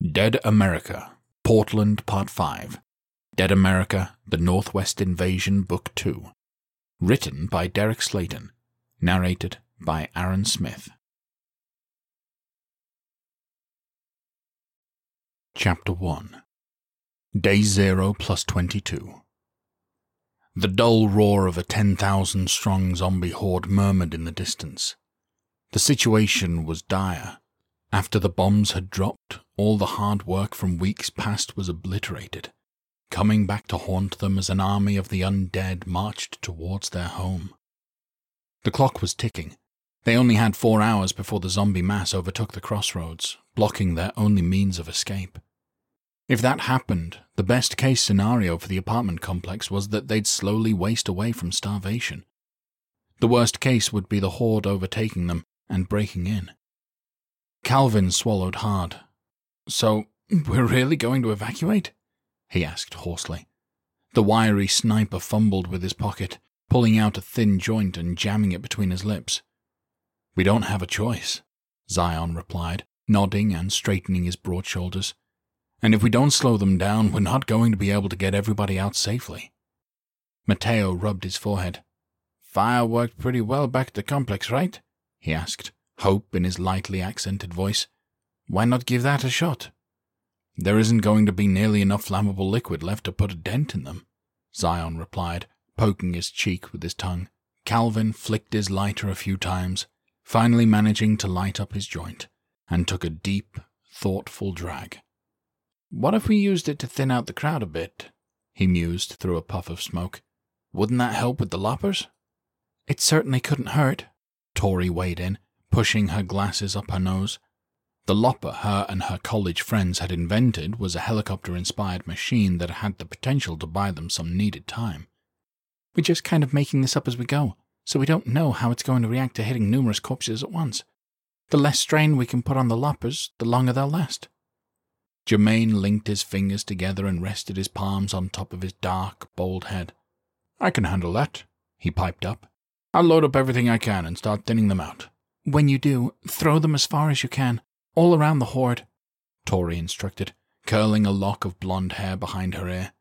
Dead America, Portland Part 5. Dead America, The Northwest Invasion, Book 2. Written by Derek Slayton. Narrated by Aaron Smith. Chapter 1 Day 0 plus 22. The dull roar of a 10,000 strong zombie horde murmured in the distance. The situation was dire. After the bombs had dropped, all the hard work from weeks past was obliterated, coming back to haunt them as an army of the undead marched towards their home. The clock was ticking. They only had four hours before the zombie mass overtook the crossroads, blocking their only means of escape. If that happened, the best case scenario for the apartment complex was that they'd slowly waste away from starvation. The worst case would be the horde overtaking them and breaking in. Calvin swallowed hard. So, we're really going to evacuate? he asked hoarsely. The wiry sniper fumbled with his pocket, pulling out a thin joint and jamming it between his lips. We don't have a choice, Zion replied, nodding and straightening his broad shoulders. And if we don't slow them down, we're not going to be able to get everybody out safely. Mateo rubbed his forehead. Fire worked pretty well back at the complex, right? he asked hope in his lightly accented voice. Why not give that a shot? There isn't going to be nearly enough flammable liquid left to put a dent in them, Zion replied, poking his cheek with his tongue. Calvin flicked his lighter a few times, finally managing to light up his joint, and took a deep, thoughtful drag. What if we used it to thin out the crowd a bit? he mused through a puff of smoke. Wouldn't that help with the loppers? It certainly couldn't hurt, Tori weighed in, pushing her glasses up her nose. The lopper her and her college friends had invented was a helicopter inspired machine that had the potential to buy them some needed time. We're just kind of making this up as we go, so we don't know how it's going to react to hitting numerous corpses at once. The less strain we can put on the loppers, the longer they'll last. Germain linked his fingers together and rested his palms on top of his dark, bald head. I can handle that, he piped up. I'll load up everything I can and start thinning them out. When you do, throw them as far as you can, all around the horde, Tori instructed, curling a lock of blonde hair behind her ear.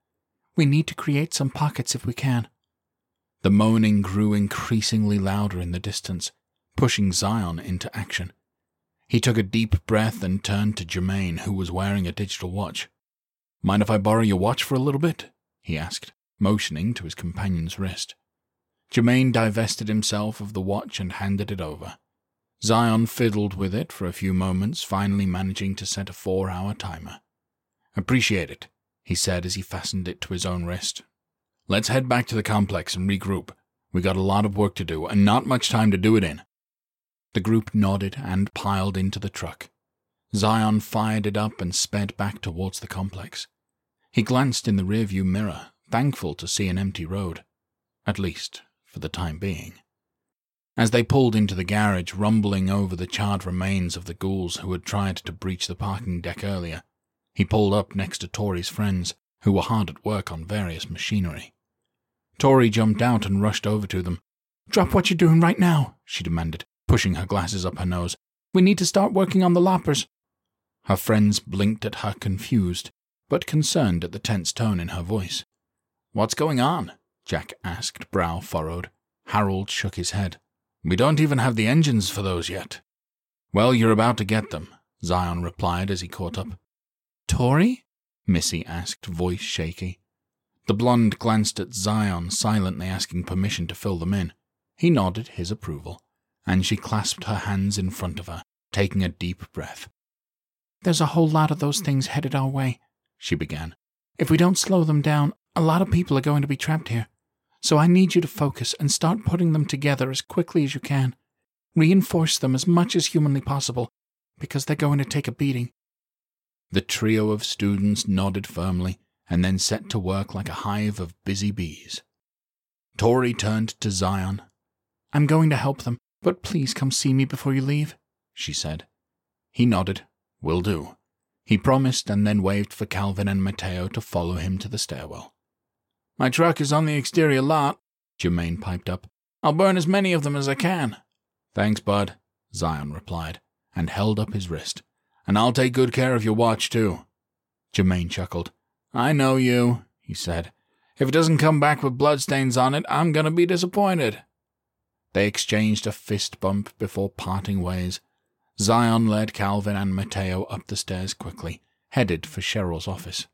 We need to create some pockets if we can. The moaning grew increasingly louder in the distance, pushing Zion into action. He took a deep breath and turned to Germain, who was wearing a digital watch. Mind if I borrow your watch for a little bit? he asked, motioning to his companion's wrist. Germain divested himself of the watch and handed it over. Zion fiddled with it for a few moments, finally managing to set a four hour timer. Appreciate it, he said as he fastened it to his own wrist. Let's head back to the complex and regroup. We got a lot of work to do, and not much time to do it in. The group nodded and piled into the truck. Zion fired it up and sped back towards the complex. He glanced in the rearview mirror, thankful to see an empty road. At least, for the time being. As they pulled into the garage, rumbling over the charred remains of the ghouls who had tried to breach the parking deck earlier, he pulled up next to Tori's friends, who were hard at work on various machinery. Tori jumped out and rushed over to them. Drop what you're doing right now, she demanded, pushing her glasses up her nose. We need to start working on the loppers. Her friends blinked at her confused, but concerned at the tense tone in her voice. What's going on? Jack asked, brow furrowed. Harold shook his head. We don't even have the engines for those yet. Well, you're about to get them. Zion replied as he caught up. Tori? Missy asked, voice shaky. The blonde glanced at Zion, silently asking permission to fill them in. He nodded his approval, and she clasped her hands in front of her, taking a deep breath. There's a whole lot of those things headed our way, she began. If we don't slow them down, a lot of people are going to be trapped here. So I need you to focus and start putting them together as quickly as you can. Reinforce them as much as humanly possible, because they're going to take a beating. The trio of students nodded firmly and then set to work like a hive of busy bees. Tori turned to Zion. I'm going to help them, but please come see me before you leave, she said. He nodded. Will do. He promised and then waved for Calvin and Mateo to follow him to the stairwell. My truck is on the exterior lot, Germain piped up. I'll burn as many of them as I can. Thanks, Bud, Zion replied, and held up his wrist. And I'll take good care of your watch, too. Germain chuckled. I know you, he said. If it doesn't come back with bloodstains on it, I'm going to be disappointed. They exchanged a fist bump before parting ways. Zion led Calvin and Mateo up the stairs quickly, headed for Cheryl's office.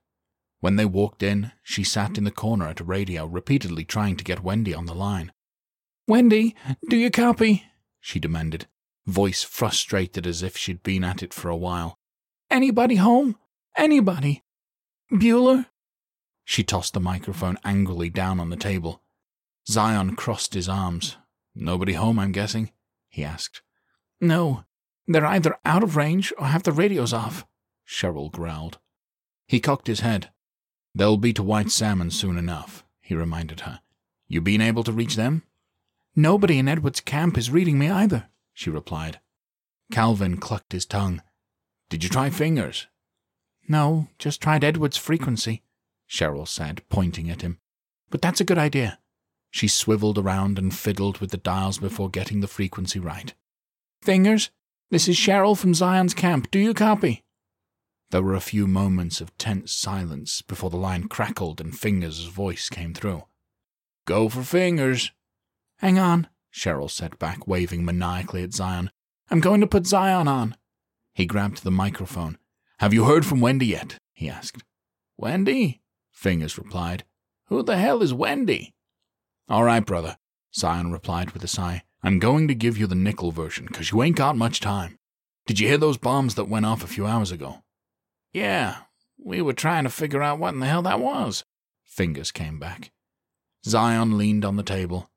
When they walked in, she sat in the corner at a radio, repeatedly trying to get Wendy on the line. Wendy, do you copy? she demanded, voice frustrated as if she'd been at it for a while. Anybody home? Anybody? Bueller? She tossed the microphone angrily down on the table. Zion crossed his arms. Nobody home, I'm guessing? he asked. No, they're either out of range or have the radios off, Cheryl growled. He cocked his head. They'll be to White Salmon soon enough, he reminded her. You been able to reach them? Nobody in Edward's camp is reading me either, she replied. Calvin clucked his tongue. Did you try fingers? No, just tried Edward's frequency, Cheryl said, pointing at him. But that's a good idea. She swiveled around and fiddled with the dials before getting the frequency right. Fingers, this is Cheryl from Zion's camp. Do you copy? There were a few moments of tense silence before the line crackled and Fingers' voice came through. Go for Fingers. Hang on, Cheryl said back, waving maniacally at Zion. I'm going to put Zion on. He grabbed the microphone. Have you heard from Wendy yet? he asked. Wendy? Fingers replied. Who the hell is Wendy? All right, brother, Zion replied with a sigh. I'm going to give you the nickel version, 'cause you ain't got much time. Did you hear those bombs that went off a few hours ago? Yeah, we were trying to figure out what in the hell that was. Fingers came back. Zion leaned on the table.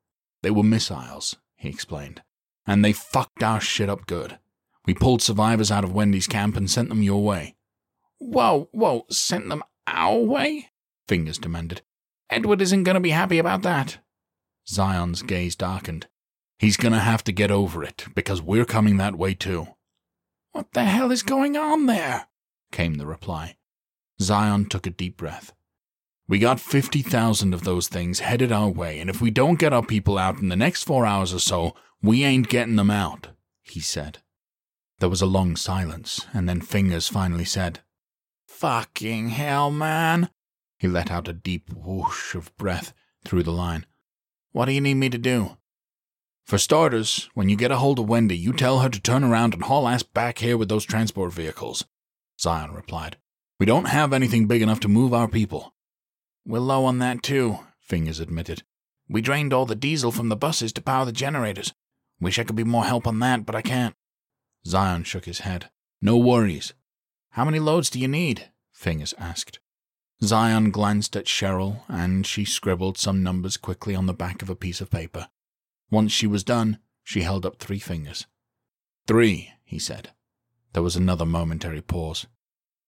They were missiles, he explained, and they fucked our shit up good. We pulled survivors out of Wendy's camp and sent them your way. Whoa, whoa, sent them our way? Fingers demanded. Edward isn't going to be happy about that. Zion's gaze darkened. He's going to have to get over it, because we're coming that way too. What the hell is going on there? Came the reply. Zion took a deep breath. We got 50,000 of those things headed our way, and if we don't get our people out in the next four hours or so, we ain't getting them out, he said. There was a long silence, and then Fingers finally said, Fucking hell, man. He let out a deep whoosh of breath through the line. What do you need me to do? For starters, when you get a hold of Wendy, you tell her to turn around and haul ass back here with those transport vehicles, Zion replied. We don't have anything big enough to move our people. We're low on that too, Fingers admitted. We drained all the diesel from the buses to power the generators. Wish I could be more help on that, but I can't. Zion shook his head. No worries. How many loads do you need? Fingers asked. Zion glanced at Cheryl, and she scribbled some numbers quickly on the back of a piece of paper. Once she was done, she held up three fingers. Three, he said. There was another momentary pause.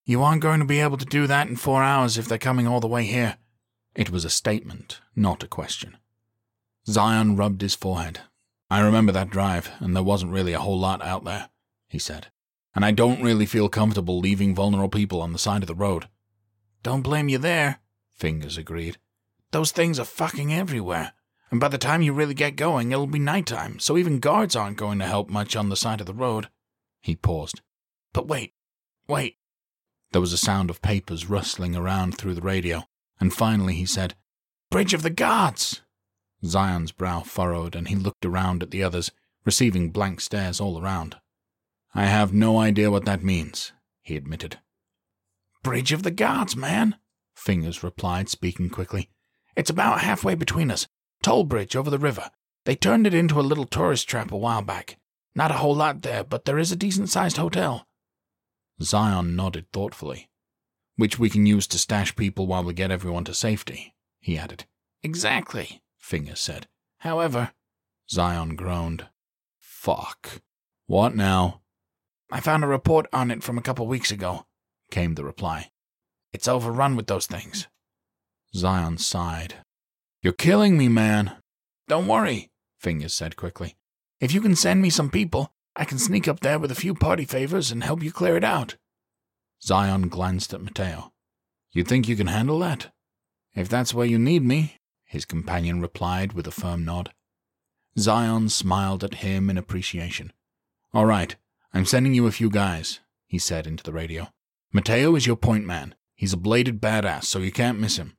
You aren't going to be able to do that in four hours if they're coming all the way here. It was a statement, not a question. Zion rubbed his forehead. I remember that drive, and there wasn't really a whole lot out there, he said. And I don't really feel comfortable leaving vulnerable people on the side of the road. Don't blame you there, Fingers agreed. Those things are fucking everywhere, and by the time you really get going, it'll be nighttime, so even guards aren't going to help much on the side of the road. He paused. But wait, wait. There was a sound of papers rustling around through the radio, and finally he said, Bridge of the Gods! Zion's brow furrowed, and he looked around at the others, receiving blank stares all around. I have no idea what that means, he admitted. Bridge of the Gods, man, Fingers replied, speaking quickly. It's about halfway between us. Toll bridge over the river. They turned it into a little tourist trap a while back. Not a whole lot there, but there is a decent sized hotel. Zion nodded thoughtfully. Which we can use to stash people while we get everyone to safety, he added. Exactly, Fingers said. However, Zion groaned. Fuck. What now? I found a report on it from a couple weeks ago, came the reply. It's overrun with those things. Zion sighed. You're killing me, man. Don't worry, Fingers said quickly. If you can send me some people, I can sneak up there with a few party favors and help you clear it out. Zion glanced at Mateo. You think you can handle that? If that's where you need me, his companion replied with a firm nod. Zion smiled at him in appreciation. All right, I'm sending you a few guys, he said into the radio. Mateo is your point man. He's a bladed badass, so you can't miss him.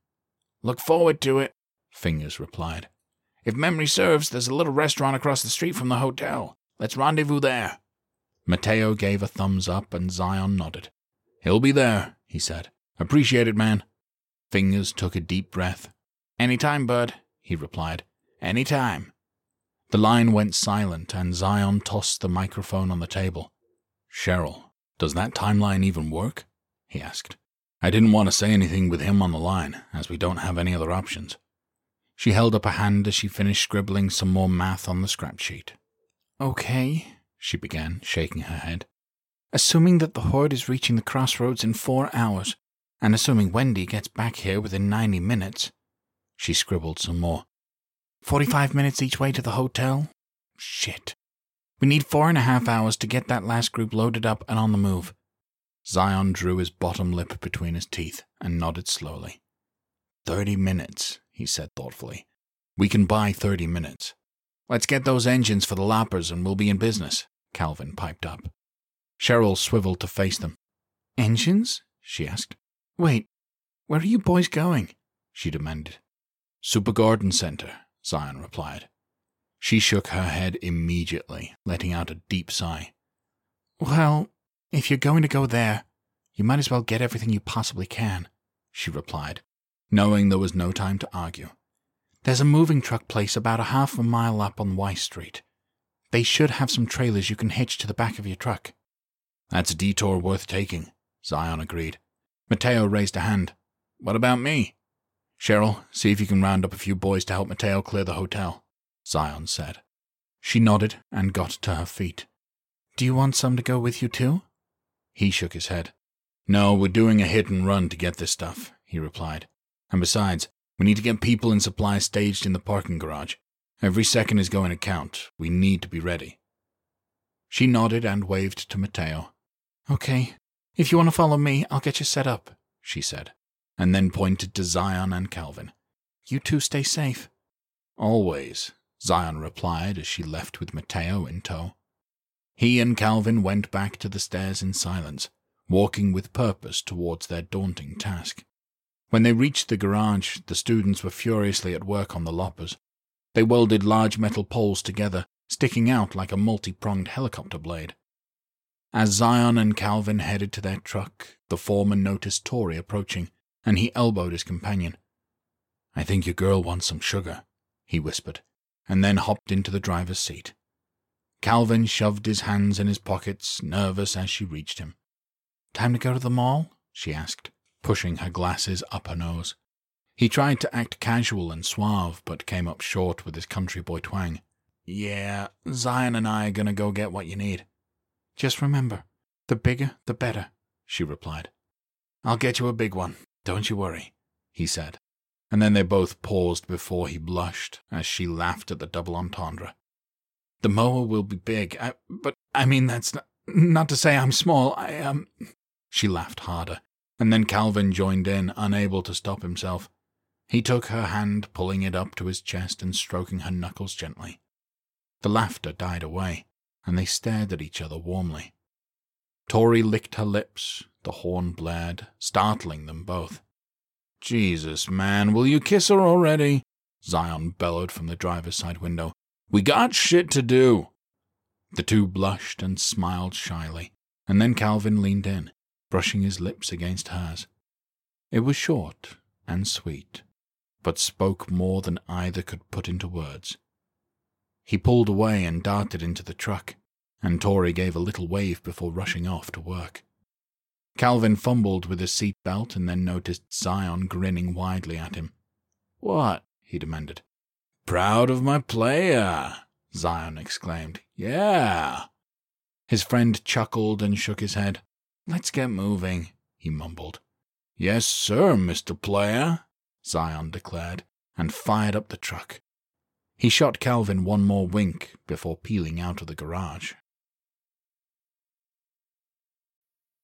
Look forward to it, Fingers replied. If memory serves, there's a little restaurant across the street from the hotel. Let's rendezvous there. Mateo gave a thumbs up and Zion nodded. He'll be there, he said. Appreciate it, man. Fingers took a deep breath. Any time, bud, he replied. Any time. The line went silent and Zion tossed the microphone on the table. Cheryl, does that timeline even work? he asked. I didn't want to say anything with him on the line, as we don't have any other options. She held up a hand as she finished scribbling some more math on the scrap sheet. Okay, she began, shaking her head. Assuming that the horde is reaching the crossroads in four hours, and assuming Wendy gets back here within 90 minutes, she scribbled some more. 45 minutes each way to the hotel? Shit. We need four and a half hours to get that last group loaded up and on the move. Zion drew his bottom lip between his teeth and nodded slowly. Thirty minutes, he said thoughtfully. We can buy thirty minutes. Let's get those engines for the loppers and we'll be in business, Calvin piped up. Cheryl swiveled to face them. Engines? she asked. Wait, where are you boys going? she demanded. Super Garden Center, Zion replied. She shook her head immediately, letting out a deep sigh. Well, if you're going to go there, you might as well get everything you possibly can, she replied, knowing there was no time to argue. There's a moving truck place about a half a mile up on Y Street. They should have some trailers you can hitch to the back of your truck. That's a detour worth taking, Zion agreed. Mateo raised a hand. What about me? Cheryl, see if you can round up a few boys to help Mateo clear the hotel, Zion said. She nodded and got to her feet. Do you want some to go with you too? He shook his head. No, we're doing a hit and run to get this stuff, he replied. And besides, we need to get people and supplies staged in the parking garage. Every second is going to count. We need to be ready. She nodded and waved to Mateo. Okay, if you want to follow me, I'll get you set up, she said, and then pointed to Zion and Calvin. You two stay safe. Always, Zion replied as she left with Mateo in tow. He and Calvin went back to the stairs in silence, walking with purpose towards their daunting task. When they reached the garage, the students were furiously at work on the loppers. They welded large metal poles together, sticking out like a multi pronged helicopter blade. As Zion and Calvin headed to their truck, the foreman noticed Tori approaching, and he elbowed his companion. I think your girl wants some sugar, he whispered, and then hopped into the driver's seat. Calvin shoved his hands in his pockets, nervous as she reached him. Time to go to the mall? she asked, pushing her glasses up her nose. He tried to act casual and suave, but came up short with his country boy twang. Yeah, Zion and I are gonna go get what you need. Just remember, the bigger the better, she replied. I'll get you a big one, don't you worry, he said. And then they both paused before he blushed as she laughed at the double entendre. The mower will be big, I, but I mean that's not, not to say I'm small. I um. She laughed harder, and then Calvin joined in, unable to stop himself. He took her hand, pulling it up to his chest and stroking her knuckles gently. The laughter died away, and they stared at each other warmly. Tori licked her lips, the horn blared, startling them both. Jesus, man, will you kiss her already? Zion bellowed from the driver's side window. We got shit to do. The two blushed and smiled shyly, and then Calvin leaned in, brushing his lips against hers. It was short and sweet, but spoke more than either could put into words. He pulled away and darted into the truck, and Tori gave a little wave before rushing off to work. Calvin fumbled with his seat belt and then noticed Zion grinning widely at him. What? he demanded. Proud of my player, Zion exclaimed. Yeah. His friend chuckled and shook his head. Let's get moving, he mumbled. Yes, sir, Mr. Player, Zion declared, and fired up the truck. He shot Calvin one more wink before peeling out of the garage.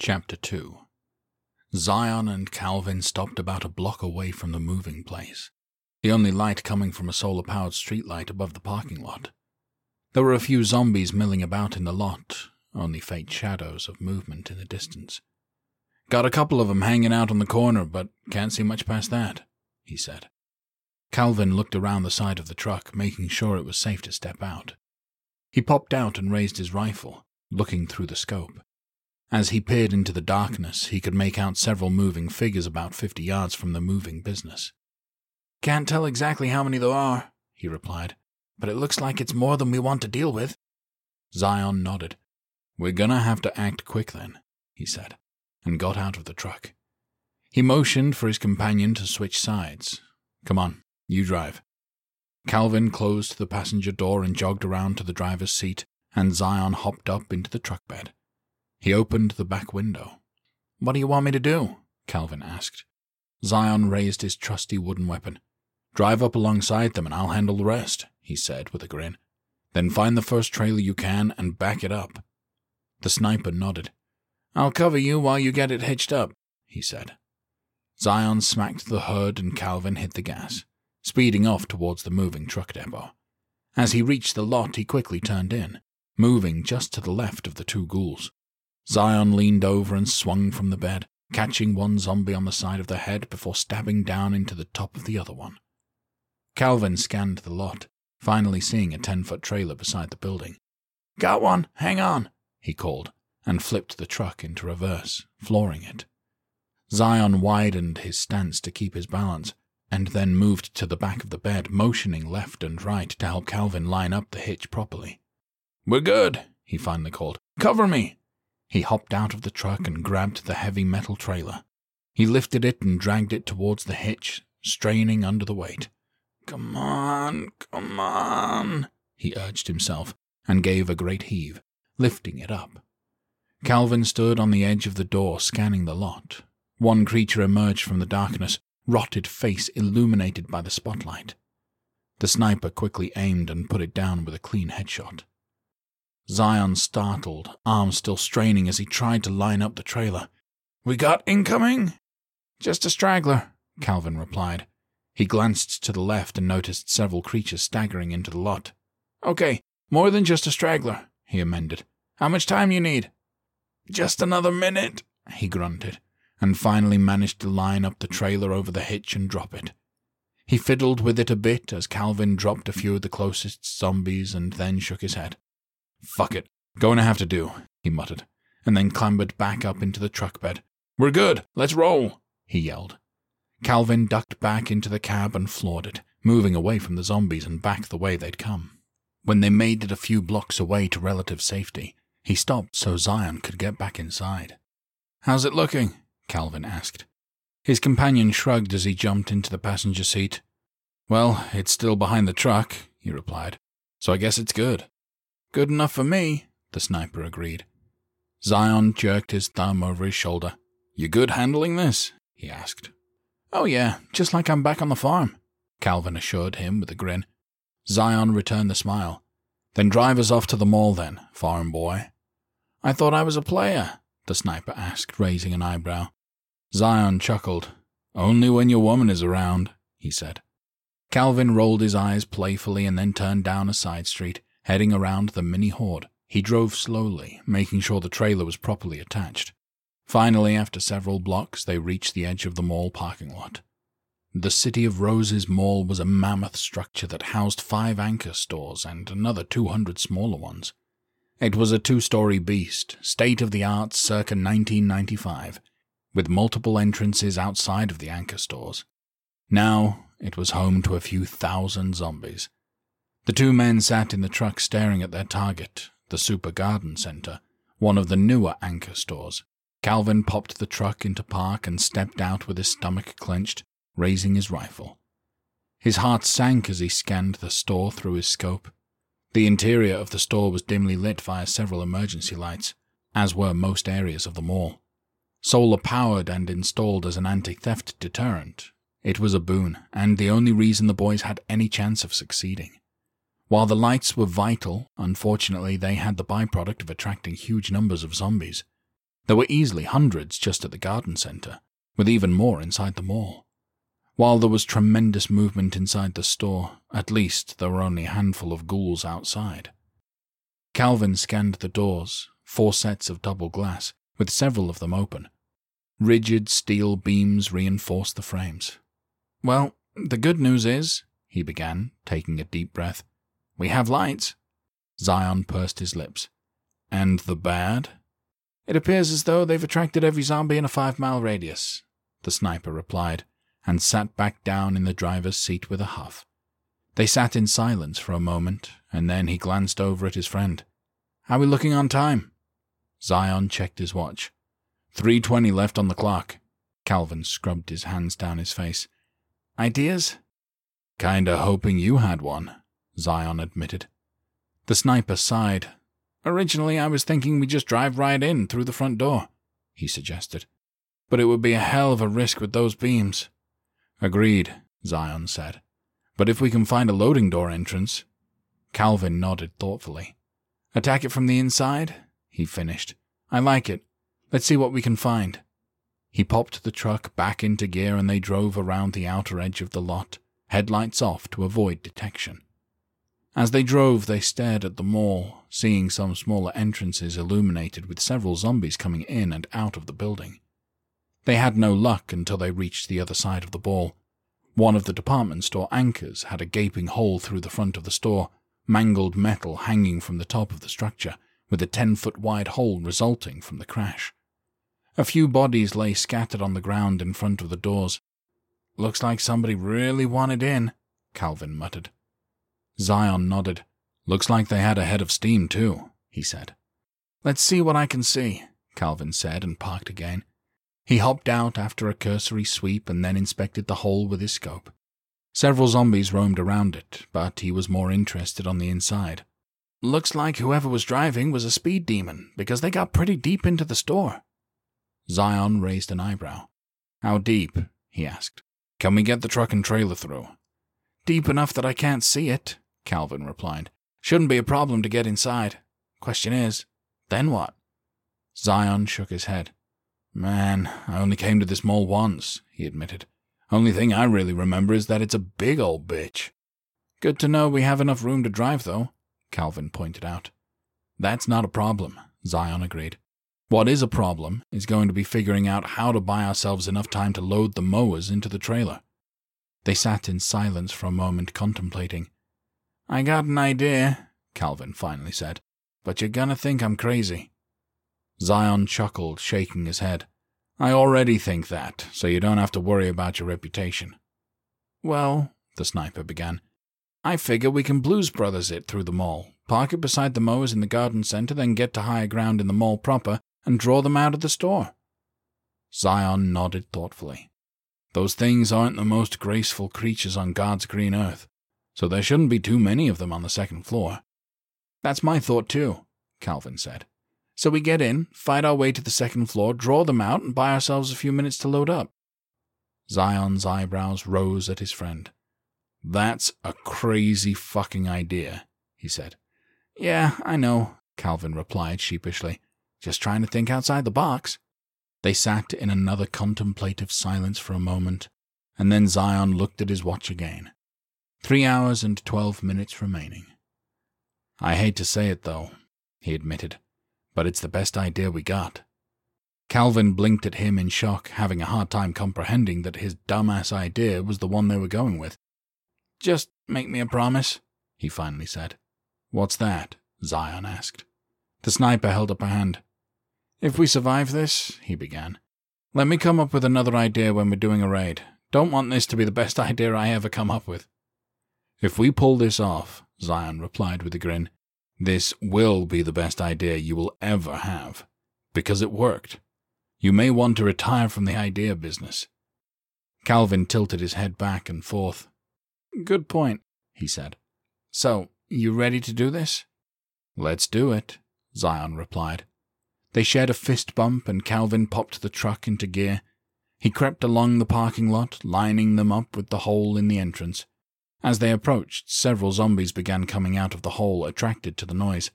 Chapter 2 Zion and Calvin stopped about a block away from the moving place, the only light coming from a solar powered streetlight above the parking lot. There were a few zombies milling about in the lot, only faint shadows of movement in the distance. Got a couple of of 'em hanging out on the corner, but can't see much past that, he said. Calvin looked around the side of the truck, making sure it was safe to step out. He popped out and raised his rifle, looking through the scope. As he peered into the darkness, he could make out several moving figures about fifty yards from the moving business. Can't tell exactly how many there are, he replied, but it looks like it's more than we want to deal with. Zion nodded. We're gonna have to act quick then, he said, and got out of the truck. He motioned for his companion to switch sides. Come on, you drive. Calvin closed the passenger door and jogged around to the driver's seat, and Zion hopped up into the truck bed. He opened the back window. What do you want me to do? Calvin asked. Zion raised his trusty wooden weapon. Drive up alongside them and I'll handle the rest, he said with a grin. Then find the first trailer you can and back it up. The sniper nodded. I'll cover you while you get it hitched up, he said. Zion smacked the hood and Calvin hit the gas, speeding off towards the moving truck depot. As he reached the lot, he quickly turned in, moving just to the left of the two ghouls. Zion leaned over and swung from the bed, catching one zombie on the side of the head before stabbing down into the top of the other one. Calvin scanned the lot, finally seeing a ten foot trailer beside the building. Got one, hang on, he called, and flipped the truck into reverse, flooring it. Zion widened his stance to keep his balance, and then moved to the back of the bed, motioning left and right to help Calvin line up the hitch properly. We're good, he finally called. Cover me. He hopped out of the truck and grabbed the heavy metal trailer. He lifted it and dragged it towards the hitch, straining under the weight. Come on, come on, he urged himself, and gave a great heave, lifting it up. Calvin stood on the edge of the door, scanning the lot. One creature emerged from the darkness, rotted face illuminated by the spotlight. The sniper quickly aimed and put it down with a clean headshot. Zion startled, arms still straining as he tried to line up the trailer. We got incoming? Just a straggler, Calvin replied. He glanced to the left and noticed several creatures staggering into the lot. Okay, more than just a straggler, he amended. How much time you need? Just another minute, he grunted, and finally managed to line up the trailer over the hitch and drop it. He fiddled with it a bit as Calvin dropped a few of the closest zombies and then shook his head. Fuck it. Going to have to do, he muttered, and then clambered back up into the truck bed. We're good. Let's roll, he yelled. Calvin ducked back into the cab and floored it, moving away from the zombies and back the way they'd come. When they made it a few blocks away to relative safety, he stopped so Zion could get back inside. How's it looking? Calvin asked. His companion shrugged as he jumped into the passenger seat. Well, it's still behind the truck, he replied, so I guess it's good. Good enough for me, the sniper agreed. Zion jerked his thumb over his shoulder. You good handling this? he asked. Oh, yeah, just like I'm back on the farm, Calvin assured him with a grin. Zion returned the smile. Then drive us off to the mall, then, farm boy. I thought I was a player, the sniper asked, raising an eyebrow. Zion chuckled. Only when your woman is around, he said. Calvin rolled his eyes playfully and then turned down a side street, heading around the mini horde. He drove slowly, making sure the trailer was properly attached. Finally, after several blocks, they reached the edge of the mall parking lot. The City of Roses Mall was a mammoth structure that housed five anchor stores and another 200 smaller ones. It was a two story beast, state of the art circa 1995, with multiple entrances outside of the anchor stores. Now, it was home to a few thousand zombies. The two men sat in the truck staring at their target, the Super Garden Center, one of the newer anchor stores. Calvin popped the truck into park and stepped out with his stomach clenched, raising his rifle. His heart sank as he scanned the store through his scope. The interior of the store was dimly lit via several emergency lights, as were most areas of the mall. Solar powered and installed as an anti theft deterrent, it was a boon, and the only reason the boys had any chance of succeeding. While the lights were vital, unfortunately, they had the byproduct of attracting huge numbers of zombies. There were easily hundreds just at the garden center, with even more inside the mall. While there was tremendous movement inside the store, at least there were only a handful of ghouls outside. Calvin scanned the doors, four sets of double glass, with several of them open. Rigid steel beams reinforced the frames. Well, the good news is, he began, taking a deep breath, we have lights. Zion pursed his lips. And the bad? It appears as though they've attracted every zombie in a five mile radius, the sniper replied, and sat back down in the driver's seat with a huff. They sat in silence for a moment, and then he glanced over at his friend. Are we looking on time? Zion checked his watch. Three twenty left on the clock. Calvin scrubbed his hands down his face. Ideas? Kinda hoping you had one, Zion admitted. The sniper sighed. Originally, I was thinking we'd just drive right in through the front door, he suggested. But it would be a hell of a risk with those beams. Agreed, Zion said. But if we can find a loading door entrance. Calvin nodded thoughtfully. Attack it from the inside? He finished. I like it. Let's see what we can find. He popped the truck back into gear and they drove around the outer edge of the lot, headlights off to avoid detection. As they drove, they stared at the mall, seeing some smaller entrances illuminated with several zombies coming in and out of the building. They had no luck until they reached the other side of the ball. One of the department store anchors had a gaping hole through the front of the store, mangled metal hanging from the top of the structure, with a ten foot wide hole resulting from the crash. A few bodies lay scattered on the ground in front of the doors. Looks like somebody really wanted in, Calvin muttered. Zion nodded. Looks like they had a head of steam, too, he said. Let's see what I can see, Calvin said and parked again. He hopped out after a cursory sweep and then inspected the hole with his scope. Several zombies roamed around it, but he was more interested on the inside. Looks like whoever was driving was a speed demon, because they got pretty deep into the store. Zion raised an eyebrow. How deep? he asked. Can we get the truck and trailer through? Deep enough that I can't see it, Calvin replied. Shouldn't be a problem to get inside. Question is, then what? Zion shook his head. Man, I only came to this mall once, he admitted. Only thing I really remember is that it's a big old bitch. Good to know we have enough room to drive, though, Calvin pointed out. That's not a problem, Zion agreed. What is a problem is going to be figuring out how to buy ourselves enough time to load the mowers into the trailer. They sat in silence for a moment, contemplating. I got an idea, Calvin finally said, but you're gonna think I'm crazy. Zion chuckled, shaking his head. I already think that, so you don't have to worry about your reputation. Well, the sniper began, I figure we can Blues Brothers it through the mall, park it beside the mowers in the garden center, then get to higher ground in the mall proper and draw them out of the store. Zion nodded thoughtfully. Those things aren't the most graceful creatures on God's green earth, so there shouldn't be too many of them on the second floor. That's my thought, too, Calvin said. So we get in, fight our way to the second floor, draw them out, and buy ourselves a few minutes to load up. Zion's eyebrows rose at his friend. That's a crazy fucking idea, he said. Yeah, I know, Calvin replied sheepishly. Just trying to think outside the box. They sat in another contemplative silence for a moment, and then Zion looked at his watch again. Three hours and twelve minutes remaining. I hate to say it, though, he admitted, but it's the best idea we got. Calvin blinked at him in shock, having a hard time comprehending that his dumbass idea was the one they were going with. Just make me a promise, he finally said. What's that? Zion asked. The sniper held up a hand. If we survive this, he began, let me come up with another idea when we're doing a raid. Don't want this to be the best idea I ever come up with. If we pull this off, Zion replied with a grin, this will be the best idea you will ever have. Because it worked. You may want to retire from the idea business. Calvin tilted his head back and forth. Good point, he said. So, you ready to do this? Let's do it, Zion replied. They shared a fist bump, and Calvin popped the truck into gear. He crept along the parking lot, lining them up with the hole in the entrance. As they approached, several zombies began coming out of the hole, attracted to the noise.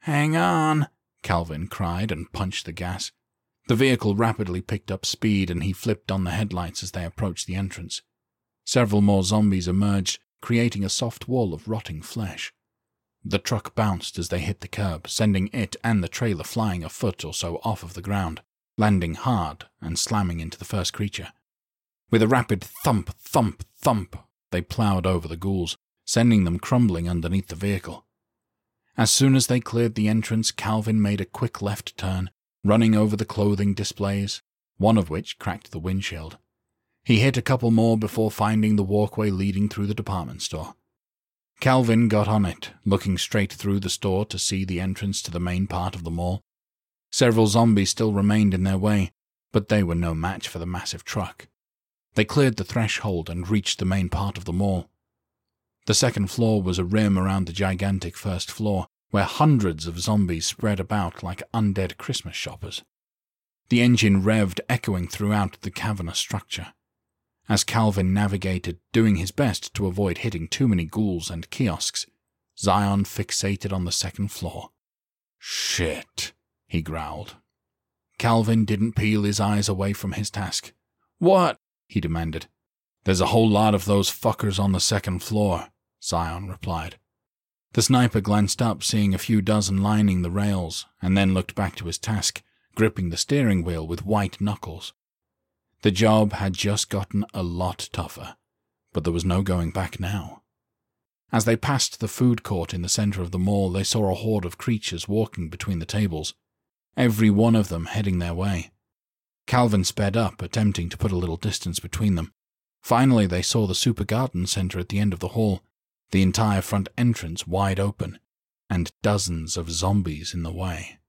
Hang on, Calvin cried and punched the gas. The vehicle rapidly picked up speed, and he flipped on the headlights as they approached the entrance. Several more zombies emerged, creating a soft wall of rotting flesh. The truck bounced as they hit the curb, sending it and the trailer flying a foot or so off of the ground, landing hard and slamming into the first creature. With a rapid thump, thump, thump, they plowed over the ghouls, sending them crumbling underneath the vehicle. As soon as they cleared the entrance, Calvin made a quick left turn, running over the clothing displays, one of which cracked the windshield. He hit a couple more before finding the walkway leading through the department store. Calvin got on it, looking straight through the store to see the entrance to the main part of the mall. Several zombies still remained in their way, but they were no match for the massive truck. They cleared the threshold and reached the main part of the mall. The second floor was a rim around the gigantic first floor, where hundreds of zombies spread about like undead Christmas shoppers. The engine revved, echoing throughout the cavernous structure as Calvin navigated, doing his best to avoid hitting too many ghouls and kiosks. Zion fixated on the second floor. Shit, he growled. Calvin didn't peel his eyes away from his task. What? He demanded. There's a whole lot of those fuckers on the second floor, Zion replied. The sniper glanced up, seeing a few dozen lining the rails, and then looked back to his task, gripping the steering wheel with white knuckles. The job had just gotten a lot tougher, but there was no going back now. As they passed the food court in the center of the mall, they saw a horde of creatures walking between the tables, every one of them heading their way. Calvin sped up, attempting to put a little distance between them. Finally, they saw the Super Garden Center at the end of the hall, the entire front entrance wide open, and dozens of zombies in the way.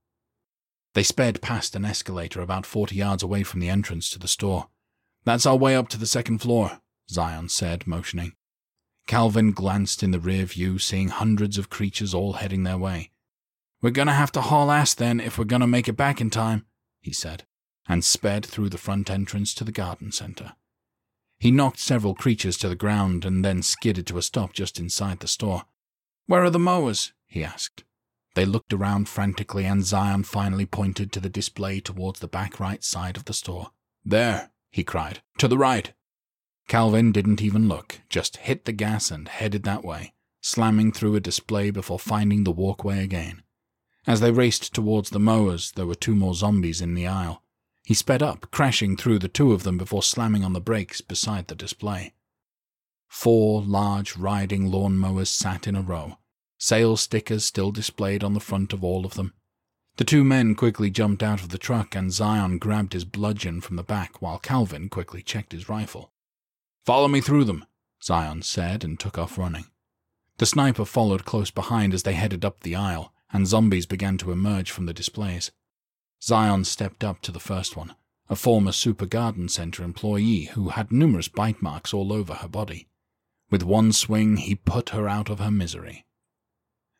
They sped past an escalator about 40 yards away from the entrance to the store. That's our way up to the second floor, Zion said, motioning. Calvin glanced in the rear view, seeing hundreds of creatures all heading their way. We're gonna have to haul ass then if we're gonna make it back in time, he said, and sped through the front entrance to the garden center. He knocked several creatures to the ground and then skidded to a stop just inside the store. Where are the mowers? he asked. They looked around frantically, and Zion finally pointed to the display towards the back right side of the store. There, he cried, to the right. Calvin didn't even look, just hit the gas and headed that way, slamming through a display before finding the walkway again. As they raced towards the mowers, there were two more zombies in the aisle. He sped up, crashing through the two of them before slamming on the brakes beside the display. Four large riding lawn mowers sat in a row, sales stickers still displayed on the front of all of them. The two men quickly jumped out of the truck, and Zion grabbed his bludgeon from the back while Calvin quickly checked his rifle. Follow me through them, Zion said and took off running. The sniper followed close behind as they headed up the aisle, and zombies began to emerge from the displays. Zion stepped up to the first one, a former Super Garden Center employee who had numerous bite marks all over her body. With one swing, he put her out of her misery.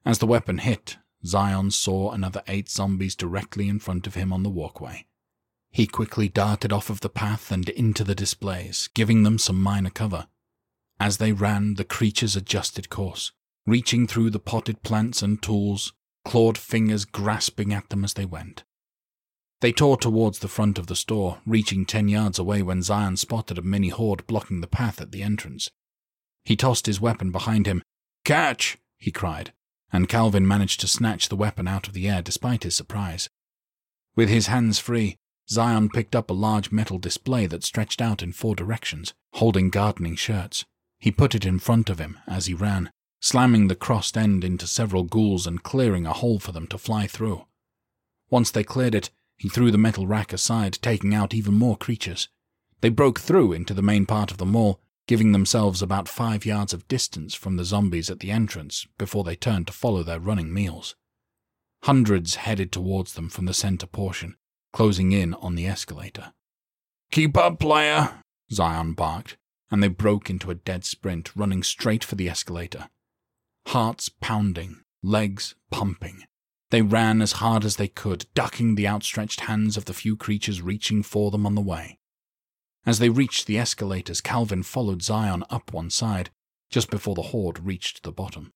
As the weapon hit, Zion saw another eight zombies directly in front of him on the walkway. He quickly darted off of the path and into the displays, giving them some minor cover. As they ran, the creatures adjusted course, reaching through the potted plants and tools, clawed fingers grasping at them as they went. They tore towards the front of the store, reaching ten yards away when Zion spotted a mini horde blocking the path at the entrance. He tossed his weapon behind him. Catch! he cried, and Calvin managed to snatch the weapon out of the air despite his surprise. With his hands free, Zion picked up a large metal display that stretched out in four directions, holding gardening shirts. He put it in front of him as he ran, slamming the crossed end into several ghouls and clearing a hole for them to fly through. Once they cleared it, he threw the metal rack aside, taking out even more creatures. They broke through into the main part of the mall, giving themselves about five yards of distance from the zombies at the entrance before they turned to follow their running meals. Hundreds headed towards them from the center portion, closing in on the escalator. Keep up, player, Zion barked, and they broke into a dead sprint, running straight for the escalator. Hearts pounding, legs pumping. They ran as hard as they could, ducking the outstretched hands of the few creatures reaching for them on the way. As they reached the escalators, Calvin followed Zion up one side, just before the horde reached the bottom.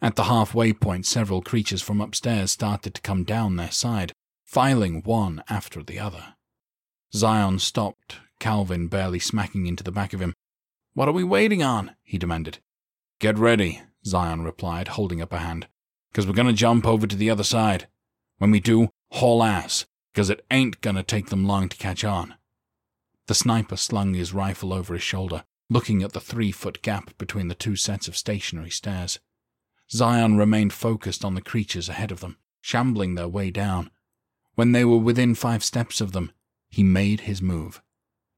At the halfway point, several creatures from upstairs started to come down their side, filing one after the other. Zion stopped, Calvin barely smacking into the back of him. What are we waiting on? he demanded. Get ready, Zion replied, holding up a hand because we're going to jump over to the other side. When we do, haul ass, because it ain't going to take them long to catch on. The sniper slung his rifle over his shoulder, looking at the three foot gap between the two sets of stationary stairs. Zion remained focused on the creatures ahead of them, shambling their way down. When they were within five steps of them, he made his move.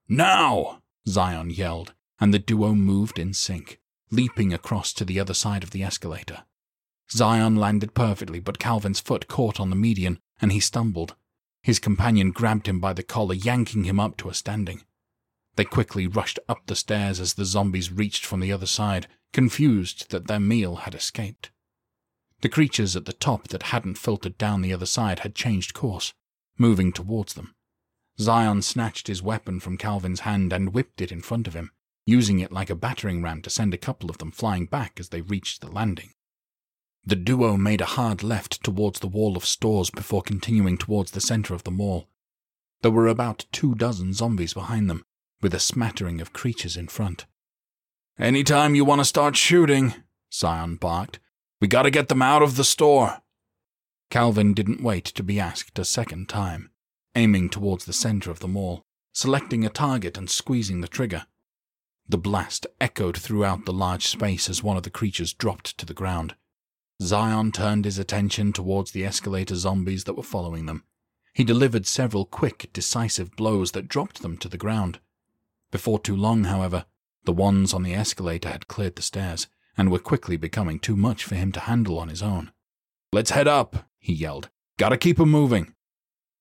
Now! Zion yelled, and the duo moved in sync, leaping across to the other side of the escalator. Zion landed perfectly, but Calvin's foot caught on the median, and he stumbled. His companion grabbed him by the collar, yanking him up to a standing. They quickly rushed up the stairs as the zombies reached from the other side, confused that their meal had escaped. The creatures at the top that hadn't filtered down the other side had changed course, moving towards them. Zion snatched his weapon from Calvin's hand and whipped it in front of him, using it like a battering ram to send a couple of them flying back as they reached the landing. The duo made a hard left towards the wall of stores before continuing towards the center of the mall. There were about two dozen zombies behind them, with a smattering of creatures in front. Any time you want to start shooting, Zion barked, we gotta get them out of the store. Calvin didn't wait to be asked a second time, aiming towards the center of the mall, selecting a target and squeezing the trigger. The blast echoed throughout the large space as one of the creatures dropped to the ground. Zion turned his attention towards the escalator zombies that were following them. He delivered several quick, decisive blows that dropped them to the ground. Before too long, however, the ones on the escalator had cleared the stairs and were quickly becoming too much for him to handle on his own. Let's head up, he yelled. Gotta keep 'em moving.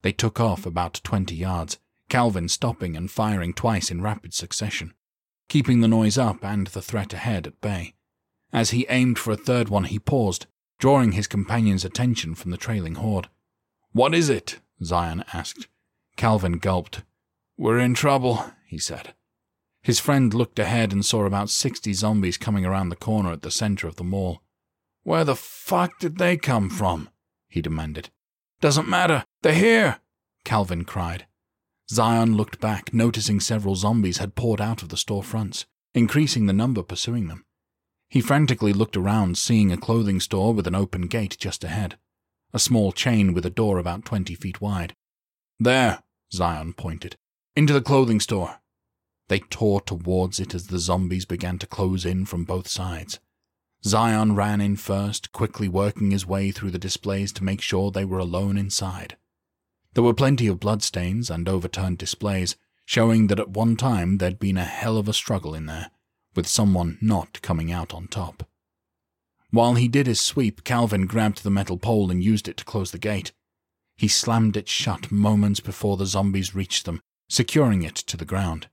They took off about twenty yards, Calvin stopping and firing twice in rapid succession, keeping the noise up and the threat ahead at bay. As he aimed for a third one, he paused, drawing his companion's attention from the trailing horde. What is it? Zion asked. Calvin gulped. We're in trouble, he said. His friend looked ahead and saw about sixty zombies coming around the corner at the center of the mall. Where the fuck did they come from? he demanded. Doesn't matter, they're here, Calvin cried. Zion looked back, noticing several zombies had poured out of the store fronts, increasing the number pursuing them. He frantically looked around, seeing a clothing store with an open gate just ahead, a small chain with a door about twenty feet wide. There, Zion pointed, into the clothing store. They tore towards it as the zombies began to close in from both sides. Zion ran in first, quickly working his way through the displays to make sure they were alone inside. There were plenty of bloodstains and overturned displays, showing that at one time there'd been a hell of a struggle in there with someone not coming out on top. While he did his sweep, Calvin grabbed the metal pole and used it to close the gate. He slammed it shut moments before the zombies reached them, securing it to the ground.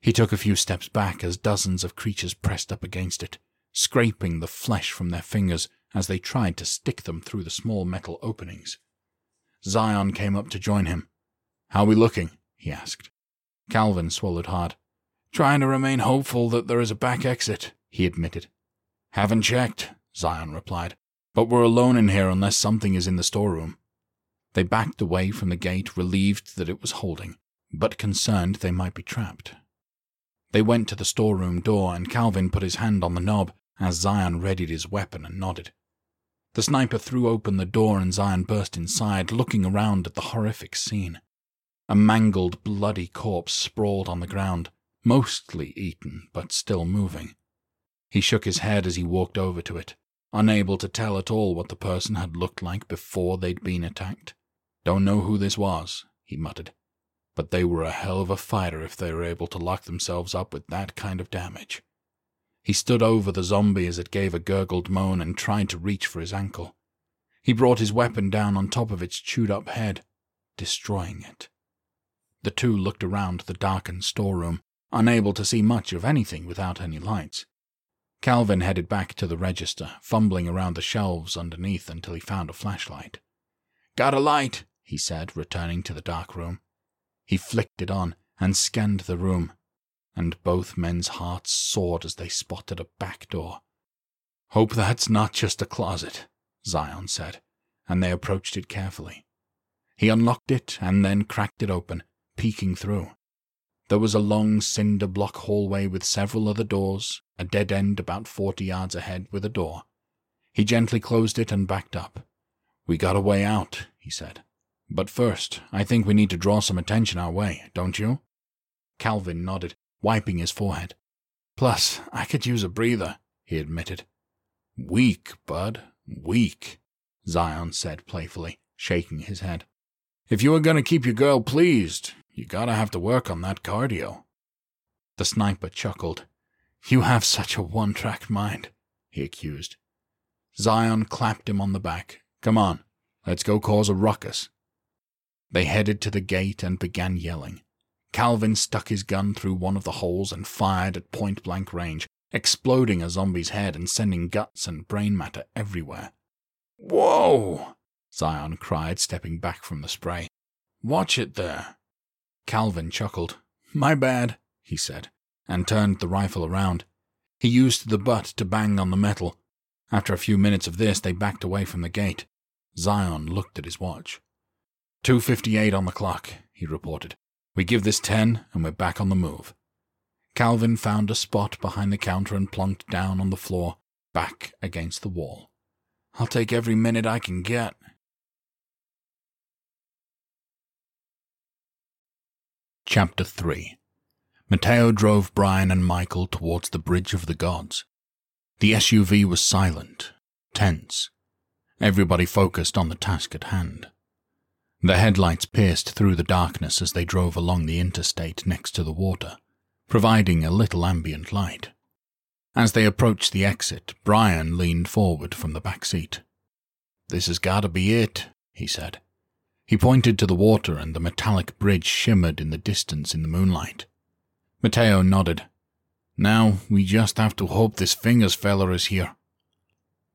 He took a few steps back as dozens of creatures pressed up against it, scraping the flesh from their fingers as they tried to stick them through the small metal openings. Zion came up to join him. How are we looking? he asked. Calvin swallowed hard. Trying to remain hopeful that there is a back exit, he admitted. Haven't checked, Zion replied, but we're alone in here unless something is in the storeroom. They backed away from the gate, relieved that it was holding, but concerned they might be trapped. They went to the storeroom door, and Calvin put his hand on the knob as Zion readied his weapon and nodded. The sniper threw open the door, and Zion burst inside, looking around at the horrific scene. A mangled, bloody corpse sprawled on the ground, mostly eaten, but still moving. He shook his head as he walked over to it, unable to tell at all what the person had looked like before they'd been attacked. Don't know who this was, he muttered, but they were a hell of a fighter if they were able to lock themselves up with that kind of damage. He stood over the zombie as it gave a gurgled moan and tried to reach for his ankle. He brought his weapon down on top of its chewed up head, destroying it. The two looked around the darkened storeroom, unable to see much of anything without any lights. Calvin headed back to the register, fumbling around the shelves underneath until he found a flashlight. Got a light, he said, returning to the dark room. He flicked it on and scanned the room, and both men's hearts soared as they spotted a back door. Hope that's not just a closet, Zion said, and they approached it carefully. He unlocked it and then cracked it open, peeking through. There was a long cinder block hallway with several other doors, a dead end about forty yards ahead with a door. He gently closed it and backed up. We got a way out, he said. But first, I think we need to draw some attention our way, don't you? Calvin nodded, wiping his forehead. Plus, I could use a breather, he admitted. Weak, bud, weak, Zion said playfully, shaking his head. If you are going to keep your girl pleased, you gotta have to work on that cardio. The sniper chuckled. You have such a one track mind, he accused. Zion clapped him on the back. Come on, let's go cause a ruckus. They headed to the gate and began yelling. Calvin stuck his gun through one of the holes and fired at point blank range, exploding a zombie's head and sending guts and brain matter everywhere. Whoa! Zion cried, stepping back from the spray. Watch it there. Calvin chuckled. My bad, he said, and turned the rifle around. He used the butt to bang on the metal. After a few minutes of this, they backed away from the gate. Zion looked at his watch. 2.58 on the clock, he reported. We give this 10 and we're back on the move. Calvin found a spot behind the counter and plunked down on the floor, back against the wall. I'll take every minute I can get, Chapter 3 Mateo drove Brian and Michael towards the Bridge of the Gods. The SUV was silent, tense. Everybody focused on the task at hand. The headlights pierced through the darkness as they drove along the interstate next to the water, providing a little ambient light. As they approached the exit, Brian leaned forward from the back seat. This has got to be it, he said. He pointed to the water, and the metallic bridge shimmered in the distance in the moonlight. Mateo nodded. Now we just have to hope this Fingers feller is here.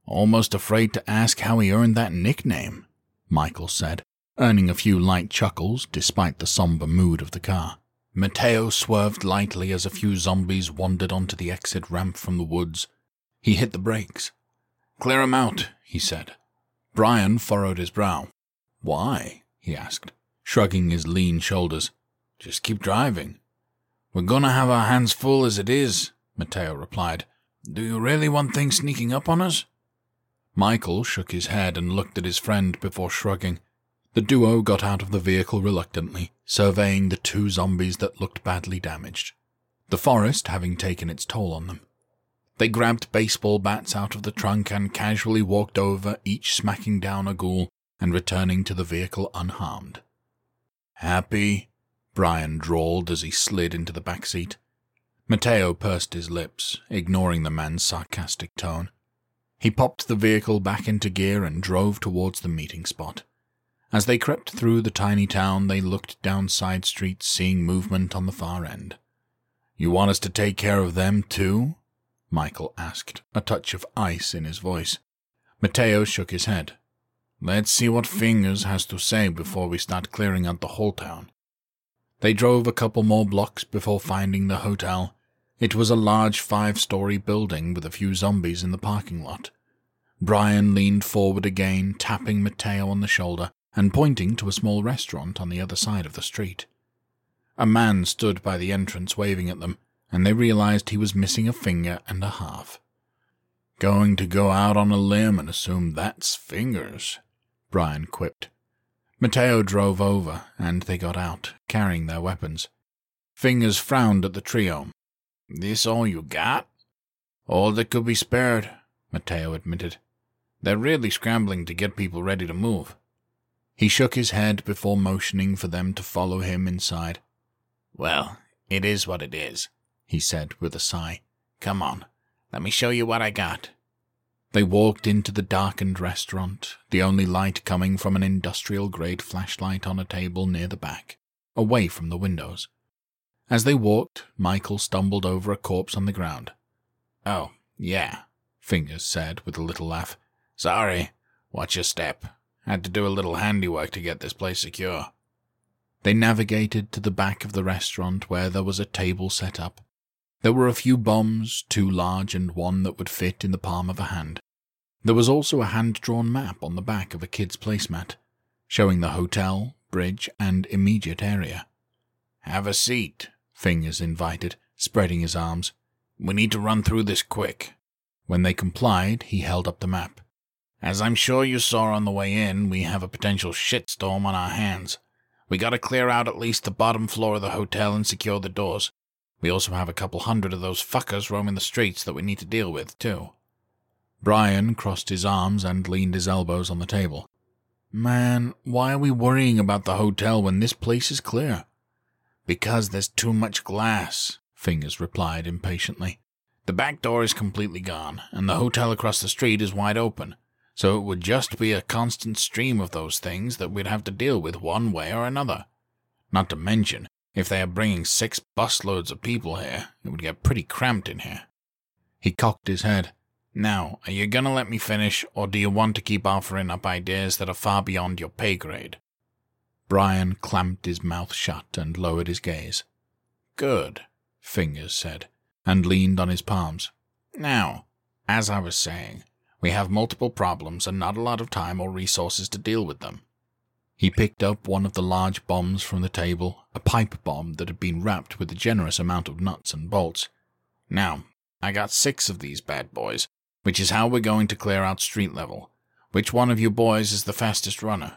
Almost afraid to ask how he earned that nickname, Michael said, earning a few light chuckles despite the somber mood of the car. Mateo swerved lightly as a few zombies wandered onto the exit ramp from the woods. He hit the brakes. Clear 'em out, he said. Brian furrowed his brow. Why? He asked, shrugging his lean shoulders. Just keep driving. We're gonna have our hands full as it is, Mateo replied. Do you really want things sneaking up on us? Michael shook his head and looked at his friend before shrugging. The duo got out of the vehicle reluctantly, surveying the two zombies that looked badly damaged, the forest having taken its toll on them. They grabbed baseball bats out of the trunk and casually walked over, each smacking down a ghoul and returning to the vehicle unharmed. Happy? Brian drawled as he slid into the back seat. Mateo pursed his lips, ignoring the man's sarcastic tone. He popped the vehicle back into gear and drove towards the meeting spot. As they crept through the tiny town, they looked down side streets, seeing movement on the far end. You want us to take care of them, too? Michael asked, a touch of ice in his voice. Mateo shook his head. Let's see what Fingers has to say before we start clearing out the whole town. They drove a couple more blocks before finding the hotel. It was a large five story building with a few zombies in the parking lot. Brian leaned forward again, tapping Mateo on the shoulder and pointing to a small restaurant on the other side of the street. A man stood by the entrance waving at them, and they realized he was missing a finger and a half. Going to go out on a limb and assume that's fingers, Brian quipped. Mateo drove over, and they got out, carrying their weapons. Fingers frowned at the trio. This all you got? All that could be spared, Mateo admitted. They're really scrambling to get people ready to move. He shook his head before motioning for them to follow him inside. Well, it is what it is, he said with a sigh. Come on, let me show you what I got. They walked into the darkened restaurant, the only light coming from an industrial grade flashlight on a table near the back, away from the windows. As they walked, Michael stumbled over a corpse on the ground. Oh, yeah, Fingers said with a little laugh. Sorry, watch your step. Had to do a little handiwork to get this place secure. They navigated to the back of the restaurant where there was a table set up. There were a few bombs, two large and one that would fit in the palm of a hand. There was also a hand drawn map on the back of a kid's placemat, showing the hotel, bridge, and immediate area. Have a seat, Fingers invited, spreading his arms. We need to run through this quick. When they complied, he held up the map. As I'm sure you saw on the way in, we have a potential shitstorm on our hands. We gotta clear out at least the bottom floor of the hotel and secure the doors. We also have a couple hundred of those fuckers roaming the streets that we need to deal with, too. Brian crossed his arms and leaned his elbows on the table. Man, why are we worrying about the hotel when this place is clear? Because there's too much glass, Fingers replied impatiently. The back door is completely gone, and the hotel across the street is wide open so it would just be a constant stream of those things that we'd have to deal with one way or another. Not to mention, if they are bringing six busloads of people here, it would get pretty cramped in here. He cocked his head. Now, are you gonna let me finish, or do you want to keep offering up ideas that are far beyond your pay grade? Brian clamped his mouth shut and lowered his gaze. Good, Fingers said, and leaned on his palms. Now, as I was saying, we have multiple problems and not a lot of time or resources to deal with them. He picked up one of the large bombs from the table, a pipe bomb that had been wrapped with a generous amount of nuts and bolts. Now, I got six of these bad boys, which is how we're going to clear out street level. Which one of you boys is the fastest runner?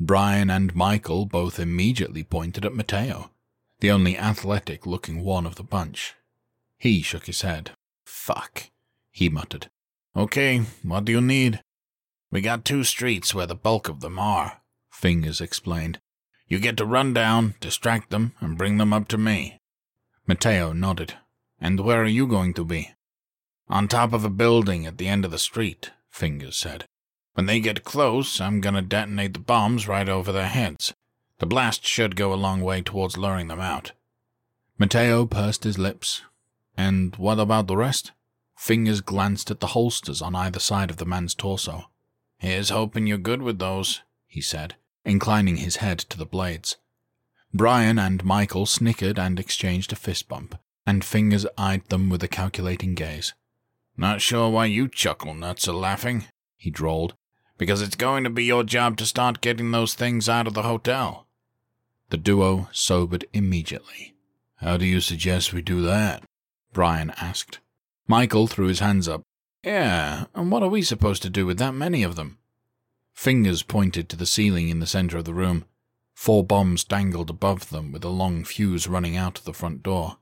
Brian and Michael both immediately pointed at Mateo, the only athletic looking one of the bunch. He shook his head. Fuck, he muttered. Okay, what do you need? We got two streets where the bulk of them are, Fingers explained. You get to run down, distract them, and bring them up to me. Mateo nodded. And where are you going to be? On top of a building at the end of the street, Fingers said. When they get close, I'm gonna detonate the bombs right over their heads. The blast should go a long way towards luring them out. Mateo pursed his lips. And what about the rest? Fingers glanced at the holsters on either side of the man's torso. Here's hoping you're good with those, he said, inclining his head to the blades. Brian and Michael snickered and exchanged a fist bump, and Fingers eyed them with a calculating gaze. Not sure why you chuckle nuts are laughing, he drawled, because it's going to be your job to start getting those things out of the hotel. The duo sobered immediately. How do you suggest we do that? Brian asked. Michael threw his hands up. Yeah, and what are we supposed to do with that many of them? Fingers pointed to the ceiling in the center of the room. Four bombs dangled above them with a long fuse running out of the front door.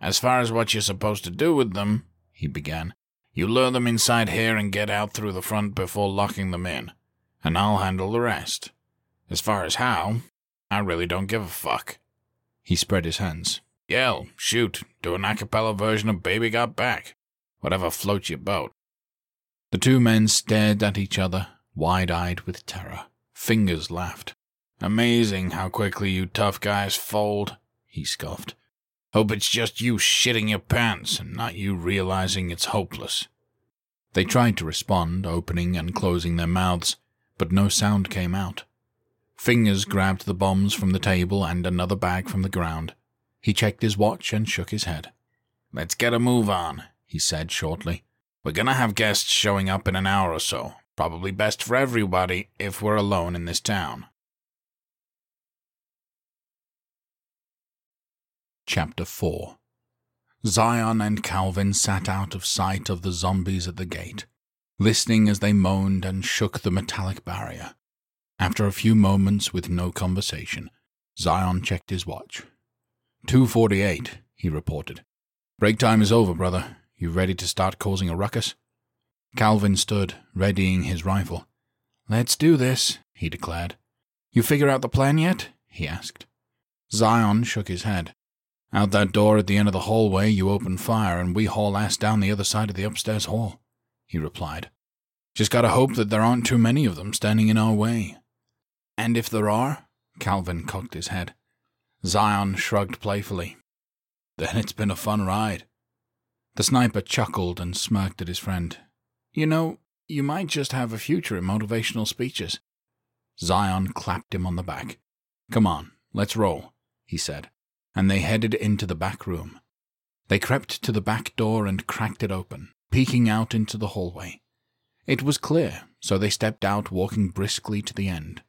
As far as what you're supposed to do with them, he began, you lure them inside here and get out through the front before locking them in, and I'll handle the rest. As far as how, I really don't give a fuck. He spread his hands. Yell, shoot, do an a cappella version of Baby Got Back. Whatever floats your boat. The two men stared at each other, wide eyed with terror. Fingers laughed. Amazing how quickly you tough guys fold, he scoffed. Hope it's just you shitting your pants and not you realizing it's hopeless. They tried to respond, opening and closing their mouths, but no sound came out. Fingers grabbed the bombs from the table and another bag from the ground. He checked his watch and shook his head. Let's get a move on, he said shortly. We're gonna have guests showing up in an hour or so. Probably best for everybody if we're alone in this town. Chapter 4 Zion and Calvin sat out of sight of the zombies at the gate, listening as they moaned and shook the metallic barrier. After a few moments with no conversation, Zion checked his watch. 248, he reported. Break time is over, brother. You ready to start causing a ruckus? Calvin stood, readying his rifle. Let's do this, he declared. You figure out the plan yet? he asked. Zion shook his head. Out that door at the end of the hallway, you open fire, and we haul ass down the other side of the upstairs hall, he replied. Just gotta hope that there aren't too many of them standing in our way. And if there are? Calvin cocked his head. Zion shrugged playfully. Then it's been a fun ride. The sniper chuckled and smirked at his friend. You know, you might just have a future in motivational speeches. Zion clapped him on the back. Come on, let's roll, he said, and they headed into the back room. They crept to the back door and cracked it open, peeking out into the hallway. It was clear, so they stepped out, walking briskly to the end.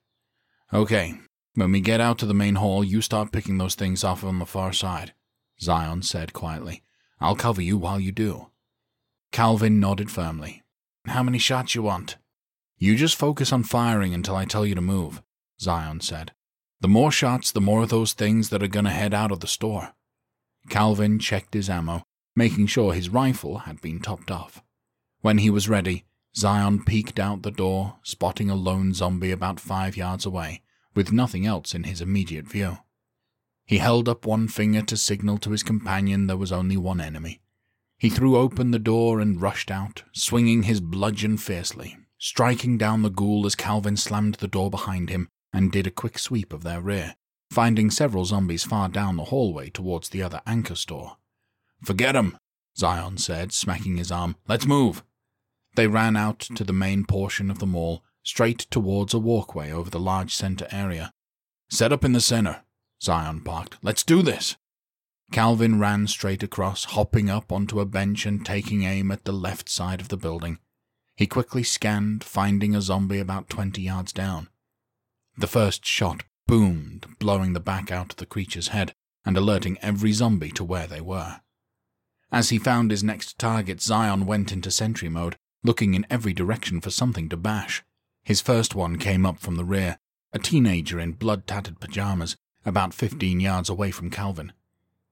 Okay, when we get out to the main hall, you start picking those things off on the far side, Zion said quietly. I'll cover you while you do. Calvin nodded firmly. How many shots you want? You just focus on firing until I tell you to move, Zion said. The more shots, the more of those things that are going to head out of the store. Calvin checked his ammo, making sure his rifle had been topped off. When he was ready, Zion peeked out the door, spotting a lone zombie about five yards away, with nothing else in his immediate view. He held up one finger to signal to his companion there was only one enemy. He threw open the door and rushed out, swinging his bludgeon fiercely, striking down the ghoul as Calvin slammed the door behind him and did a quick sweep of their rear, finding several zombies far down the hallway towards the other anchor store. Forget 'em, Zion said, smacking his arm. Let's move. They ran out to the main portion of the mall, straight towards a walkway over the large center area. Set up in the center, Zion barked. Let's do this. Calvin ran straight across, hopping up onto a bench and taking aim at the left side of the building. He quickly scanned, finding a zombie about twenty yards down. The first shot boomed, blowing the back out of the creature's head and alerting every zombie to where they were. As he found his next target, Zion went into sentry mode, looking in every direction for something to bash. His first one came up from the rear, a teenager in blood tattered pajamas, about fifteen yards away from Calvin.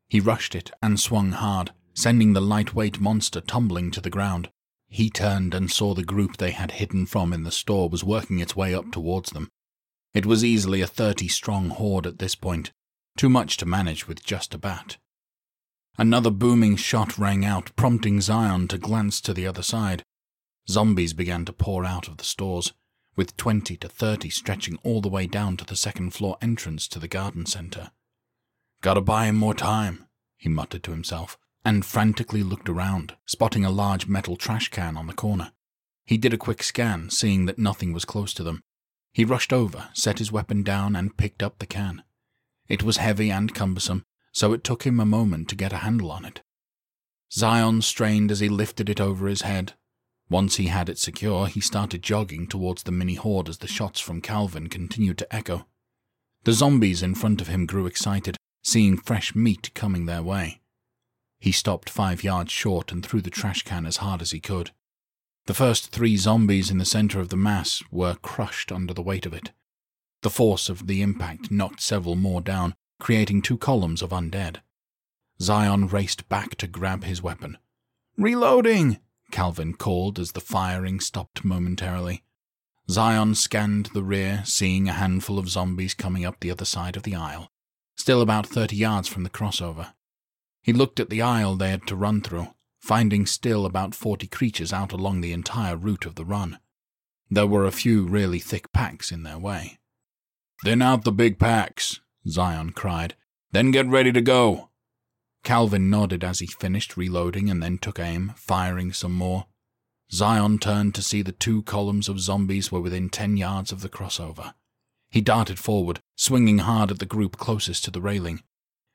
He rushed it and swung hard, sending the lightweight monster tumbling to the ground. He turned and saw the group they had hidden from in the store was working its way up towards them. It was easily a thirty strong horde at this point, too much to manage with just a bat. Another booming shot rang out, prompting Zion to glance to the other side. Zombies began to pour out of the stores, with 20 to 30 stretching all the way down to the second floor entrance to the garden center. Gotta buy him more time, he muttered to himself, and frantically looked around, spotting a large metal trash can on the corner. He did a quick scan, seeing that nothing was close to them. He rushed over, set his weapon down, and picked up the can. It was heavy and cumbersome, so it took him a moment to get a handle on it. Zion strained as he lifted it over his head, once he had it secure, he started jogging towards the mini horde as the shots from Calvin continued to echo. The zombies in front of him grew excited, seeing fresh meat coming their way. He stopped five yards short and threw the trash can as hard as he could. The first three zombies in the center of the mass were crushed under the weight of it. The force of the impact knocked several more down, creating two columns of undead. Zion raced back to grab his weapon. Reloading! Calvin called as the firing stopped momentarily. Zion scanned the rear, seeing a handful of zombies coming up the other side of the aisle, still about thirty yards from the crossover. He looked at the aisle they had to run through, finding still about 40 creatures out along the entire route of the run. There were a few really thick packs in their way. Thin out the big packs, Zion cried. Then get ready to go. Calvin nodded as he finished reloading and then took aim, firing some more. Zion turned to see the two columns of zombies were within ten yards of the crossover. He darted forward, swinging hard at the group closest to the railing.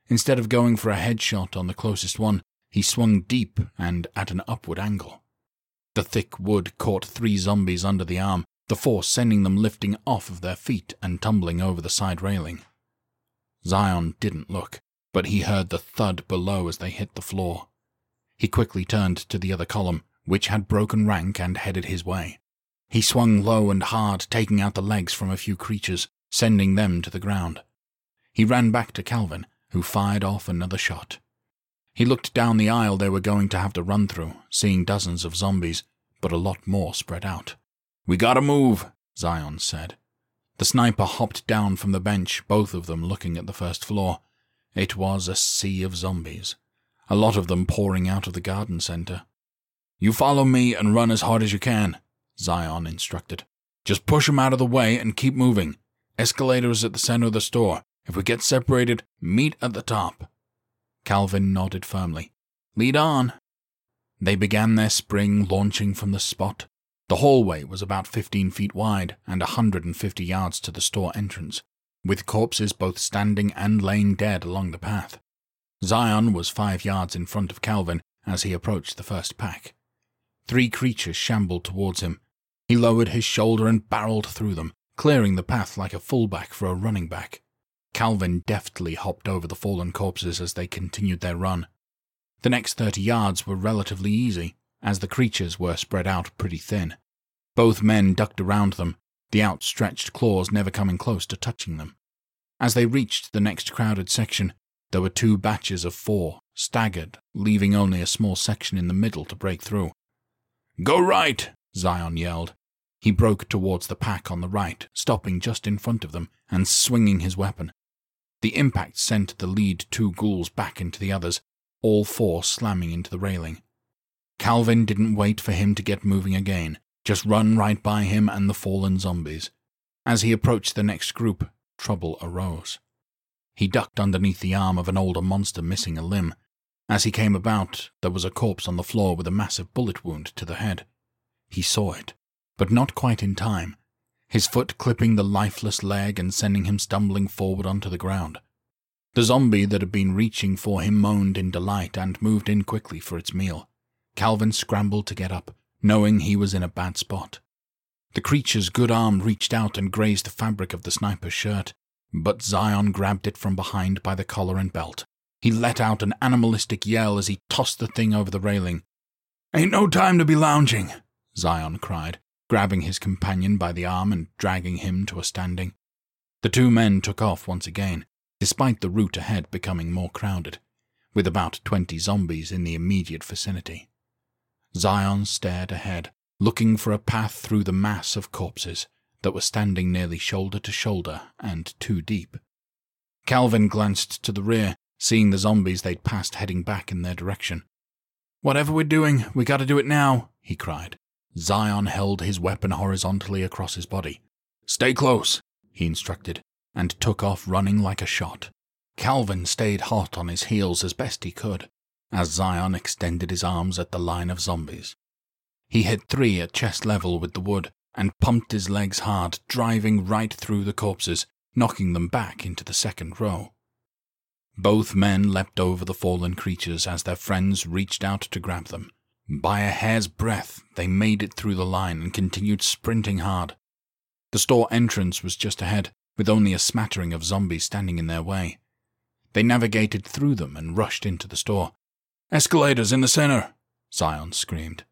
Instead of going for a headshot on the closest one, he swung deep and at an upward angle. The thick wood caught three zombies under the arm, the force sending them lifting off of their feet and tumbling over the side railing. Zion didn't look, but he heard the thud below as they hit the floor. He quickly turned to the other column, which had broken rank and headed his way. He swung low and hard, taking out the legs from a few creatures, sending them to the ground. He ran back to Calvin, who fired off another shot. He looked down the aisle they were going to have to run through, seeing dozens of zombies, but a lot more spread out. We gotta move, Zion said. The sniper hopped down from the bench, both of them looking at the first floor. It was a sea of zombies, a lot of them pouring out of the garden center. You follow me and run as hard as you can, Zion instructed. Just push them out of the way and keep moving. Escalator is at the center of the store. If we get separated, meet at the top. Calvin nodded firmly. Lead on. They began their spring launching from the spot. The hallway was about 15 feet wide and a 150 yards to the store entrance, with corpses both standing and laying dead along the path. Zion was five yards in front of Calvin as he approached the first pack. Three creatures shambled towards him. He lowered his shoulder and barreled through them, clearing the path like a fullback for a running back. Calvin deftly hopped over the fallen corpses as they continued their run. The next thirty yards were relatively easy, as the creatures were spread out pretty thin. Both men ducked around them, the outstretched claws never coming close to touching them. As they reached the next crowded section, there were two batches of four, staggered, leaving only a small section in the middle to break through. Go right! Zion yelled. He broke towards the pack on the right, stopping just in front of them and swinging his weapon. The impact sent the lead two ghouls back into the others, all four slamming into the railing. Calvin didn't wait for him to get moving again, just run right by him and the fallen zombies. As he approached the next group, trouble arose. He ducked underneath the arm of an older monster missing a limb. As he came about, there was a corpse on the floor with a massive bullet wound to the head. He saw it, but not quite in time, his foot clipping the lifeless leg and sending him stumbling forward onto the ground. The zombie that had been reaching for him moaned in delight and moved in quickly for its meal. Calvin scrambled to get up, knowing he was in a bad spot. The creature's good arm reached out and grazed the fabric of the sniper's shirt, but Zion grabbed it from behind by the collar and belt. He let out an animalistic yell as he tossed the thing over the railing. Ain't no time to be lounging, Zion cried, grabbing his companion by the arm and dragging him to a standing. The two men took off once again, despite the route ahead becoming more crowded, with about twenty zombies in the immediate vicinity. Zion stared ahead, looking for a path through the mass of corpses that were standing nearly shoulder to shoulder and two deep. Calvin glanced to the rear, seeing the zombies they'd passed heading back in their direction. Whatever we're doing, we gotta do it now, he cried. Zion held his weapon horizontally across his body. Stay close, he instructed, and took off running like a shot. Calvin stayed hot on his heels as best he could, as Zion extended his arms at the line of zombies. He hit three at chest level with the wood and pumped his legs hard, driving right through the corpses, knocking them back into the second row. Both men leapt over the fallen creatures as their friends reached out to grab them. By a hair's breadth, they made it through the line and continued sprinting hard. The store entrance was just ahead, with only a smattering of zombies standing in their way. They navigated through them and rushed into the store. Escalators in the center! Zion screamed.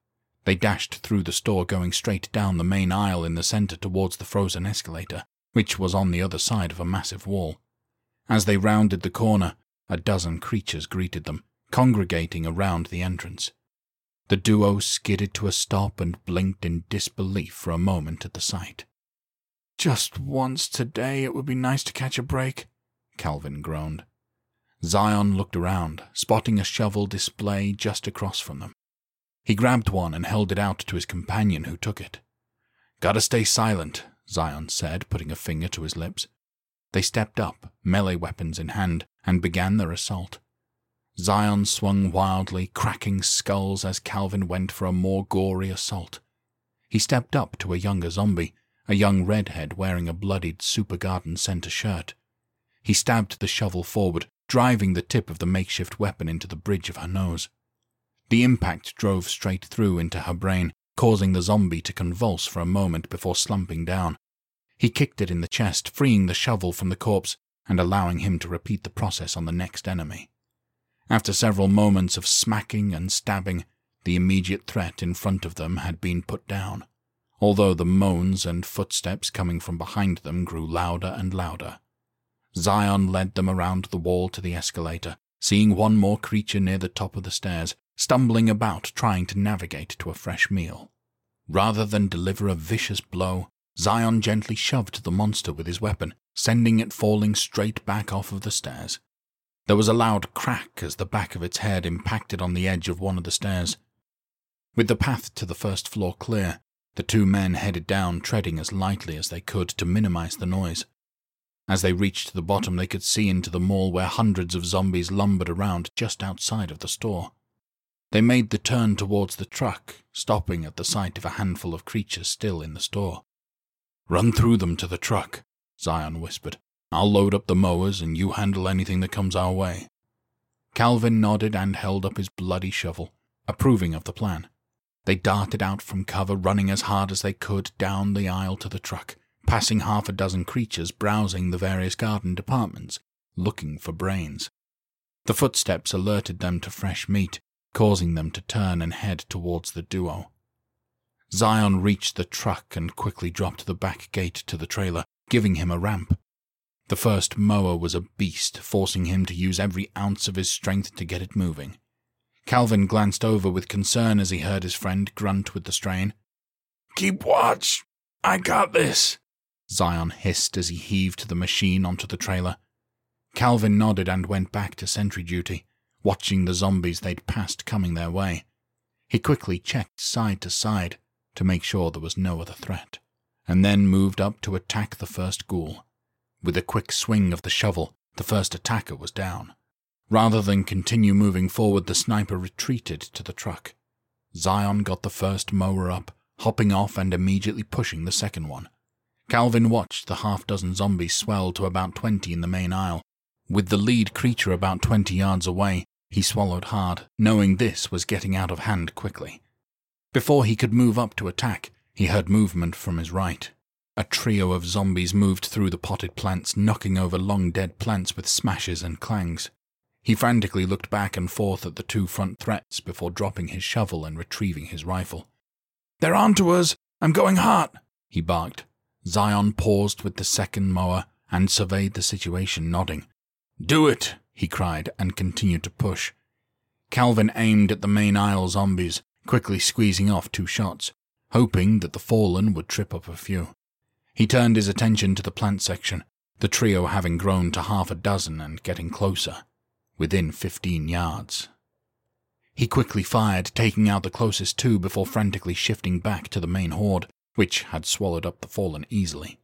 They dashed through the store, going straight down the main aisle in the center towards the frozen escalator, which was on the other side of a massive wall. As they rounded the corner, a dozen creatures greeted them, congregating around the entrance. The duo skidded to a stop and blinked in disbelief for a moment at the sight. Just once today it would be nice to catch a break, Calvin groaned. Zion looked around, spotting a shovel display just across from them. He grabbed one and held it out to his companion, who took it. Gotta stay silent, Zion said, putting a finger to his lips. They stepped up, melee weapons in hand, and began their assault. Zion swung wildly, cracking skulls as Calvin went for a more gory assault. He stepped up to a younger zombie, a young redhead wearing a bloodied Super Garden center shirt. He stabbed the shovel forward, driving the tip of the makeshift weapon into the bridge of her nose. The impact drove straight through into her brain, causing the zombie to convulse for a moment before slumping down. He kicked it in the chest, freeing the shovel from the corpse and allowing him to repeat the process on the next enemy. After several moments of smacking and stabbing, the immediate threat in front of them had been put down, although the moans and footsteps coming from behind them grew louder and louder. Zion led them around the wall to the escalator, seeing one more creature near the top of the stairs, stumbling about trying to navigate to a fresh meal. Rather than deliver a vicious blow, Zion gently shoved the monster with his weapon, sending it falling straight back off of the stairs. There was a loud crack as the back of its head impacted on the edge of one of the stairs. With the path to the first floor clear, the two men headed down, treading as lightly as they could to minimize the noise. As they reached the bottom, they could see into the mall where hundreds of zombies lumbered around just outside of the store. They made the turn towards the truck, stopping at the sight of a handful of creatures still in the store. Run through them to the truck, Zion whispered. I'll load up the mowers and you handle anything that comes our way. Calvin nodded and held up his bloody shovel, approving of the plan. They darted out from cover, running as hard as they could down the aisle to the truck passing half a dozen creatures browsing the various garden departments, looking for brains. The footsteps alerted them to fresh meat, causing them to turn and head towards the duo. Zion reached the truck and quickly dropped the back gate to the trailer, giving him a ramp. The first mower was a beast, forcing him to use every ounce of his strength to get it moving. Calvin glanced over with concern as he heard his friend grunt with the strain. Keep watch. I got this. Zion hissed as he heaved the machine onto the trailer. Calvin nodded and went back to sentry duty, watching the zombies they'd passed coming their way. He quickly checked side to side to make sure there was no other threat, and then moved up to attack the first ghoul. With a quick swing of the shovel, the first attacker was down. Rather than continue moving forward, the sniper retreated to the truck. Zion got the first mower up, hopping off and immediately pushing the second one. Calvin watched the half dozen zombies swell to about twenty in the main aisle. With the lead creature about twenty yards away, he swallowed hard, knowing this was getting out of hand quickly. Before he could move up to attack, he heard movement from his right. A trio of zombies moved through the potted plants, knocking over long dead plants with smashes and clangs. He frantically looked back and forth at the two front threats before dropping his shovel and retrieving his rifle. They're on to us! I'm going hot! he barked. Zion paused with the second mower and surveyed the situation, nodding. Do it, he cried, and continued to push. Calvin aimed at the main aisle zombies, quickly squeezing off two shots, hoping that the fallen would trip up a few. He turned his attention to the plant section, the trio having grown to half a dozen and getting closer, within fifteen yards. He quickly fired, taking out the closest two before frantically shifting back to the main horde, which had swallowed up the fallen easily.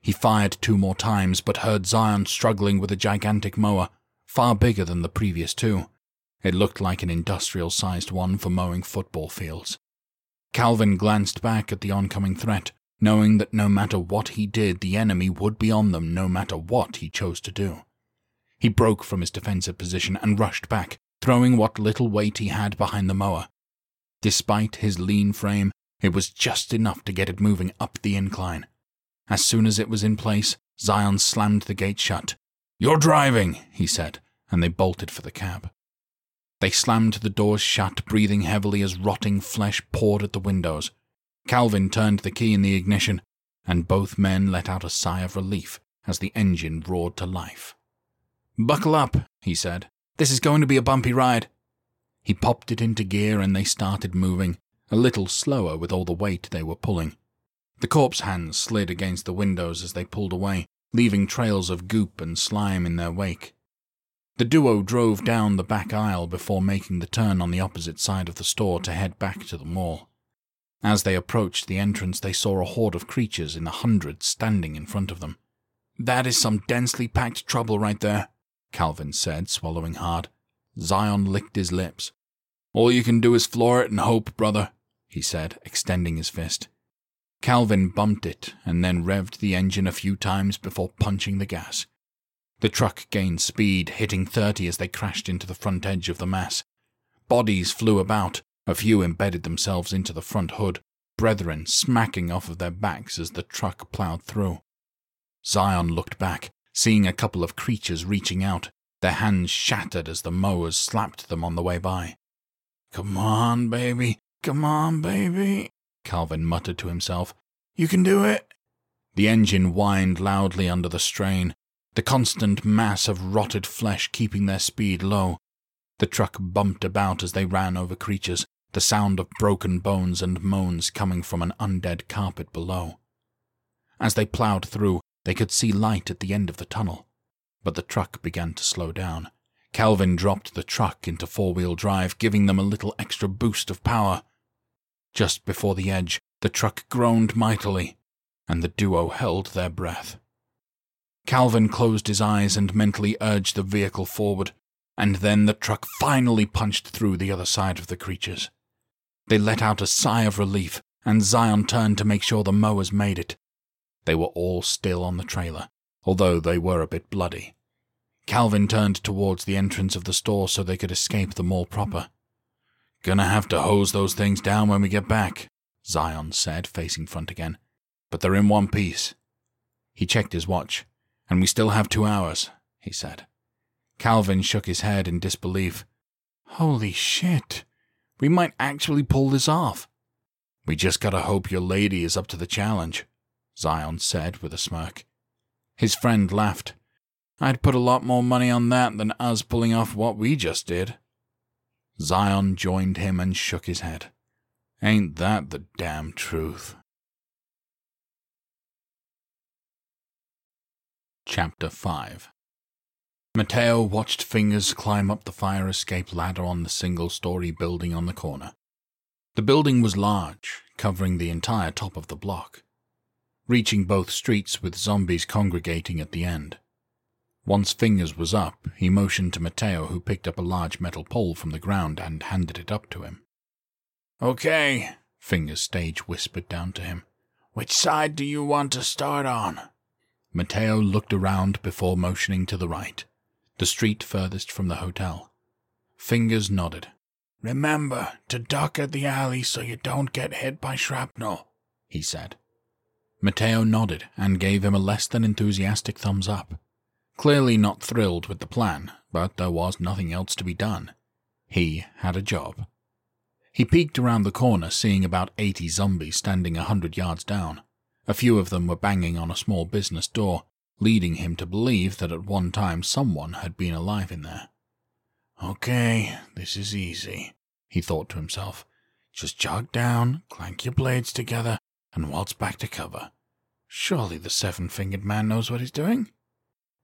He fired two more times, but heard Zion struggling with a gigantic mower, far bigger than the previous two. It looked like an industrial sized one for mowing football fields. Calvin glanced back at the oncoming threat, knowing that no matter what he did, the enemy would be on them no matter what he chose to do. He broke from his defensive position and rushed back, throwing what little weight he had behind the mower. Despite his lean frame, it was just enough to get it moving up the incline. As soon as it was in place, Zion slammed the gate shut. You're driving, he said, and they bolted for the cab. They slammed the doors shut, breathing heavily as rotting flesh poured at the windows. Calvin turned the key in the ignition, and both men let out a sigh of relief as the engine roared to life. Buckle up, he said. This is going to be a bumpy ride. He popped it into gear and they started moving, a little slower with all the weight they were pulling. The corpse hands slid against the windows as they pulled away, leaving trails of goop and slime in their wake. The duo drove down the back aisle before making the turn on the opposite side of the store to head back to the mall. As they approached the entrance, they saw a horde of creatures in the hundreds standing in front of them. That is some densely packed trouble right there, Calvin said, swallowing hard. Zion licked his lips. All you can do is floor it and hope, brother, he said, extending his fist. Calvin bumped it and then revved the engine a few times before punching the gas. The truck gained speed, hitting 30 as they crashed into the front edge of the mass. Bodies flew about, a few embedded themselves into the front hood, brethren smacking off of their backs as the truck plowed through. Zion looked back, seeing a couple of creatures reaching out, their hands shattered as the mowers slapped them on the way by. Come on, baby. Come on, baby, Calvin muttered to himself. You can do it. The engine whined loudly under the strain, the constant mass of rotted flesh keeping their speed low. The truck bumped about as they ran over creatures, the sound of broken bones and moans coming from an undead carpet below. As they plowed through, they could see light at the end of the tunnel, but the truck began to slow down. Calvin dropped the truck into four wheel drive, giving them a little extra boost of power. Just before the edge, the truck groaned mightily, and the duo held their breath. Calvin closed his eyes and mentally urged the vehicle forward, and then the truck finally punched through the other side of the creatures. They let out a sigh of relief, and Zion turned to make sure the mowers made it. They were all still on the trailer, although they were a bit bloody. Calvin turned towards the entrance of the store so they could escape the mall proper. Gonna have to hose those things down when we get back, Zion said, facing front again. But they're in one piece. He checked his watch. And we still have two hours, he said. Calvin shook his head in disbelief. Holy shit. We might actually pull this off. We just gotta hope your lady is up to the challenge, Zion said with a smirk. His friend laughed. I'd put a lot more money on that than us pulling off what we just did. Zion joined him and shook his head. Ain't that the damn truth? Chapter 5 Mateo watched Fingers climb up the fire escape ladder on the single story building on the corner. The building was large, covering the entire top of the block, reaching both streets with zombies congregating at the end. Once Fingers was up, he motioned to Mateo, who picked up a large metal pole from the ground and handed it up to him. Okay, Fingers Stage whispered down to him. Which side do you want to start on? Mateo looked around before motioning to the right, the street furthest from the hotel. Fingers nodded. Remember to duck at the alley so you don't get hit by shrapnel, he said. Mateo nodded and gave him a less than enthusiastic thumbs up. Clearly not thrilled with the plan, but there was nothing else to be done. He had a job. He peeked around the corner, seeing about eighty zombies standing a hundred yards down. A few of them were banging on a small business door, leading him to believe that at one time someone had been alive in there. Okay, this is easy, he thought to himself. Just jog down, clank your blades together, and waltz back to cover. Surely the seven fingered man knows what he's doing?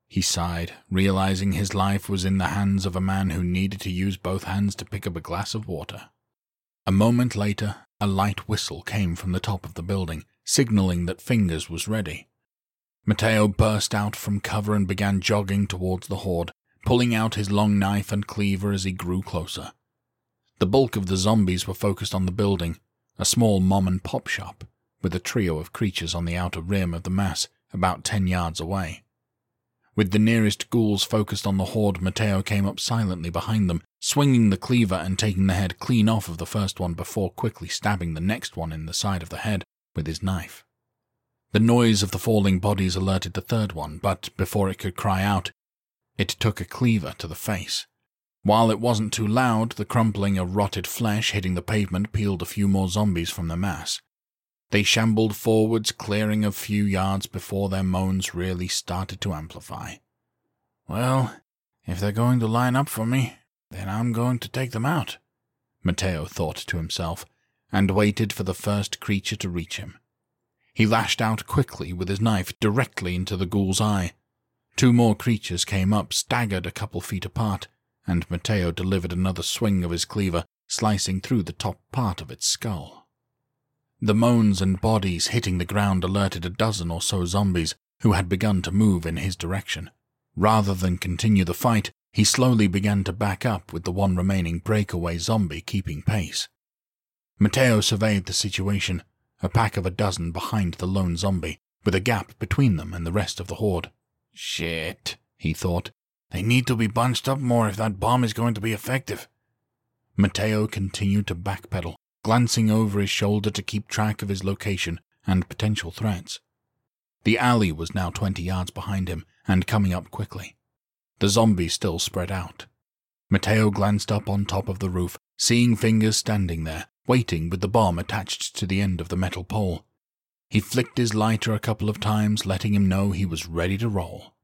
He sighed, realizing his life was in the hands of a man who needed to use both hands to pick up a glass of water. A moment later, a light whistle came from the top of the building, signaling that Fingers was ready. Mateo burst out from cover and began jogging towards the horde, pulling out his long knife and cleaver as he grew closer. The bulk of the zombies were focused on the building, a small mom and pop shop, with a trio of creatures on the outer rim of the mass, about ten yards away. With the nearest ghouls focused on the horde, Mateo came up silently behind them, swinging the cleaver and taking the head clean off of the first one before quickly stabbing the next one in the side of the head with his knife. The noise of the falling bodies alerted the third one, but before it could cry out, it took a cleaver to the face. While it wasn't too loud, the crumpling of rotted flesh hitting the pavement peeled a few more zombies from the mass. They shambled forwards, clearing a few yards before their moans really started to amplify. Well, if they're going to line up for me, then I'm going to take them out, Mateo thought to himself, and waited for the first creature to reach him. He lashed out quickly with his knife directly into the ghoul's eye. Two more creatures came up, staggered a couple feet apart, and Mateo delivered another swing of his cleaver, slicing through the top part of its skull. The moans and bodies hitting the ground alerted a dozen or so zombies who had begun to move in his direction. Rather than continue the fight, he slowly began to back up with the one remaining breakaway zombie keeping pace. Mateo surveyed the situation, a pack of a dozen behind the lone zombie, with a gap between them and the rest of the horde. Shit, he thought. They need to be bunched up more if that bomb is going to be effective. Mateo continued to backpedal, glancing over his shoulder to keep track of his location and potential threats. The alley was now twenty yards behind him and coming up quickly. The zombies still spread out. Mateo glanced up on top of the roof, seeing fingers standing there, waiting with the bomb attached to the end of the metal pole. He flicked his lighter a couple of times, letting him know he was ready to roll.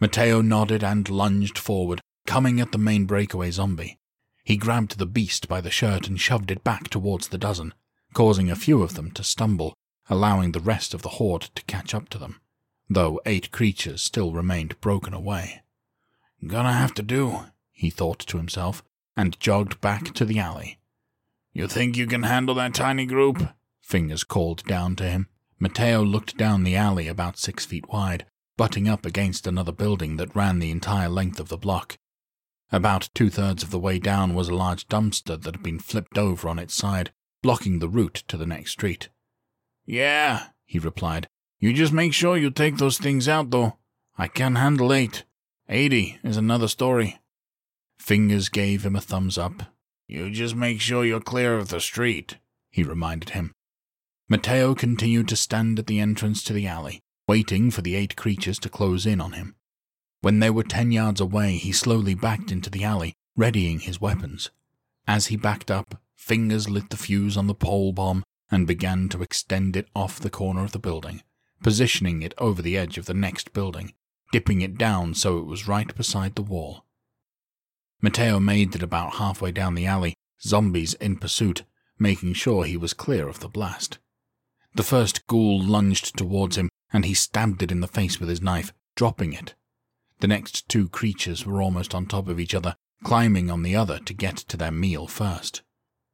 Mateo nodded and lunged forward, coming at the main breakaway zombie. He grabbed the beast by the shirt and shoved it back towards the dozen, causing a few of them to stumble, allowing the rest of the horde to catch up to them, though eight creatures still remained broken away. Gonna have to do, he thought to himself, and jogged back to the alley. You think you can handle that tiny group? Fingers called down to him. Mateo looked down the alley about six feet wide, butting up against another building that ran the entire length of the block. About two thirds of the way down was a large dumpster that had been flipped over on its side, blocking the route to the next street. Yeah, he replied. You just make sure you take those things out, though. I can handle eight. Eighty is another story. Fingers gave him a thumbs up. You just make sure you're clear of the street, he reminded him. Mateo continued to stand at the entrance to the alley, waiting for the eight creatures to close in on him. When they were ten yards away, he slowly backed into the alley, readying his weapons. As he backed up, fingers lit the fuse on the pole bomb and began to extend it off the corner of the building, positioning it over the edge of the next building, dipping it down so it was right beside the wall. Mateo made it about halfway down the alley, zombies in pursuit, making sure he was clear of the blast. The first ghoul lunged towards him, and he stabbed it in the face with his knife, dropping it. The next two creatures were almost on top of each other, climbing on the other to get to their meal first.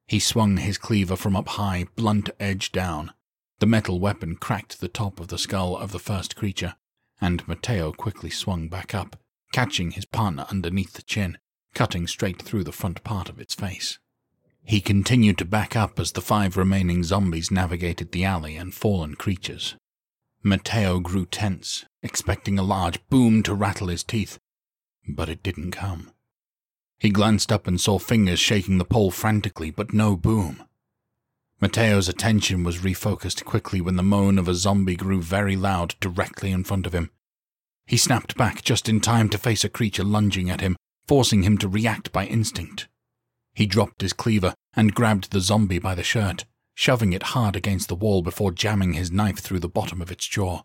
He swung his cleaver from up high, blunt edge down. The metal weapon cracked the top of the skull of the first creature, and Mateo quickly swung back up, catching his partner underneath the chin, cutting straight through the front part of its face. He continued to back up as the five remaining zombies navigated the alley and fallen creatures. Mateo grew tense, expecting a large boom to rattle his teeth, but it didn't come. He glanced up and saw fingers shaking the pole frantically, but no boom. Mateo's attention was refocused quickly when the moan of a zombie grew very loud directly in front of him. He snapped back just in time to face a creature lunging at him, forcing him to react by instinct. He dropped his cleaver and grabbed the zombie by the shirt shoving it hard against the wall before jamming his knife through the bottom of its jaw.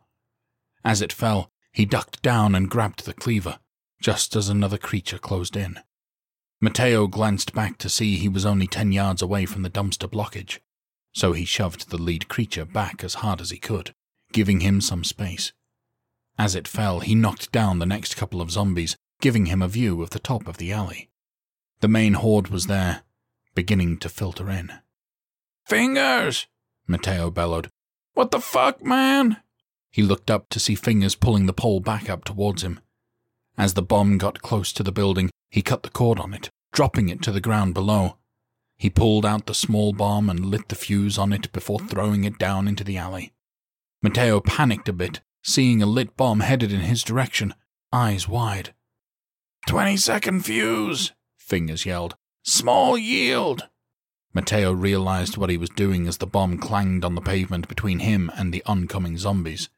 As it fell, he ducked down and grabbed the cleaver, just as another creature closed in. Mateo glanced back to see he was only ten yards away from the dumpster blockage, so he shoved the lead creature back as hard as he could, giving him some space. As it fell, he knocked down the next couple of zombies, giving him a view of the top of the alley. The main horde was there, beginning to filter in. Fingers! Mateo bellowed. What the fuck, man? He looked up to see Fingers pulling the pole back up towards him. As the bomb got close to the building, he cut the cord on it, dropping it to the ground below. He pulled out the small bomb and lit the fuse on it before throwing it down into the alley. Mateo panicked a bit, seeing a lit bomb headed in his direction, eyes wide. Twenty second fuse, Fingers yelled. Small yield. Mateo realized what he was doing as the bomb clanged on the pavement between him and the oncoming zombies.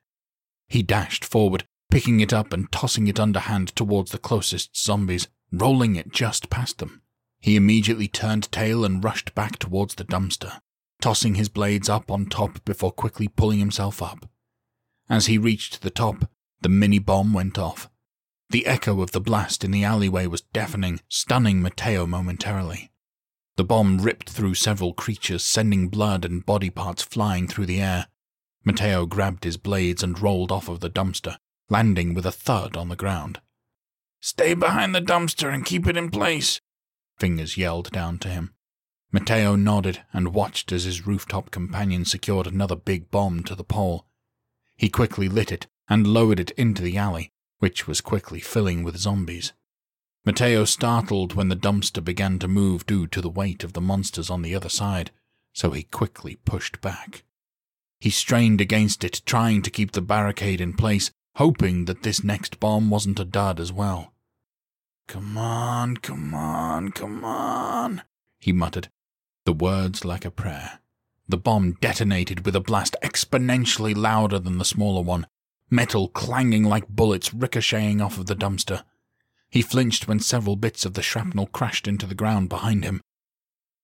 He dashed forward, picking it up and tossing it underhand towards the closest zombies, rolling it just past them. He immediately turned tail and rushed back towards the dumpster, tossing his blades up on top before quickly pulling himself up. As he reached the top, the mini bomb went off. The echo of the blast in the alleyway was deafening, stunning Mateo momentarily. The bomb ripped through several creatures, sending blood and body parts flying through the air. Mateo grabbed his blades and rolled off of the dumpster, landing with a thud on the ground. Stay behind the dumpster and keep it in place, Fingers yelled down to him. Mateo nodded and watched as his rooftop companion secured another big bomb to the pole. He quickly lit it and lowered it into the alley, which was quickly filling with zombies. Mateo startled when the dumpster began to move due to the weight of the monsters on the other side, so he quickly pushed back. He strained against it, trying to keep the barricade in place, hoping that this next bomb wasn't a dud as well. Come on, come on, come on, he muttered, the words like a prayer. The bomb detonated with a blast exponentially louder than the smaller one, metal clanging like bullets ricocheting off of the dumpster. He flinched when several bits of the shrapnel crashed into the ground behind him.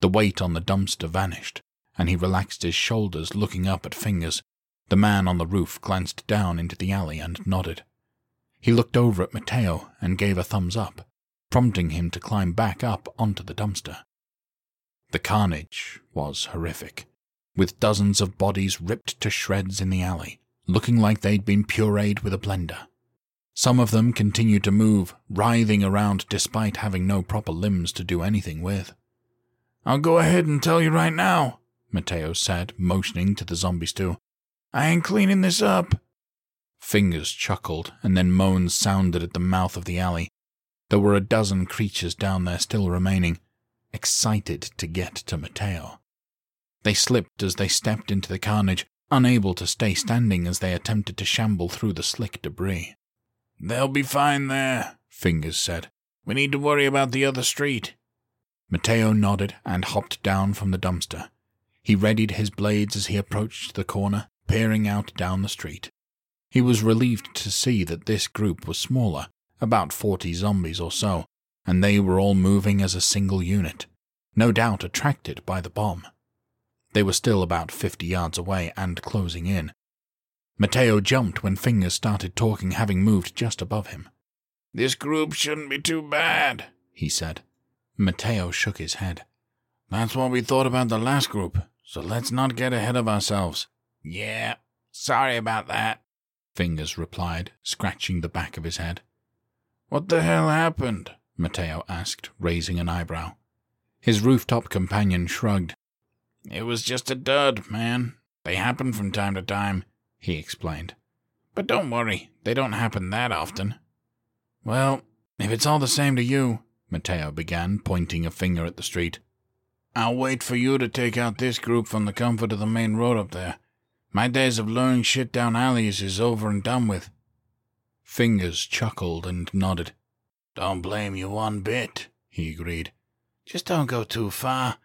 The weight on the dumpster vanished, and he relaxed his shoulders, looking up at Fingers. The man on the roof glanced down into the alley and nodded. He looked over at Mateo and gave a thumbs up, prompting him to climb back up onto the dumpster. The carnage was horrific, with dozens of bodies ripped to shreds in the alley, looking like they'd been pureed with a blender. Some of them continued to move, writhing around despite having no proper limbs to do anything with. I'll go ahead and tell you right now, Mateo said, motioning to the zombie stew. I ain't cleaning this up. Fingers chuckled, and then moans sounded at the mouth of the alley. There were a dozen creatures down there still remaining, excited to get to Mateo. They slipped as they stepped into the carnage, unable to stay standing as they attempted to shamble through the slick debris. They'll be fine there, Fingers said. We need to worry about the other street. Mateo nodded and hopped down from the dumpster. He readied his blades as he approached the corner, peering out down the street. He was relieved to see that this group was smaller, about forty zombies or so, and they were all moving as a single unit, no doubt attracted by the bomb. They were still about fifty yards away and closing in. Mateo jumped when Fingers started talking, having moved just above him. This group shouldn't be too bad, he said. Mateo shook his head. That's what we thought about the last group, so let's not get ahead of ourselves. Yeah, sorry about that, Fingers replied, scratching the back of his head. What the hell happened? Mateo asked, raising an eyebrow. His rooftop companion shrugged. It was just a dud, man. They happen from time to time, he explained. But don't worry, they don't happen that often. Well, if it's all the same to you, Mateo began, pointing a finger at the street, I'll wait for you to take out this group from the comfort of the main road up there. My days of luring shit down alleys is over and done with. Fingers chuckled and nodded. Don't blame you one bit, he agreed. Just don't go too far,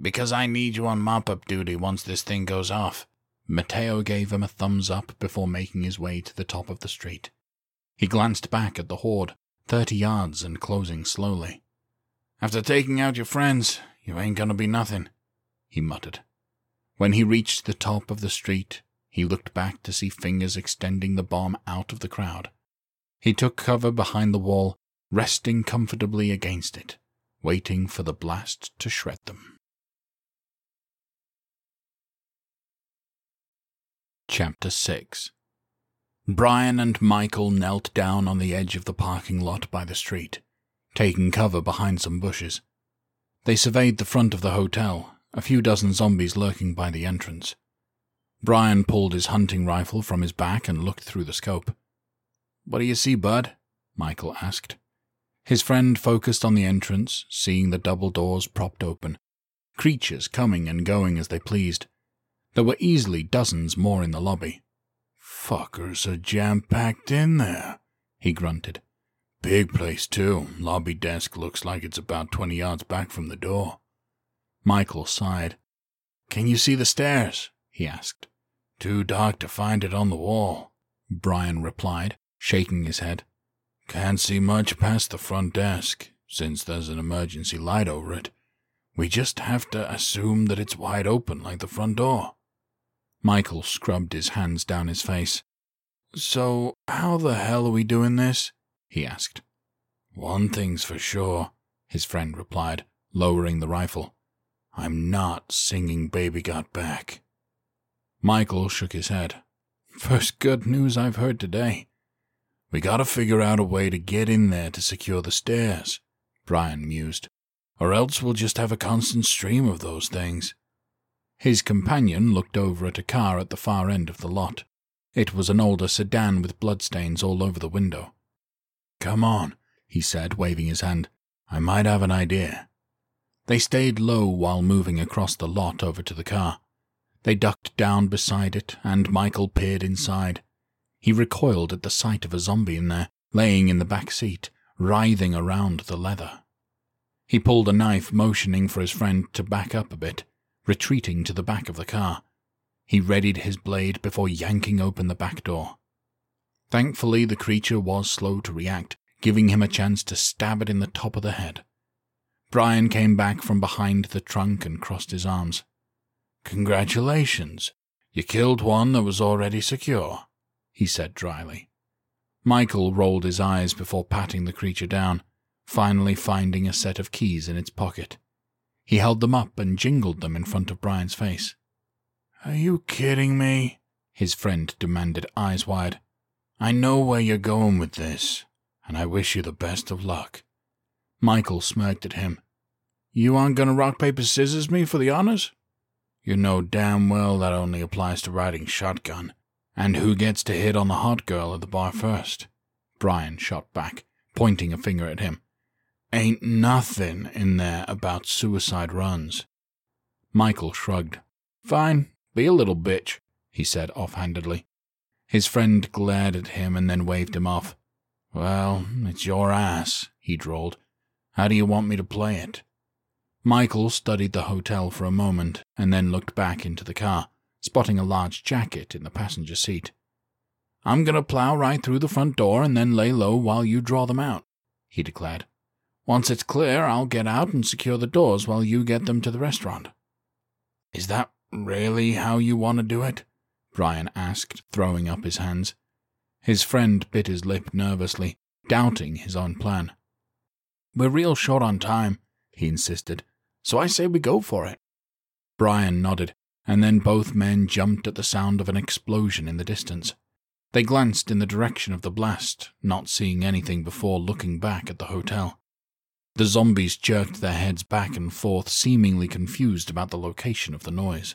because I need you on mop up duty once this thing goes off. Mateo gave him a thumbs up before making his way to the top of the street. He glanced back at the horde, thirty yards and closing slowly. After taking out your friends, you ain't gonna be nothing, he muttered. When he reached the top of the street, he looked back to see fingers extending the bomb out of the crowd. He took cover behind the wall resting comfortably against it, waiting for the blast to shred them. Chapter 6 Brian and Michael knelt down on the edge of the parking lot by the street, taking cover behind some bushes. They surveyed the front of the hotel, a few dozen zombies lurking by the entrance. Brian pulled his hunting rifle from his back and looked through the scope. What do you see, Bud? Michael asked. His friend focused on the entrance, seeing the double doors propped open, creatures coming and going as they pleased. There were easily dozens more in the lobby. Fuckers are jam packed in there, he grunted. Big place, too. Lobby desk looks like it's about 20 yards back from the door. Michael sighed. Can you see the stairs? he asked. Too dark to find it on the wall, Brian replied, shaking his head. Can't see much past the front desk, since there's an emergency light over it. We just have to assume that it's wide open like the front door. Michael scrubbed his hands down his face. So, how the hell are we doing this? he asked. One thing's for sure, his friend replied, lowering the rifle. I'm not singing Baby Got Back. Michael shook his head. First good news I've heard today. We gotta figure out a way to get in there to secure the stairs, Brian mused, or else we'll just have a constant stream of those things. His companion looked over at a car at the far end of the lot. It was an older sedan with bloodstains all over the window. Come on, he said, waving his hand. I might have an idea. They stayed low while moving across the lot over to the car. They ducked down beside it, and Michael peered inside. He recoiled at the sight of a zombie in there, laying in the back seat, writhing around the leather. He pulled a knife, motioning for his friend to back up a bit, retreating to the back of the car. He readied his blade before yanking open the back door. Thankfully, the creature was slow to react, giving him a chance to stab it in the top of the head. Brian came back from behind the trunk and crossed his arms. Congratulations. You killed one that was already secure, he said dryly. Michael rolled his eyes before patting the creature down, finally finding a set of keys in its pocket. He held them up and jingled them in front of Brian's face. Are you kidding me? His friend demanded, eyes wide. I know where you're going with this, and I wish you the best of luck. Michael smirked at him. You aren't going to rock, paper, scissors me for the honors? You know damn well that only applies to riding shotgun. And who gets to hit on the hot girl at the bar first? Brian shot back, pointing a finger at him. Ain't nothing in there about suicide runs. Michael shrugged. Fine, be a little bitch, he said offhandedly. His friend glared at him and then waved him off. Well, it's your ass, he drawled. How do you want me to play it? Michael studied the hotel for a moment and then looked back into the car, spotting a large jacket in the passenger seat. I'm going to plow right through the front door and then lay low while you draw them out, he declared. Once it's clear, I'll get out and secure the doors while you get them to the restaurant. Is that really how you want to do it? Brian asked, throwing up his hands. His friend bit his lip nervously, doubting his own plan. We're real short on time, he insisted, so I say we go for it. Brian nodded, and then both men jumped at the sound of an explosion in the distance. They glanced in the direction of the blast, not seeing anything before looking back at the hotel. The zombies jerked their heads back and forth, seemingly confused about the location of the noise.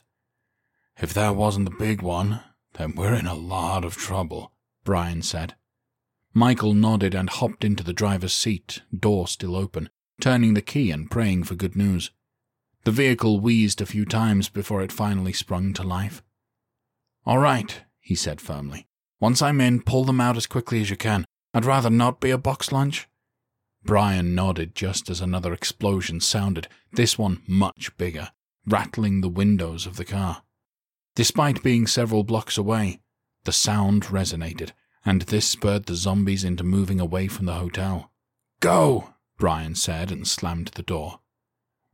If that wasn't the big one, then we're in a lot of trouble, Brian said. Michael nodded and hopped into the driver's seat, door still open, turning the key and praying for good news. The vehicle wheezed a few times before it finally sprung to life. All right, he said firmly. Once I'm in, pull them out as quickly as you can. I'd rather not be a box lunch. Brian nodded just as another explosion sounded, this one much bigger, rattling the windows of the car. Despite being several blocks away, the sound resonated, and this spurred the zombies into moving away from the hotel. Go! Brian said and slammed the door.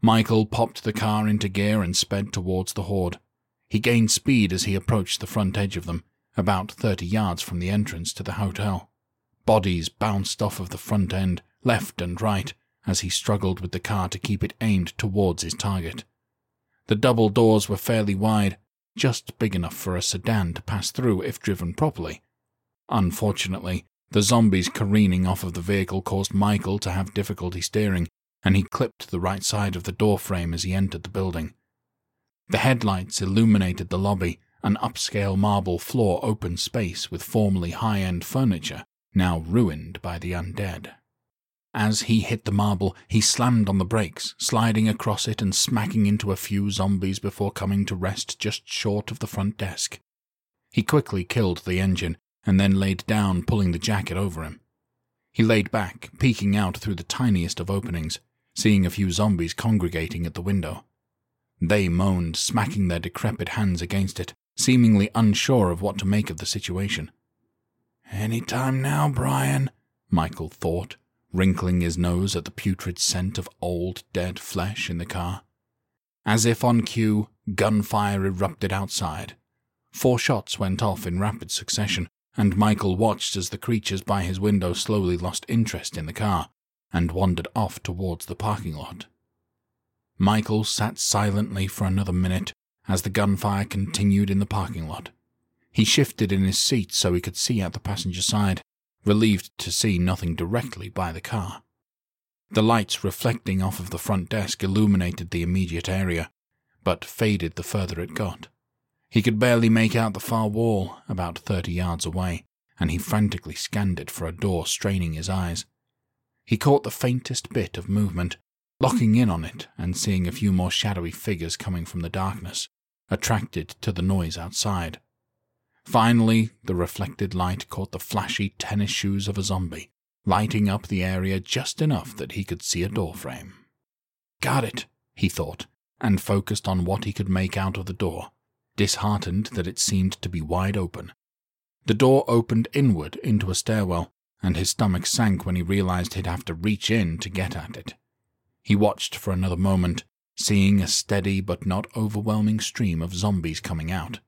Michael popped the car into gear and sped towards the horde. He gained speed as he approached the front edge of them, about thirty yards from the entrance to the hotel. Bodies bounced off of the front end, left and right, as he struggled with the car to keep it aimed towards his target. The double doors were fairly wide, just big enough for a sedan to pass through if driven properly. Unfortunately, the zombies careening off of the vehicle caused Michael to have difficulty steering, and he clipped the right side of the door frame as he entered the building. The headlights illuminated the lobby, an upscale marble floor open space with formerly high end furniture, now ruined by the undead. As he hit the marble, he slammed on the brakes, sliding across it and smacking into a few zombies before coming to rest just short of the front desk. He quickly killed the engine and then laid down, pulling the jacket over him. He laid back, peeking out through the tiniest of openings, seeing a few zombies congregating at the window. They moaned, smacking their decrepit hands against it, seemingly unsure of what to make of the situation. Any time now, Brian, Michael thought, wrinkling his nose at the putrid scent of old, dead flesh in the car. As if on cue, gunfire erupted outside. Four shots went off in rapid succession, and Michael watched as the creatures by his window slowly lost interest in the car and wandered off towards the parking lot. Michael sat silently for another minute as the gunfire continued in the parking lot. He shifted in his seat so he could see out the passenger side, relieved to see nothing directly by the car. The lights reflecting off of the front desk illuminated the immediate area, but faded the further it got. He could barely make out the far wall, about thirty yards away, and he frantically scanned it for a door, straining his eyes. He caught the faintest bit of movement, locking in on it and seeing a few more shadowy figures coming from the darkness, attracted to the noise outside. Finally, the reflected light caught the flashy tennis shoes of a zombie, lighting up the area just enough that he could see a doorframe. Got it, he thought, and focused on what he could make out of the door, disheartened that it seemed to be wide open. The door opened inward into a stairwell, and his stomach sank when he realized he'd have to reach in to get at it. He watched for another moment, seeing a steady but not overwhelming stream of zombies coming out.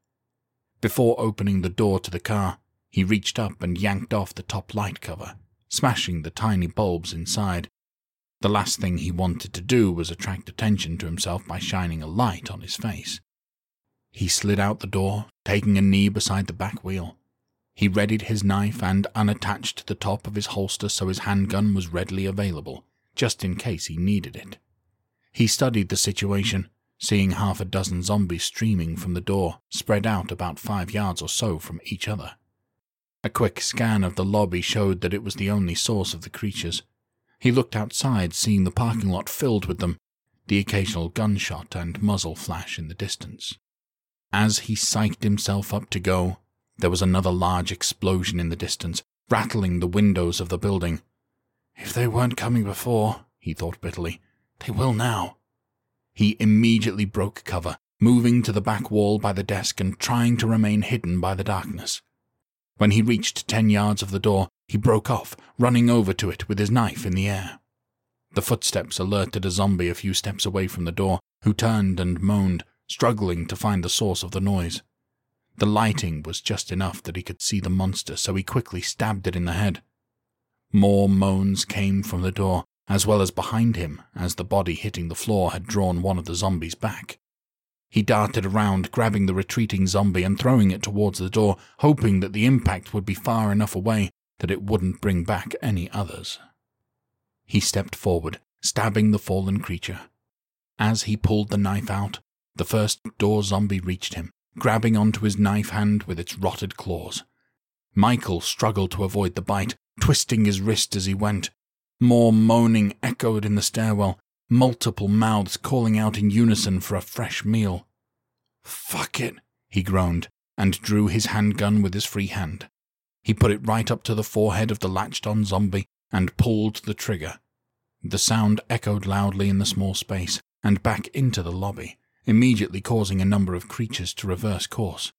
Before opening the door to the car, he reached up and yanked off the top light cover, smashing the tiny bulbs inside. The last thing he wanted to do was attract attention to himself by shining a light on his face. He slid out the door, taking a knee beside the back wheel. He readied his knife and unattached the top of his holster so his handgun was readily available just in case he needed it. He studied the situation, seeing half a dozen zombies streaming from the door, spread out about five yards or so from each other. A quick scan of the lobby showed that it was the only source of the creatures. He looked outside, seeing the parking lot filled with them, the occasional gunshot and muzzle flash in the distance. As he psyched himself up to go, there was another large explosion in the distance, rattling the windows of the building. If they weren't coming before, he thought bitterly, they will now. He immediately broke cover, moving to the back wall by the desk and trying to remain hidden by the darkness. When he reached ten yards of the door, he broke off, running over to it with his knife in the air. The footsteps alerted a zombie a few steps away from the door, who turned and moaned, struggling to find the source of the noise. The lighting was just enough that he could see the monster, so he quickly stabbed it in the head. More moans came from the door, as well as behind him, as the body hitting the floor had drawn one of the zombies back. He darted around, grabbing the retreating zombie and throwing it towards the door, hoping that the impact would be far enough away that it wouldn't bring back any others. He stepped forward, stabbing the fallen creature. As he pulled the knife out, the first door zombie reached him, grabbing onto his knife hand with its rotted claws. Michael struggled to avoid the bite, twisting his wrist as he went. More moaning echoed in the stairwell, multiple mouths calling out in unison for a fresh meal. Fuck it, he groaned, and drew his handgun with his free hand. He put it right up to the forehead of the latched on zombie and pulled the trigger. The sound echoed loudly in the small space and back into the lobby, immediately causing a number of creatures to reverse course.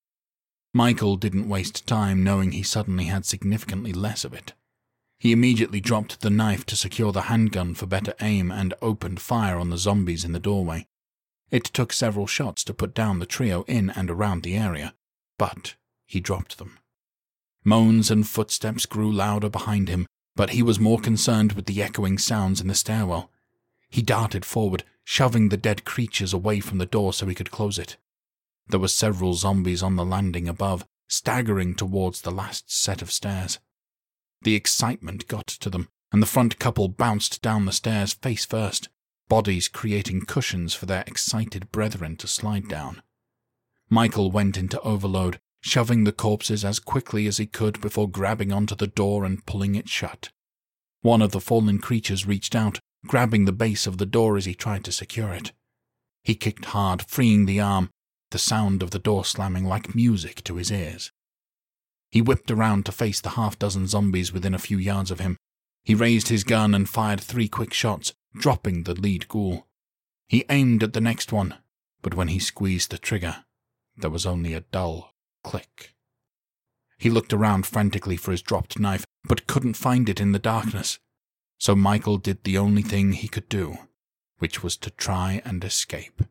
Michael didn't waste time knowing he suddenly had significantly less of it. He immediately dropped the knife to secure the handgun for better aim and opened fire on the zombies in the doorway. It took several shots to put down the trio in and around the area, but he dropped them. Moans and footsteps grew louder behind him, but he was more concerned with the echoing sounds in the stairwell. He darted forward, shoving the dead creatures away from the door so he could close it. There were several zombies on the landing above, staggering towards the last set of stairs. The excitement got to them, and the front couple bounced down the stairs face first, bodies creating cushions for their excited brethren to slide down. Michael went into overload, shoving the corpses as quickly as he could before grabbing onto the door and pulling it shut. One of the fallen creatures reached out, grabbing the base of the door as he tried to secure it. He kicked hard, freeing the arm, the sound of the door slamming like music to his ears. He whipped around to face the half dozen zombies within a few yards of him. He raised his gun and fired three quick shots, dropping the lead ghoul. He aimed at the next one, but when he squeezed the trigger, there was only a dull click. He looked around frantically for his dropped knife, but couldn't find it in the darkness. So Michael did the only thing he could do, which was to try and escape.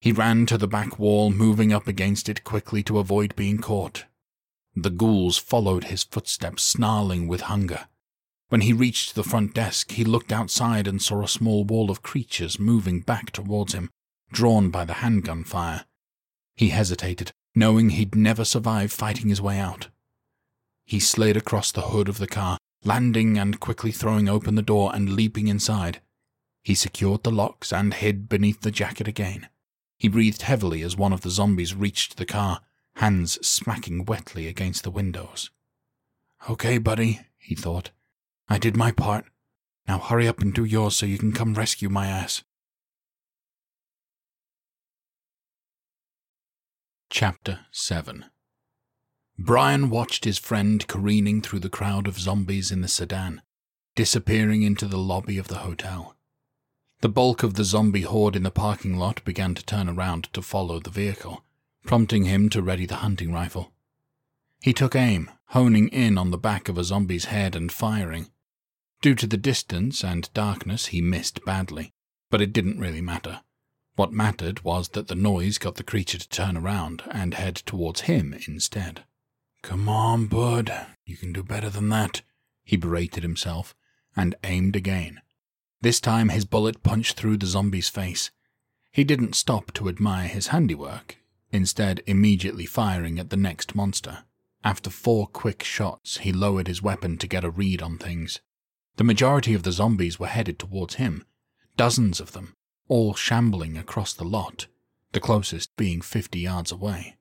He ran to the back wall, moving up against it quickly to avoid being caught. The ghouls followed his footsteps, snarling with hunger. When he reached the front desk, he looked outside and saw a small wall of creatures moving back towards him, drawn by the handgun fire. He hesitated, knowing he'd never survive fighting his way out. He slid across the hood of the car, landing and quickly throwing open the door and leaping inside. He secured the locks and hid beneath the jacket again. He breathed heavily as one of the zombies reached the car, hands smacking wetly against the windows. Okay, buddy, he thought. I did my part. Now hurry up and do yours so you can come rescue my ass. Chapter 7 Brian watched his friend careening through the crowd of zombies in the sedan, disappearing into the lobby of the hotel. The bulk of the zombie horde in the parking lot began to turn around to follow the vehicle, prompting him to ready the hunting rifle. He took aim, honing in on the back of a zombie's head and firing. Due to the distance and darkness, he missed badly, but it didn't really matter. What mattered was that the noise got the creature to turn around and head towards him instead. Come on, bud, you can do better than that, he berated himself, and aimed again. This time his bullet punched through the zombie's face. He didn't stop to admire his handiwork, instead, immediately firing at the next monster. After four quick shots, he lowered his weapon to get a read on things. The majority of the zombies were headed towards him, dozens of them, all shambling across the lot, the closest being fifty yards away.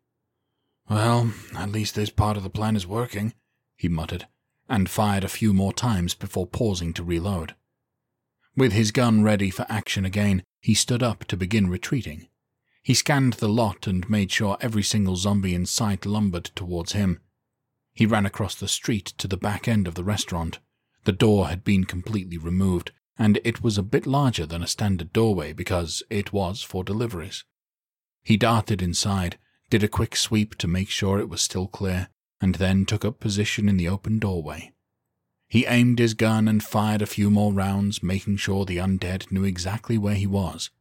Well, at least this part of the plan is working, he muttered, and fired a few more times before pausing to reload. With his gun ready for action again, he stood up to begin retreating. He scanned the lot and made sure every single zombie in sight lumbered towards him. He ran across the street to the back end of the restaurant. The door had been completely removed, and it was a bit larger than a standard doorway because it was for deliveries. He darted inside, did a quick sweep to make sure it was still clear, and then took up position in the open doorway. He aimed his gun and fired a few more rounds, making sure the undead knew exactly where he was.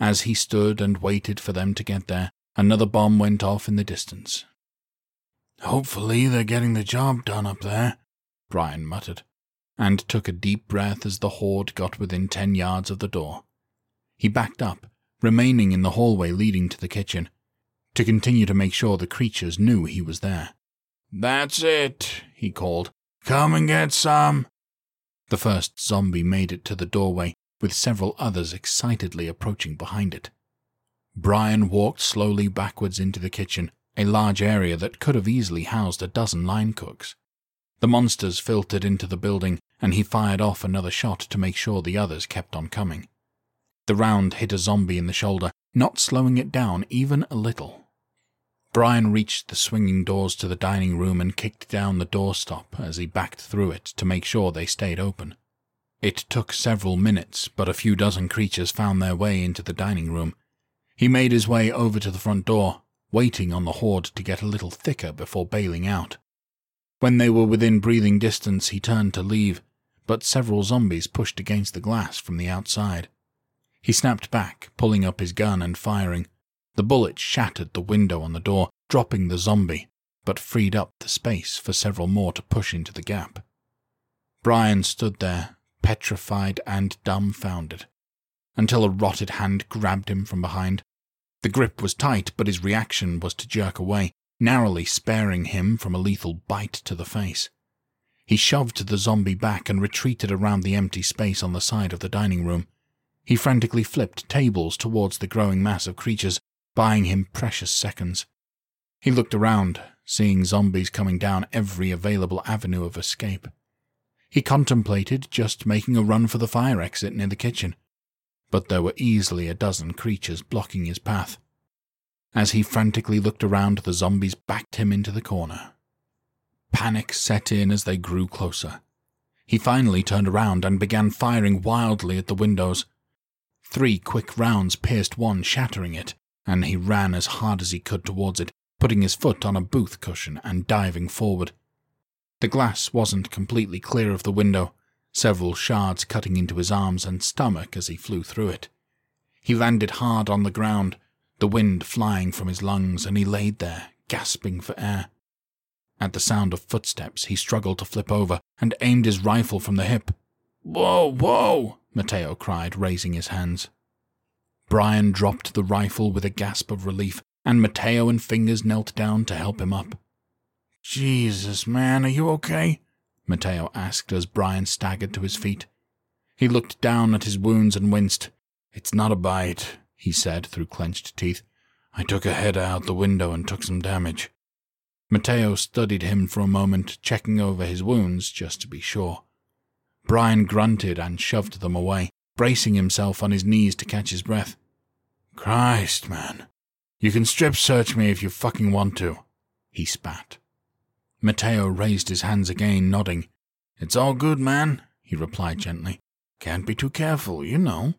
As he stood and waited for them to get there, another bomb went off in the distance. Hopefully they're getting the job done up there, Brian muttered and took a deep breath as the horde got within ten yards of the door. He backed up, remaining in the hallway leading to the kitchen, to continue to make sure the creatures knew he was there. That's it, he called. Come and get some. The first zombie made it to the doorway, with several others excitedly approaching behind it. Brian walked slowly backwards into the kitchen, a large area that could have easily housed a dozen line cooks. The monsters filtered into the building, and he fired off another shot to make sure the others kept on coming. The round hit a zombie in the shoulder, not slowing it down even a little. Brian reached the swinging doors to the dining room and kicked down the doorstop as he backed through it to make sure they stayed open. It took several minutes, but a few dozen creatures found their way into the dining room. He made his way over to the front door, waiting on the horde to get a little thicker before bailing out. When they were within breathing distance, he turned to leave, but several zombies pushed against the glass from the outside. He snapped back, pulling up his gun and firing. The bullet shattered the window on the door, dropping the zombie, but freed up the space for several more to push into the gap. Brian stood there, petrified and dumbfounded, until a rotted hand grabbed him from behind. The grip was tight, but his reaction was to jerk away, narrowly sparing him from a lethal bite to the face. He shoved the zombie back and retreated around the empty space on the side of the dining room. He frantically flipped tables towards the growing mass of creatures, buying him precious seconds. He looked around, seeing zombies coming down every available avenue of escape. He contemplated just making a run for the fire exit near the kitchen, but there were easily a dozen creatures blocking his path. As he frantically looked around, the zombies backed him into the corner. Panic set in as they grew closer. He finally turned around and began firing wildly at the windows. Three quick rounds pierced one, shattering it, and he ran as hard as he could towards it, putting his foot on a booth cushion and diving forward. The glass wasn't completely clear of the window, several shards cutting into his arms and stomach as he flew through it. He landed hard on the ground, the wind flying from his lungs, and he laid there, gasping for air. At the sound of footsteps, he struggled to flip over and aimed his rifle from the hip. Whoa, whoa! Mateo cried, raising his hands. Brian dropped the rifle with a gasp of relief, and Mateo and Fingers knelt down to help him up. Jesus, man, are you okay? Mateo asked as Brian staggered to his feet. He looked down at his wounds and winced. It's not a bite, he said through clenched teeth. I took a head out the window and took some damage. Mateo studied him for a moment, checking over his wounds just to be sure. Brian grunted and shoved them away, bracing himself on his knees to catch his breath. Christ, man. You can strip search me if you fucking want to, he spat. Mateo raised his hands again, nodding. It's all good, man, he replied gently. Can't be too careful, you know.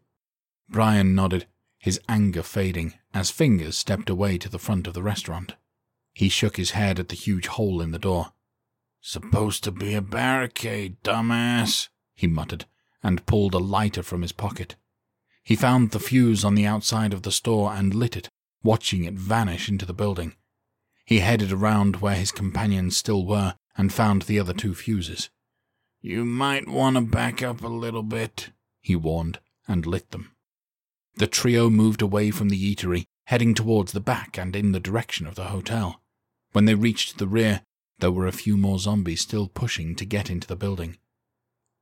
Brian nodded, his anger fading, as Fingers stepped away to the front of the restaurant. He shook his head at the huge hole in the door. Supposed to be a barricade, dumbass, he muttered, and pulled a lighter from his pocket. He found the fuse on the outside of the store and lit it, watching it vanish into the building. He headed around where his companions still were and found the other two fuses. You might want to back up a little bit, he warned, and lit them. The trio moved away from the eatery, heading towards the back and in the direction of the hotel. When they reached the rear, there were a few more zombies still pushing to get into the building.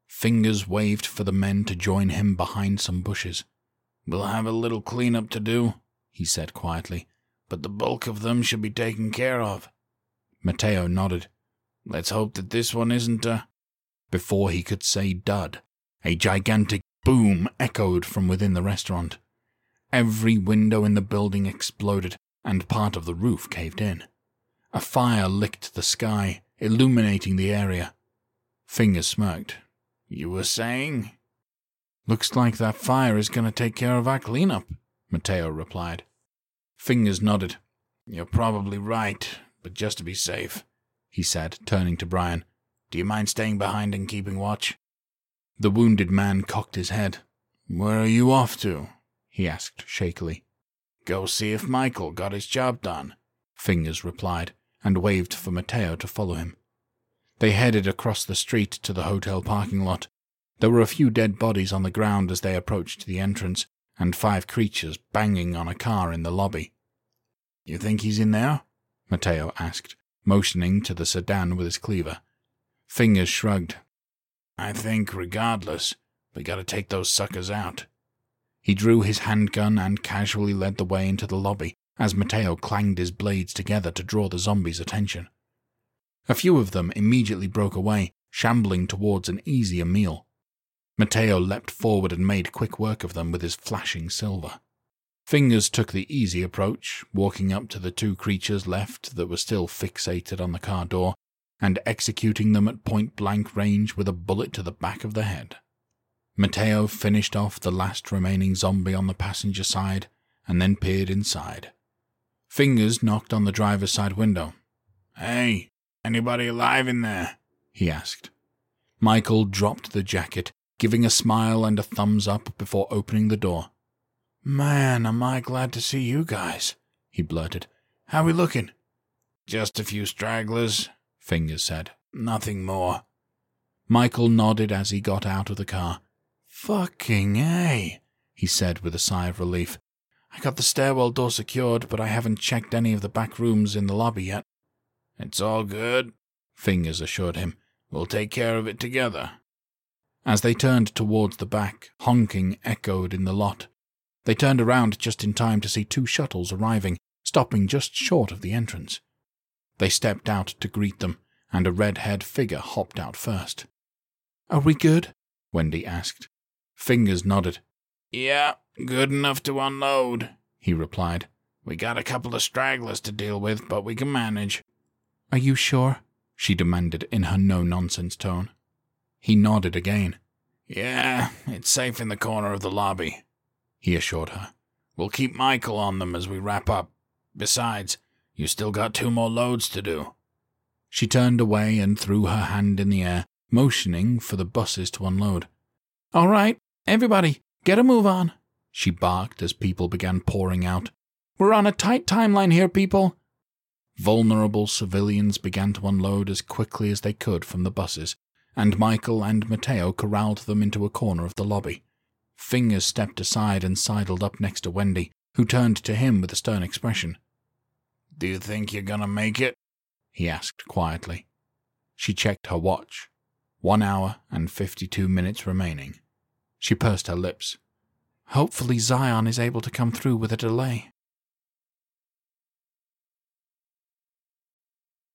Fingers waved for the men to join him behind some bushes. We'll have a little clean up to do, he said quietly, but the bulk of them should be taken care of. Mateo nodded. Let's hope that this one isn't a. Before he could say dud, a gigantic boom echoed from within the restaurant. Every window in the building exploded, and part of the roof caved in. A fire licked the sky, illuminating the area. Fingers smirked. You were saying? Looks like that fire is going to take care of our cleanup, Mateo replied. Fingers nodded. You're probably right, but just to be safe, he said, turning to Brian. Do you mind staying behind and keeping watch? The wounded man cocked his head. Where are you off to? he asked shakily. Go see if Michael got his job done, Fingers replied, and waved for Mateo to follow him. They headed across the street to the hotel parking lot. There were a few dead bodies on the ground as they approached the entrance, and five creatures banging on a car in the lobby. You think he's in there? Mateo asked, motioning to the sedan with his cleaver. Fingers shrugged. I think, regardless, we gotta take those suckers out. He drew his handgun and casually led the way into the lobby as Mateo clanged his blades together to draw the zombies' attention. A few of them immediately broke away, shambling towards an easier meal. Mateo leapt forward and made quick work of them with his flashing silver. Fingers took the easy approach, walking up to the two creatures left that were still fixated on the car door, and executing them at point blank range with a bullet to the back of the head. Mateo finished off the last remaining zombie on the passenger side and then peered inside. Fingers knocked on the driver's side window. Hey, anybody alive in there? he asked. Michael dropped the jacket giving a smile and a thumbs up before opening the door. Man, am I glad to see you guys, he blurted. How we looking? Just a few stragglers, Fingers said. Nothing more. Michael nodded as he got out of the car. Fucking A, he said with a sigh of relief. I got the stairwell door secured, but I haven't checked any of the back rooms in the lobby yet. It's all good, Fingers assured him. We'll take care of it together. As they turned towards the back, honking echoed in the lot. They turned around just in time to see two shuttles arriving, stopping just short of the entrance. They stepped out to greet them, and a red haired figure hopped out first. Are we good? Wendy asked. Fingers nodded. Yeah, good enough to unload, he replied. We got a couple of stragglers to deal with, but we can manage. Are you sure? she demanded in her no nonsense tone. He nodded again. Yeah, it's safe in the corner of the lobby, he assured her. We'll keep Michael on them as we wrap up. Besides, you still got two more loads to do. She turned away and threw her hand in the air, motioning for the buses to unload. All right, everybody, get a move on, she barked as people began pouring out. We're on a tight timeline here, people. Vulnerable civilians began to unload as quickly as they could from the buses, and Michael and Mateo corralled them into a corner of the lobby. Fingers stepped aside and sidled up next to Wendy, who turned to him with a stern expression. Do you think you're gonna make it? he asked quietly. She checked her watch. One hour and fifty-two minutes remaining. She pursed her lips. Hopefully Zion is able to come through with a delay.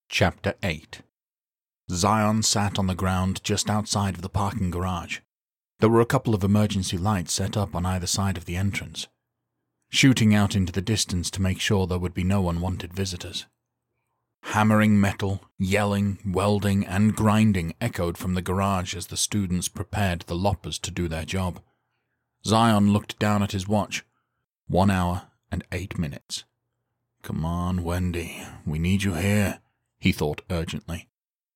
Chapter 8 Zion sat on the ground just outside of the parking garage. There were a couple of emergency lights set up on either side of the entrance, shooting out into the distance to make sure there would be no unwanted visitors. Hammering metal, yelling, welding, and grinding echoed from the garage as the students prepared the loppers to do their job. Zion looked down at his watch. One hour and eight minutes. Come on, Wendy. We need you here, he thought urgently.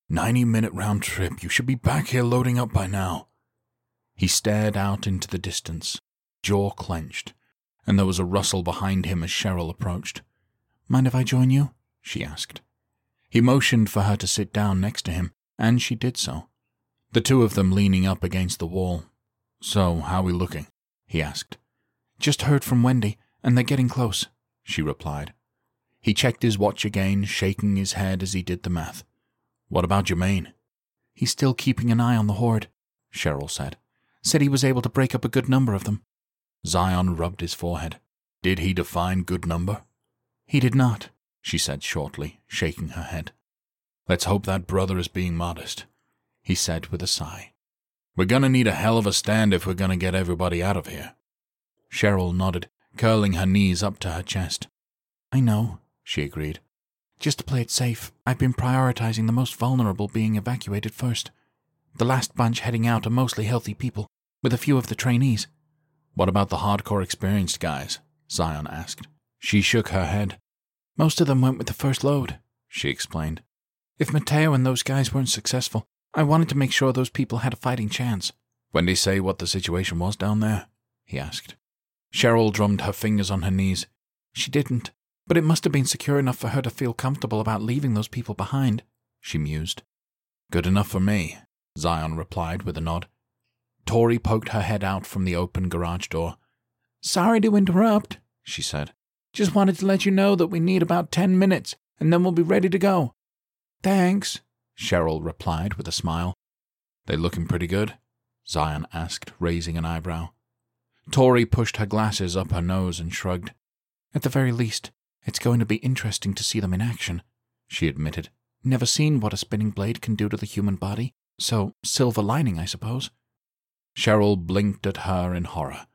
Ninety minute round trip. You should be back here loading up by now. He stared out into the distance, jaw clenched, and there was a rustle behind him as Cheryl approached. Mind if I join you? she asked. He motioned for her to sit down next to him, and she did so, the two of them leaning up against the wall. So, how are we looking? he asked. Just heard from Wendy, and they're getting close, she replied. He checked his watch again, shaking his head as he did the math. What about Jermaine? He's still keeping an eye on the horde, Cheryl said. Said he was able to break up a good number of them. Zion rubbed his forehead. Did he define good number? He did not, she said shortly, shaking her head. Let's hope that brother is being modest, he said with a sigh. We're gonna need a hell of a stand if we're gonna get everybody out of here. Cheryl nodded, curling her knees up to her chest. I know, she agreed. Just to play it safe, I've been prioritizing the most vulnerable being evacuated first. The last bunch heading out are mostly healthy people, with a few of the trainees. What about the hardcore experienced guys? Zion asked. She shook her head. Most of them went with the first load, she explained. If Mateo and those guys weren't successful, I wanted to make sure those people had a fighting chance. When they say what the situation was down there? he asked. Cheryl drummed her fingers on her knees. She didn't, but it must have been secure enough for her to feel comfortable about leaving those people behind, she mused. Good enough for me, Zion replied with a nod. Tori poked her head out from the open garage door. Sorry to interrupt, she said. Just wanted to let you know that we need about ten minutes, and then we'll be ready to go. Thanks, Cheryl replied with a smile. They looking pretty good? Zion asked, raising an eyebrow. Tori pushed her glasses up her nose and shrugged. At the very least, it's going to be interesting to see them in action, she admitted. Never seen what a spinning blade can do to the human body, so silver lining, I suppose. Cheryl blinked at her in horror,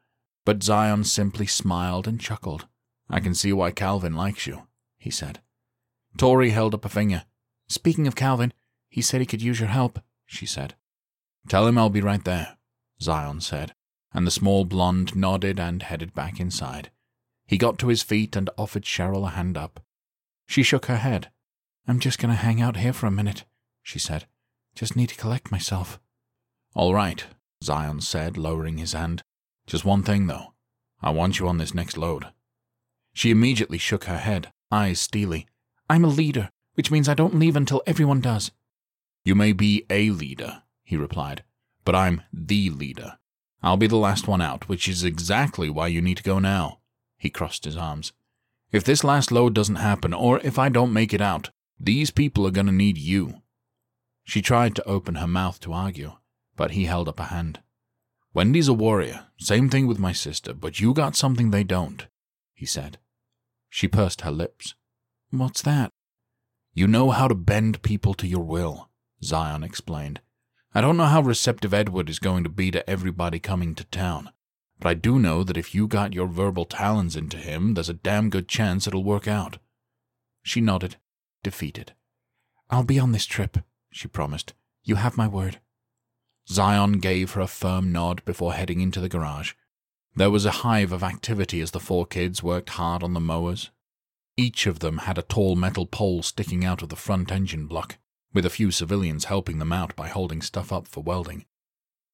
but Zion simply smiled and chuckled. I can see why Calvin likes you, he said. Tori held up a finger. Speaking of Calvin, he said he could use your help, she said. Tell him I'll be right there, Zion said, and the small blonde nodded and headed back inside. He got to his feet and offered Cheryl a hand up. She shook her head. I'm just going to hang out here for a minute, she said. Just need to collect myself. All right, Zion said, lowering his hand. Just one thing, though. I want you on this next load. She immediately shook her head, eyes steely. I'm a leader, which means I don't leave until everyone does. You may be a leader, he replied, but I'm the leader. I'll be the last one out, which is exactly why you need to go now. He crossed his arms. If this last load doesn't happen, or if I don't make it out, these people are going to need you. She tried to open her mouth to argue, but he held up a hand. Wendy's a warrior, same thing with my sister, but you got something they don't, he said. She pursed her lips. What's that? You know how to bend people to your will, Zion explained. I don't know how receptive Edward is going to be to everybody coming to town, but I do know that if you got your verbal talons into him, there's a damn good chance it'll work out. She nodded, defeated. I'll be on this trip, she promised. You have my word. Zion gave her a firm nod before heading into the garage. There was a hive of activity as the four kids worked hard on the mowers. Each of them had a tall metal pole sticking out of the front engine block, with a few civilians helping them out by holding stuff up for welding.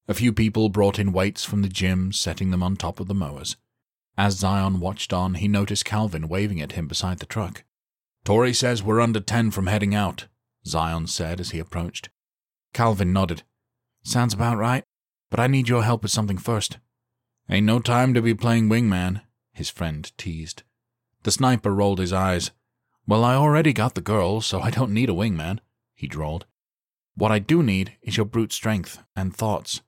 A few people brought in weights from the gym, setting them on top of the mowers. As Zion watched on, he noticed Calvin waving at him beside the truck. Tori says we're under ten from heading out, Zion said as he approached. Calvin nodded. Sounds about right, but I need your help with something first. Ain't no time to be playing wingman, his friend teased. The sniper rolled his eyes. Well, I already got the girl, so I don't need a wingman, he drawled. What I do need is your brute strength and thoughts.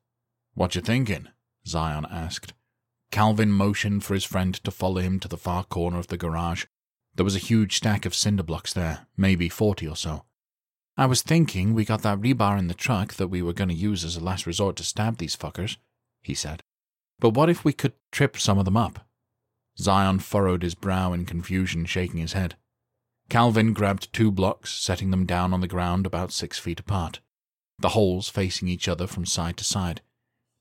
What you thinking? Zion asked. Calvin motioned for his friend to follow him to the far corner of the garage. There was a huge stack of cinder blocks there, maybe forty or so. I was thinking we got that rebar in the truck that we were going to use as a last resort to stab these fuckers, he said. But what if we could trip some of them up? Zion furrowed his brow in confusion, shaking his head. Calvin grabbed two blocks, setting them down on the ground about six feet apart, the holes facing each other from side to side.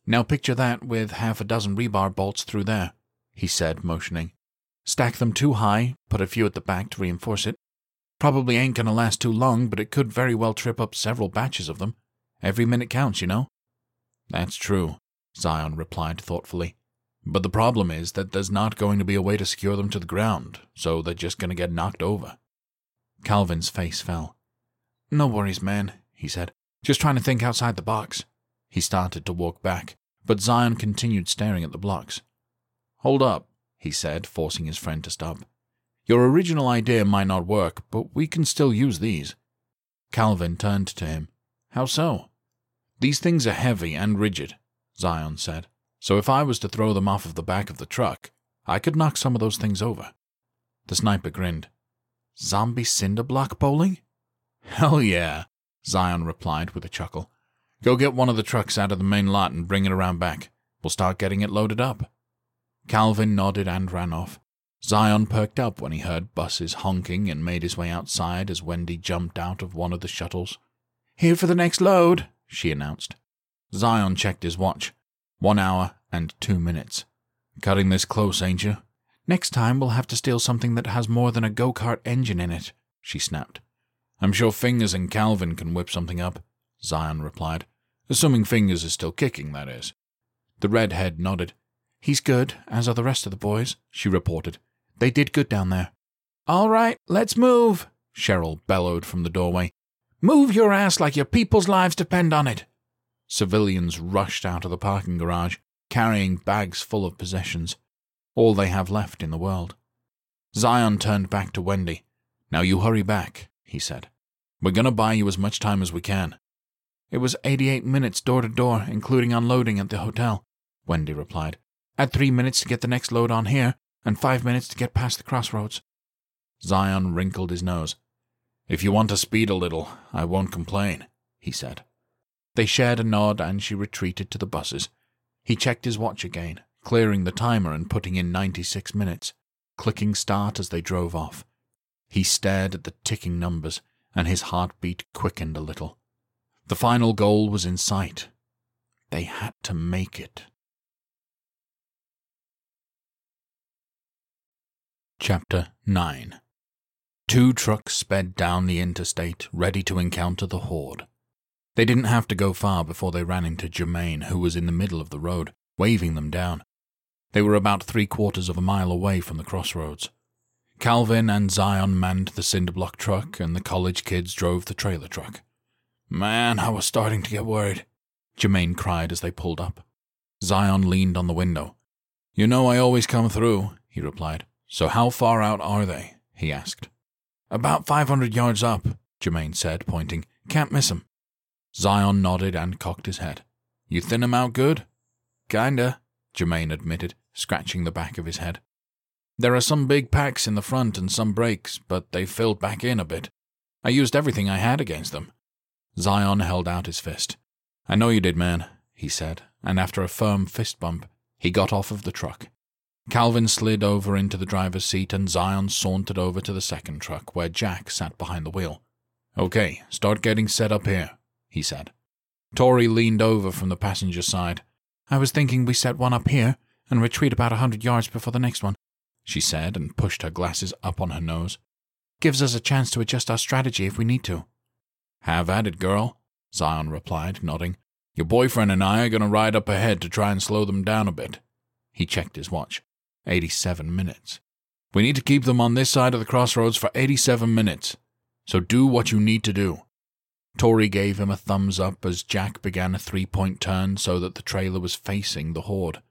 Now picture that with half a dozen rebar bolts through there, he said, motioning. Stack them too high, put a few at the back to reinforce it, Probably ain't gonna last too long, but it could very well trip up several batches of them. Every minute counts, you know. That's true, Zion replied thoughtfully. But the problem is that there's not going to be a way to secure them to the ground, so they're just to get knocked over. Calvin's face fell. No worries, man, he said. Just trying to think outside the box. He started to walk back, but Zion continued staring at the blocks. Hold up, he said, forcing his friend to stop. Your original idea might not work, but we can still use these. Calvin turned to him. How so? These things are heavy and rigid, Zion said. So if I was to throw them off of the back of the truck, I could knock some of those things over. The sniper grinned. Zombie cinder block bowling? Hell yeah, Zion replied with a chuckle. Go get one of the trucks out of the main lot and bring it around back. We'll start getting it loaded up. Calvin nodded and ran off. Zion perked up when he heard buses honking and made his way outside as Wendy jumped out of one of the shuttles. Here for the next load, she announced. Zion checked his watch. One hour and two minutes. Cutting this close, ain't you? Next time we'll have to steal something that has more than a go kart engine in it, she snapped. I'm sure Fingers and Calvin can whip something up, Zion replied. Assuming Fingers is still kicking, that is. The redhead nodded. He's good, as are the rest of the boys, she reported. They did good down there. All right, let's move, Cheryl bellowed from the doorway. Move your ass like your people's lives depend on it. Civilians rushed out of the parking garage, carrying bags full of possessions, all they have left in the world. Zion turned back to Wendy. Now you hurry back, he said. We're going to buy you as much time as we can. It was 88 minutes door to door, including unloading at the hotel, Wendy replied. Add three minutes to get the next load on here, and five minutes to get past the crossroads. Zion wrinkled his nose. If you want to speed a little, I won't complain, he said. They shared a nod and she retreated to the buses. He checked his watch again, clearing the timer and putting in 96 minutes, clicking start as they drove off. He stared at the ticking numbers, and his heartbeat quickened a little. The final goal was in sight. They had to make it. Chapter 9 Two trucks sped down the interstate, ready to encounter the horde. They didn't have to go far before they ran into Jermaine, who was in the middle of the road, waving them down. They were about three quarters of a mile away from the crossroads. Calvin and Zion manned the cinderblock truck, and the college kids drove the trailer truck. Man, I was starting to get worried, Jermaine cried as they pulled up. Zion leaned on the window. You know I always come through, he replied. So how far out are they? he asked. About 500 yards up, Jermaine said, pointing. Can't miss 'em. Zion nodded and cocked his head. You thin 'em out good? Kinda, Jermaine admitted, scratching the back of his head. There are some big packs in the front and some breaks, but they filled back in a bit. I used everything I had against them. Zion held out his fist. I know you did, man, he said, and after a firm fist bump, he got off of the truck. Calvin slid over into the driver's seat and Zion sauntered over to the second truck where Jack sat behind the wheel. Okay, start getting set up here, he said. Tori leaned over from the passenger side. I was thinking we set one up here and retreat about a hundred yards before the next one, she said and pushed her glasses up on her nose. Gives us a chance to adjust our strategy if we need to. Have at it, girl, Zion replied, nodding. Your boyfriend and I are going to ride up ahead to try and slow them down a bit. He checked his watch. 87 minutes. We need to keep them on this side of the crossroads for 87 minutes. So do what you need to do. Tori gave him a thumbs up as Jack began a three point turn so that the trailer was facing the horde.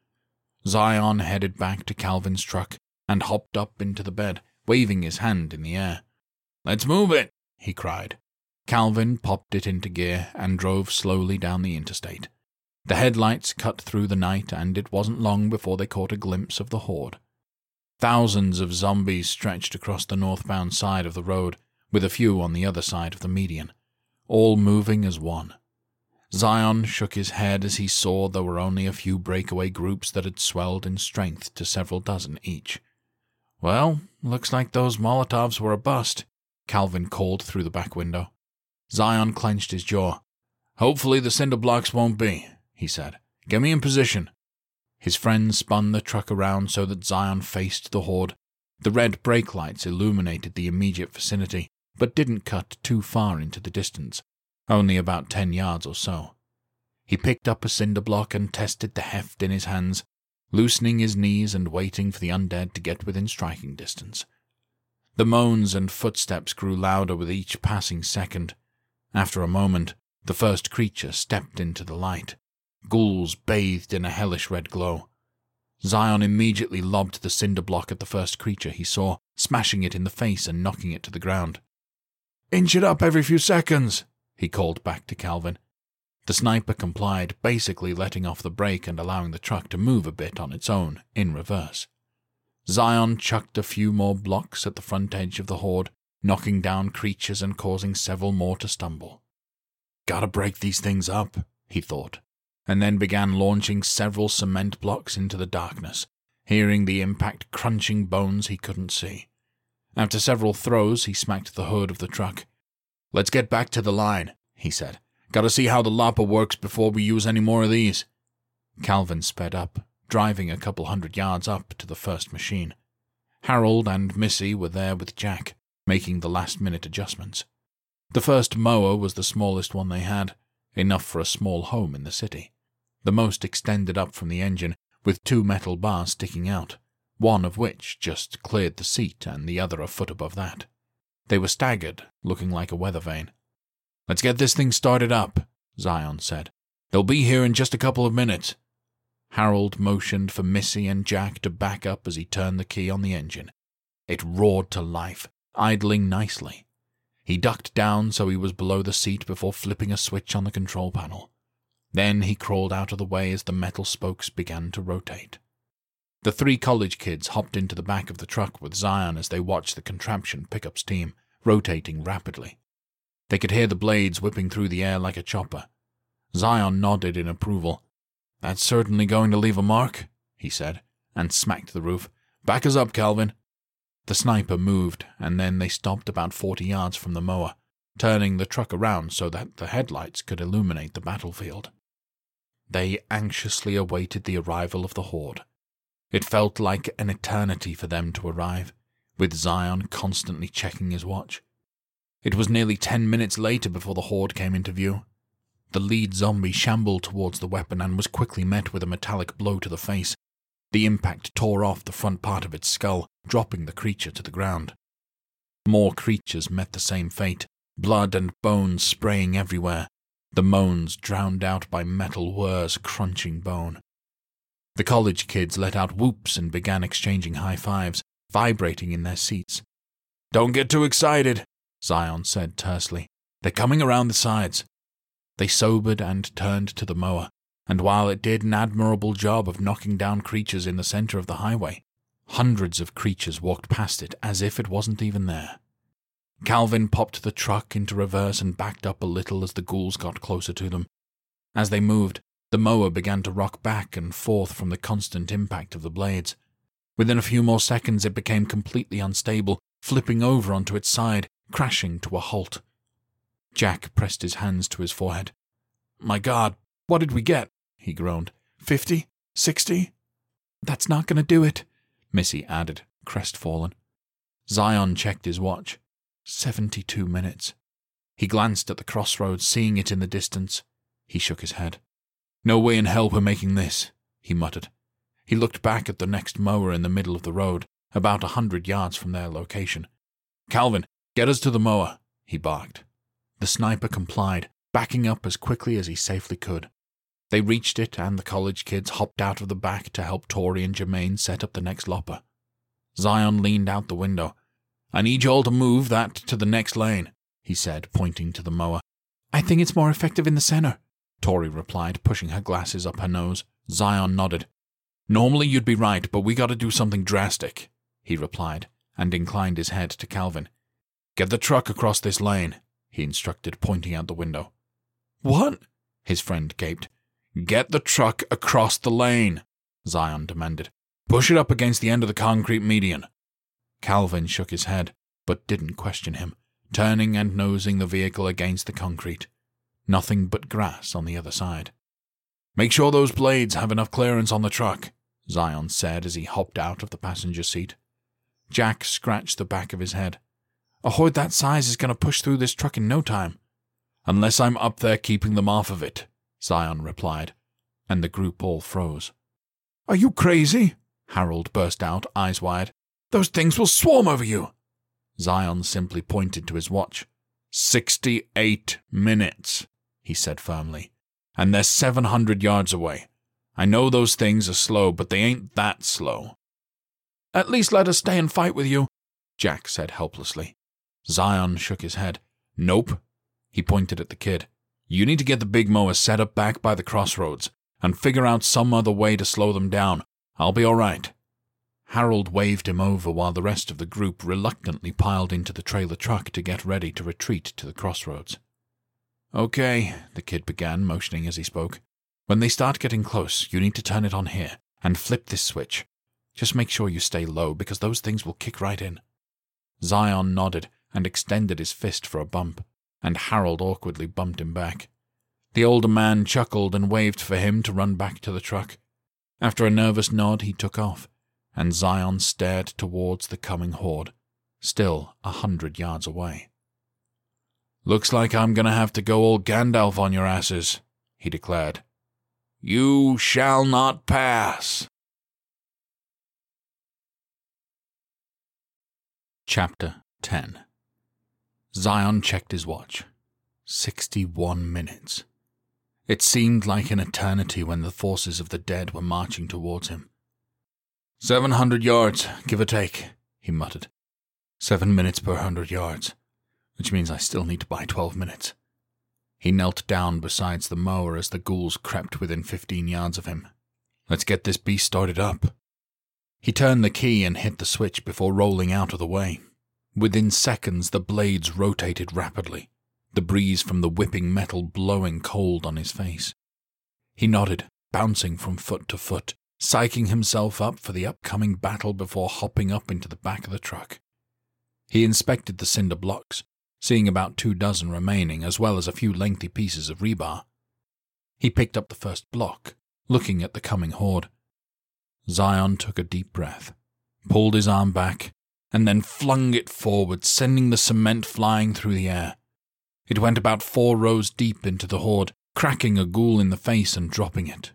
Zion headed back to Calvin's truck and hopped up into the bed, waving his hand in the air. Let's move it, he cried. Calvin popped it into gear and drove slowly down the interstate. The headlights cut through the night, and it wasn't long before they caught a glimpse of the horde. Thousands of zombies stretched across the northbound side of the road, with a few on the other side of the median, all moving as one. Zion shook his head as he saw there were only a few breakaway groups that had swelled in strength to several dozen each. Well, looks like those Molotovs were a bust, Calvin called through the back window. Zion clenched his jaw. Hopefully the cinder blocks won't be, he said. Get me in position. His friend spun the truck around so that Zion faced the horde. The red brake lights illuminated the immediate vicinity, but didn't cut too far into the distance, only about ten yards or so. He picked up a cinder block and tested the heft in his hands, loosening his knees and waiting for the undead to get within striking distance. The moans and footsteps grew louder with each passing second. After a moment, the first creature stepped into the light. Ghouls bathed in a hellish red glow. Zion immediately lobbed the cinder block at the first creature he saw, smashing it in the face and knocking it to the ground. Inch it up every few seconds, he called back to Calvin. The sniper complied, basically letting off the brake and allowing the truck to move a bit on its own, in reverse. Zion chucked a few more blocks at the front edge of the horde, knocking down creatures and causing several more to stumble. Gotta break these things up, he thought, and then began launching several cement blocks into the darkness, hearing the impact crunching bones he couldn't see. After several throws, he smacked the hood of the truck. Let's get back to the line, he said. Gotta see how the lopper works before we use any more of these. Calvin sped up, driving a couple hundred yards up to the first machine. Harold and Missy were there with Jack, making the last minute adjustments. The first mower was the smallest one they had, enough for a small home in the city the most extended up from the engine, with two metal bars sticking out, one of which just cleared the seat and the other a foot above that. They were staggered, looking like a weather vane. Let's get this thing started up, Zion said. They'll be here in just a couple of minutes. Harold motioned for Missy and Jack to back up as he turned the key on the engine. It roared to life, idling nicely. He ducked down so he was below the seat before flipping a switch on the control panel. Then he crawled out of the way as the metal spokes began to rotate. The three college kids hopped into the back of the truck with Zion as they watched the contraption pick up steam, rotating rapidly. They could hear the blades whipping through the air like a chopper. Zion nodded in approval. That's certainly going to leave a mark, he said, and smacked the roof. Back us up, Calvin. The sniper moved, and then they stopped about forty yards from the mower, turning the truck around so that the headlights could illuminate the battlefield. They anxiously awaited the arrival of the horde. It felt like an eternity for them to arrive, with Zion constantly checking his watch. It was nearly ten minutes later before the horde came into view. The lead zombie shambled towards the weapon and was quickly met with a metallic blow to the face. The impact tore off the front part of its skull, dropping the creature to the ground. More creatures met the same fate, blood and bones spraying everywhere, the moans drowned out by metal whirs crunching bone. The college kids let out whoops and began exchanging high fives, vibrating in their seats. Don't get too excited, Zion said tersely. They're coming around the sides. They sobered and turned to the mower, and while it did an admirable job of knocking down creatures in the center of the highway, hundreds of creatures walked past it as if it wasn't even there. Calvin popped the truck into reverse and backed up a little as the ghouls got closer to them. As they moved, the mower began to rock back and forth from the constant impact of the blades. Within a few more seconds, it became completely unstable, flipping over onto its side, crashing to a halt. Jack pressed his hands to his forehead. My God, what did we get? He groaned. Fifty? Sixty? That's not going to do it, Missy added, crestfallen. Zion checked his watch. Seventy-two minutes. He glanced at the crossroads, seeing it in the distance. He shook his head. No way in hell we're making this, he muttered. He looked back at the next mower in the middle of the road, about a hundred yards from their location. Calvin, get us to the mower, he barked. The sniper complied, backing up as quickly as he safely could. They reached it, and the college kids hopped out of the back to help Tori and Jermaine set up the next lopper. Zion leaned out the window, I need you all to move that to the next lane, he said, pointing to the mower. I think it's more effective in the center, Tori replied, pushing her glasses up her nose. Zion nodded. Normally you'd be right, but we gotta do something drastic, he replied, and inclined his head to Calvin. Get the truck across this lane, he instructed, pointing out the window. What? His friend gaped. Get the truck across the lane, Zion demanded. Push it up against the end of the concrete median. Calvin shook his head, but didn't question him, turning and nosing the vehicle against the concrete. Nothing but grass on the other side. Make sure those blades have enough clearance on the truck, Zion said as he hopped out of the passenger seat. Jack scratched the back of his head. A horde that size is going to push through this truck in no time. Unless I'm up there keeping them off of it, Zion replied, and the group all froze. Are you crazy? Harold burst out, eyes wide. Those things will swarm over you. Zion simply pointed to his watch. Sixty eight minutes, he said firmly, and they're seven hundred yards away. I know those things are slow, but they ain't that slow. At least let us stay and fight with you, Jack said helplessly. Zion shook his head. Nope. He pointed at the kid. You need to get the big mower set up back by the crossroads and figure out some other way to slow them down. I'll be all right. Harold waved him over while the rest of the group reluctantly piled into the trailer truck to get ready to retreat to the crossroads. Okay, the kid began, motioning as he spoke. When they start getting close, you need to turn it on here and flip this switch. Just make sure you stay low because those things will kick right in. Zion nodded and extended his fist for a bump, and Harold awkwardly bumped him back. The older man chuckled and waved for him to run back to the truck. After a nervous nod, he took off, and Zion stared towards the coming horde, still a hundred yards away. Looks like I'm gonna have to go all Gandalf on your asses, he declared. You shall not pass. Chapter 10 Zion checked his watch. Sixty one minutes. It seemed like an eternity when the forces of the dead were marching towards him. Seven hundred yards, give or take, he muttered. Seven minutes per hundred yards, which means I still need to buy twelve minutes. He knelt down beside the mower as the ghouls crept within fifteen yards of him. Let's get this beast started up. He turned the key and hit the switch before rolling out of the way. Within seconds, the blades rotated rapidly, the breeze from the whipping metal blowing cold on his face. He nodded, bouncing from foot to foot, psyching himself up for the upcoming battle before hopping up into the back of the truck. He inspected the cinder blocks, seeing about two dozen remaining, as well as a few lengthy pieces of rebar. He picked up the first block, looking at the coming horde. Zion took a deep breath, pulled his arm back, and then flung it forward, sending the cement flying through the air. It went about four rows deep into the horde, cracking a ghoul in the face and dropping it.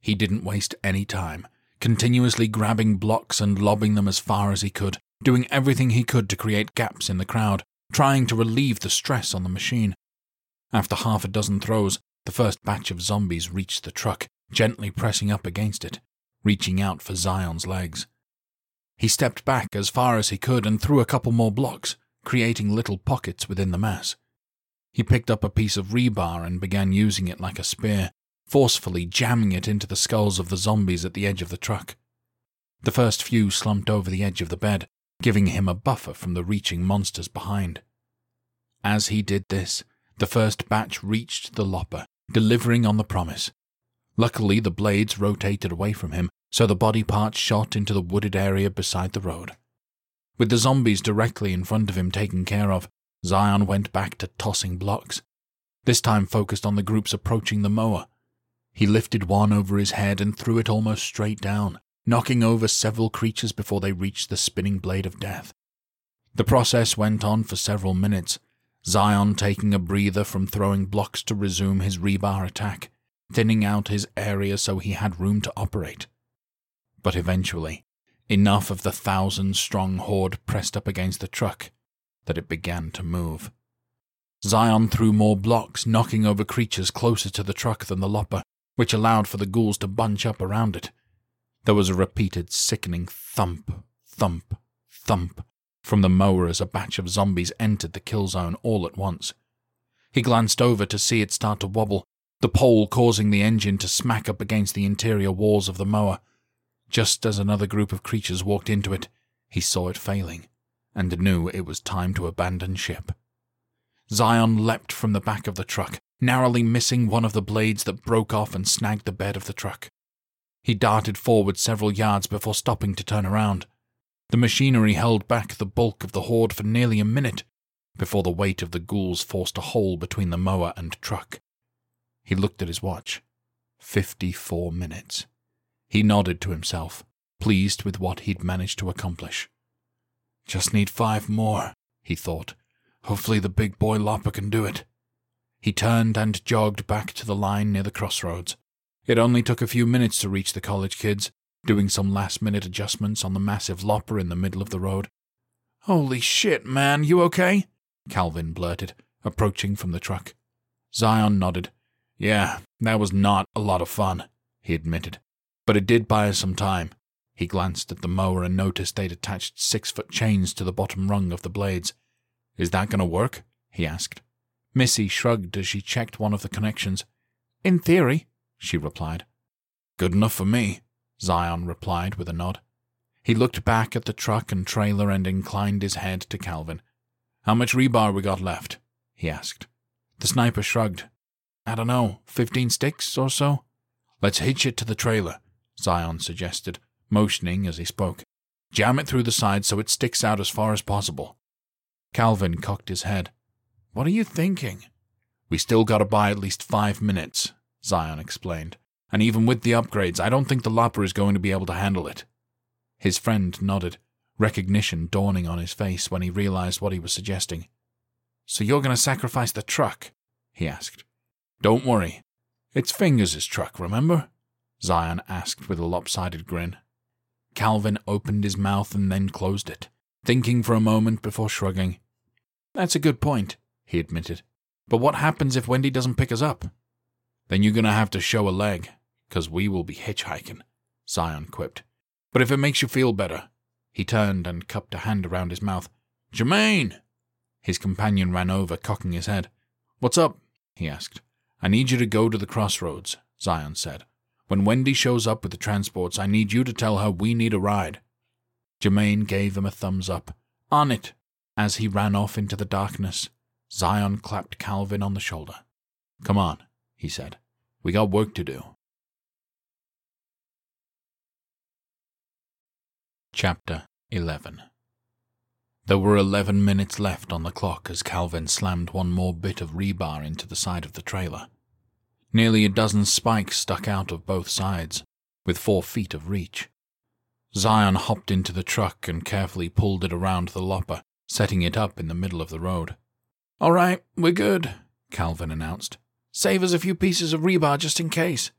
He didn't waste any time, continuously grabbing blocks and lobbing them as far as he could, doing everything he could to create gaps in the crowd, trying to relieve the stress on the machine. After half a dozen throws, the first batch of zombies reached the truck, gently pressing up against it, reaching out for Zion's legs. He stepped back as far as he could and threw a couple more blocks, creating little pockets within the mass. He picked up a piece of rebar and began using it like a spear, forcefully jamming it into the skulls of the zombies at the edge of the truck. The first few slumped over the edge of the bed, giving him a buffer from the reaching monsters behind. As he did this, the first batch reached the lopper, delivering on the promise. Luckily, the blades rotated away from him, so the body parts shot into the wooded area beside the road. With the zombies directly in front of him taken care of, Zion went back to tossing blocks, this time focused on the groups approaching the mower. He lifted one over his head and threw it almost straight down, knocking over several creatures before they reached the spinning blade of death. The process went on for several minutes, Zion taking a breather from throwing blocks to resume his rebar attack, thinning out his area so he had room to operate. But eventually, enough of the thousand strong horde pressed up against the truck that it began to move. Zion threw more blocks, knocking over creatures closer to the truck than the lopper, which allowed for the ghouls to bunch up around it. There was a repeated sickening thump, thump, thump, from the mower as a batch of zombies entered the kill zone all at once. He glanced over to see it start to wobble, the pole causing the engine to smack up against the interior walls of the mower. Just as another group of creatures walked into it, he saw it failing and knew it was time to abandon ship. Zion leapt from the back of the truck, narrowly missing one of the blades that broke off and snagged the bed of the truck. He darted forward several yards before stopping to turn around. The machinery held back the bulk of the horde for nearly a minute before the weight of the ghouls forced a hole between the mower and truck. He looked at his watch. Fifty four minutes. He nodded to himself, pleased with what he'd managed to accomplish. Just need five more, he thought. Hopefully the big boy Lopper can do it. He turned and jogged back to the line near the crossroads. It only took a few minutes to reach the college kids, doing some last minute adjustments on the massive lopper in the middle of the road. Holy shit, man, you okay? Calvin blurted, approaching from the truck. Zion nodded. Yeah, that was not a lot of fun, he admitted, but it did buy us some time. He glanced at the mower and noticed they'd attached six foot chains to the bottom rung of the blades. Is that going to work? he asked. Missy shrugged as she checked one of the connections. In theory, she replied. Good enough for me, Zion replied with a nod. He looked back at the truck and trailer and inclined his head to Calvin. How much rebar we got left? he asked. The sniper shrugged. I don't know, fifteen sticks or so? Let's hitch it to the trailer, Zion suggested, motioning as he spoke. Jam it through the side so it sticks out as far as possible. Calvin cocked his head. What are you thinking? We still gotta buy at least five minutes, Zion explained. And even with the upgrades, I don't think the Lopper is going to be able to handle it. His friend nodded, recognition dawning on his face when he realized what he was suggesting. So you're to sacrifice the truck? he asked. Don't worry. It's Fingers' truck, remember? Zion asked with a lopsided grin. Calvin opened his mouth and then closed it, thinking for a moment before shrugging. That's a good point, he admitted. But what happens if Wendy doesn't pick us up? Then you're gonna have to show a leg, 'cause we will be hitchhiking, Zion quipped. But if it makes you feel better. He turned and cupped a hand around his mouth. Jermaine! His companion ran over, cocking his head. What's up? he asked. I need you to go to the crossroads, Zion said. When Wendy shows up with the transports, I need you to tell her we need a ride. Jermaine gave him a thumbs up. On it! As he ran off into the darkness, Zion clapped Calvin on the shoulder. Come on, he said. We got work to do. Chapter 11 There were eleven minutes left on the clock as Calvin slammed one more bit of rebar into the side of the trailer. Nearly a dozen spikes stuck out of both sides, with four feet of reach. Zion hopped into the truck and carefully pulled it around the lopper, setting it up in the middle of the road. All right, we're good, Calvin announced. Save us a few pieces of rebar just in case.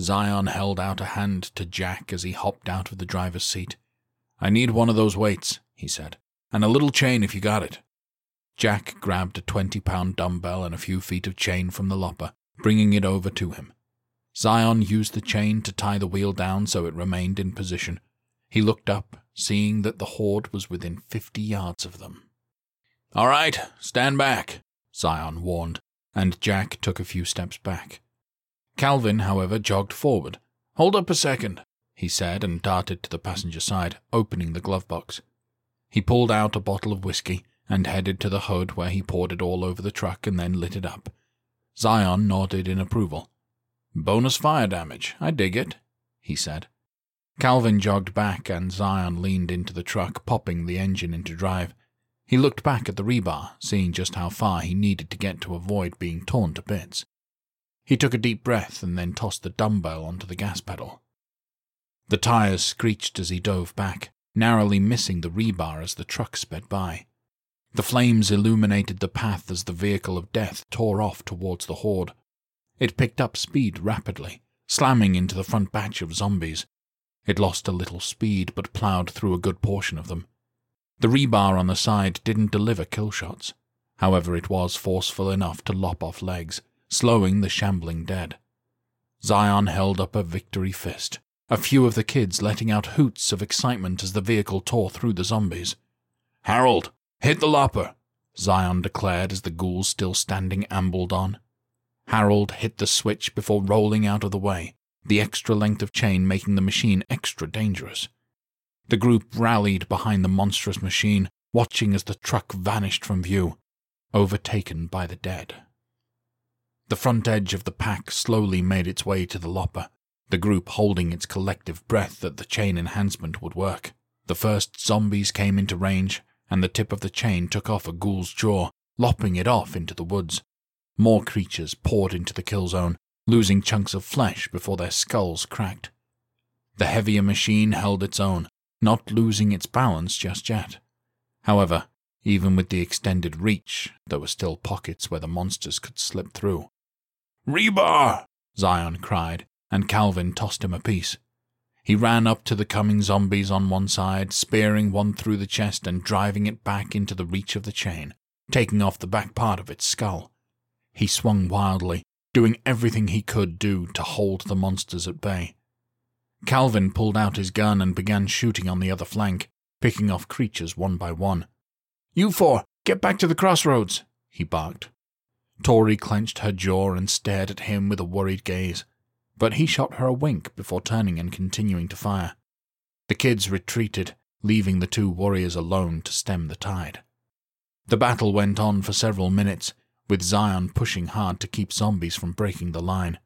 Zion held out a hand to Jack as he hopped out of the driver's seat. I need one of those weights, he said, and a little chain if you got it. Jack grabbed a twenty pound dumbbell and a few feet of chain from the lopper bringing it over to him. Zion used the chain to tie the wheel down so it remained in position. He looked up, seeing that the horde was within fifty yards of them. All right, stand back, Zion warned, and Jack took a few steps back. Calvin, however, jogged forward. Hold up a second, he said, and darted to the passenger side, opening the glove box. He pulled out a bottle of whiskey and headed to the hood where he poured it all over the truck and then lit it up. Zion nodded in approval. Bonus fire damage. I dig it, he said. Calvin jogged back and Zion leaned into the truck, popping the engine into drive. He looked back at the rebar, seeing just how far he needed to get to avoid being torn to bits. He took a deep breath and then tossed the dumbbell onto the gas pedal. The tires screeched as he dove back, narrowly missing the rebar as the truck sped by. The flames illuminated the path as the vehicle of death tore off towards the horde. It picked up speed rapidly, slamming into the front batch of zombies. It lost a little speed but ploughed through a good portion of them. The rebar on the side didn't deliver kill shots. However, it was forceful enough to lop off legs, slowing the shambling dead. Zion held up a victory fist, a few of the kids letting out hoots of excitement as the vehicle tore through the zombies. Harold, hit the lopper, Zion declared as the ghouls still standing ambled on. Harold hit the switch before rolling out of the way, the extra length of chain making the machine extra dangerous. The group rallied behind the monstrous machine, watching as the truck vanished from view, overtaken by the dead. The front edge of the pack slowly made its way to the lopper, the group holding its collective breath that the chain enhancement would work. The first zombies came into range, and the tip of the chain took off a ghoul's jaw, lopping it off into the woods. More creatures poured into the kill zone, losing chunks of flesh before their skulls cracked. The heavier machine held its own, not losing its balance just yet. However, even with the extended reach, there were still pockets where the monsters could slip through. Rebar! Zion cried, and Calvin tossed him a piece. He ran up to the coming zombies on one side, spearing one through the chest and driving it back into the reach of the chain, taking off the back part of its skull. He swung wildly, doing everything he could do to hold the monsters at bay. Calvin pulled out his gun and began shooting on the other flank, picking off creatures one by one. You four, get back to the crossroads, he barked. Tori clenched her jaw and stared at him with a worried gaze but he shot her a wink before turning and continuing to fire. The kids retreated, leaving the two warriors alone to stem the tide. The battle went on for several minutes, with Zion pushing hard to keep zombies from breaking the line.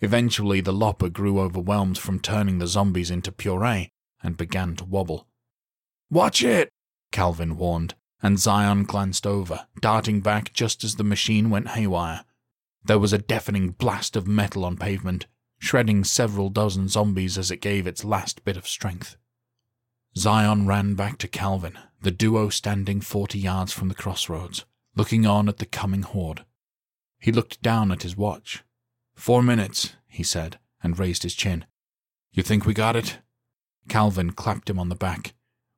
Eventually, the lopper grew overwhelmed from turning the zombies into puree and began to wobble. Watch it! Calvin warned, and Zion glanced over, darting back just as the machine went haywire. There was a deafening blast of metal on pavement, shredding several dozen zombies as it gave its last bit of strength. Zion ran back to Calvin, the duo standing forty yards from the crossroads, looking on at the coming horde. He looked down at his watch. Four minutes, he said, and raised his chin. You think we got it? Calvin clapped him on the back.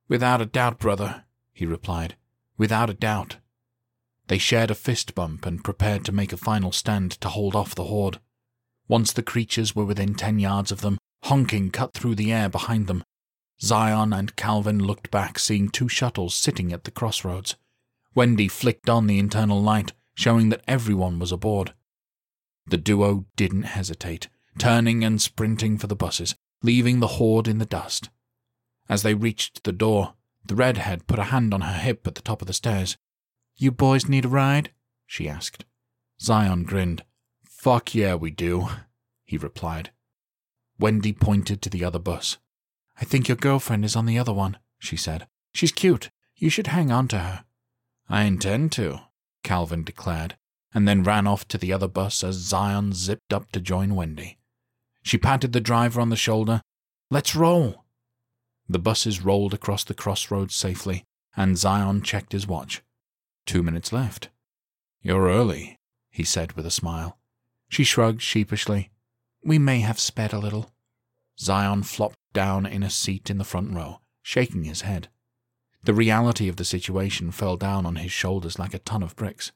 Without a doubt, brother, he replied. Without a doubt. They shared a fist bump and prepared to make a final stand to hold off the horde. Once the creatures were within ten yards of them, honking cut through the air behind them. Zion and Calvin looked back, seeing two shuttles sitting at the crossroads. Wendy flicked on the internal light, showing that everyone was aboard. The duo didn't hesitate, turning and sprinting for the buses, leaving the horde in the dust. As they reached the door, the redhead put a hand on her hip at the top of the stairs. You boys need a ride? she asked. Zion grinned. Fuck yeah, we do, he replied. Wendy pointed to the other bus. I think your girlfriend is on the other one, she said. She's cute. You should hang on to her. I intend to, Calvin declared, and then ran off to the other bus as Zion zipped up to join Wendy. She patted the driver on the shoulder. Let's roll. The buses rolled across the crossroads safely, and Zion checked his watch. Two minutes left. You're early, he said with a smile. She shrugged sheepishly. We may have sped a little. Zion flopped down in a seat in the front row, shaking his head. The reality of the situation fell down on his shoulders like a ton of bricks.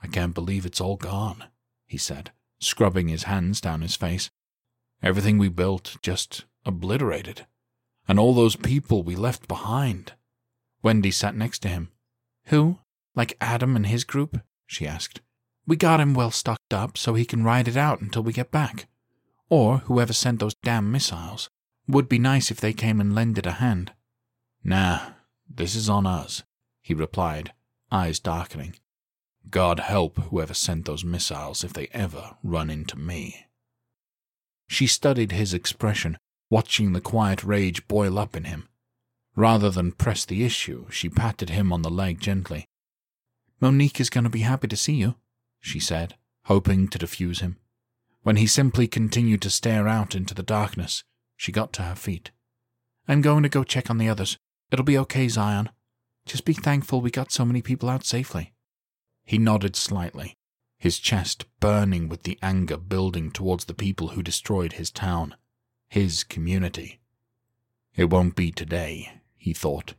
I can't believe it's all gone, he said, scrubbing his hands down his face. Everything we built just obliterated. And all those people we left behind. Wendy sat next to him. Who? Like Adam and his group? she asked. We got him well stocked up so he can ride it out until we get back. Or whoever sent those damn missiles. Would be nice if they came and lended a hand. Nah, this is on us, he replied, eyes darkening. God help whoever sent those missiles if they ever run into me. She studied his expression, watching the quiet rage boil up in him. Rather than press the issue, she patted him on the leg gently. Monique is going to be happy to see you she said, hoping to defuse him. When he simply continued to stare out into the darkness, she got to her feet. I'm going to go check on the others. It'll be okay, Zion. Just be thankful we got so many people out safely. He nodded slightly, his chest burning with the anger building towards the people who destroyed his town, his community. It won't be today, he thought.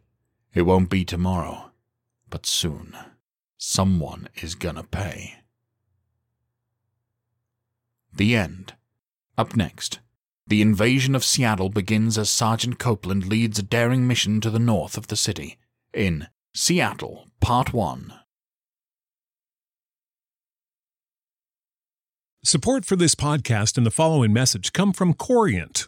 It won't be tomorrow. But soon, someone is gonna pay. The end. Up next, the invasion of Seattle begins as Sergeant Copeland leads a daring mission to the north of the city, in Seattle, Part 1. Support for this podcast and the following message come from Corient.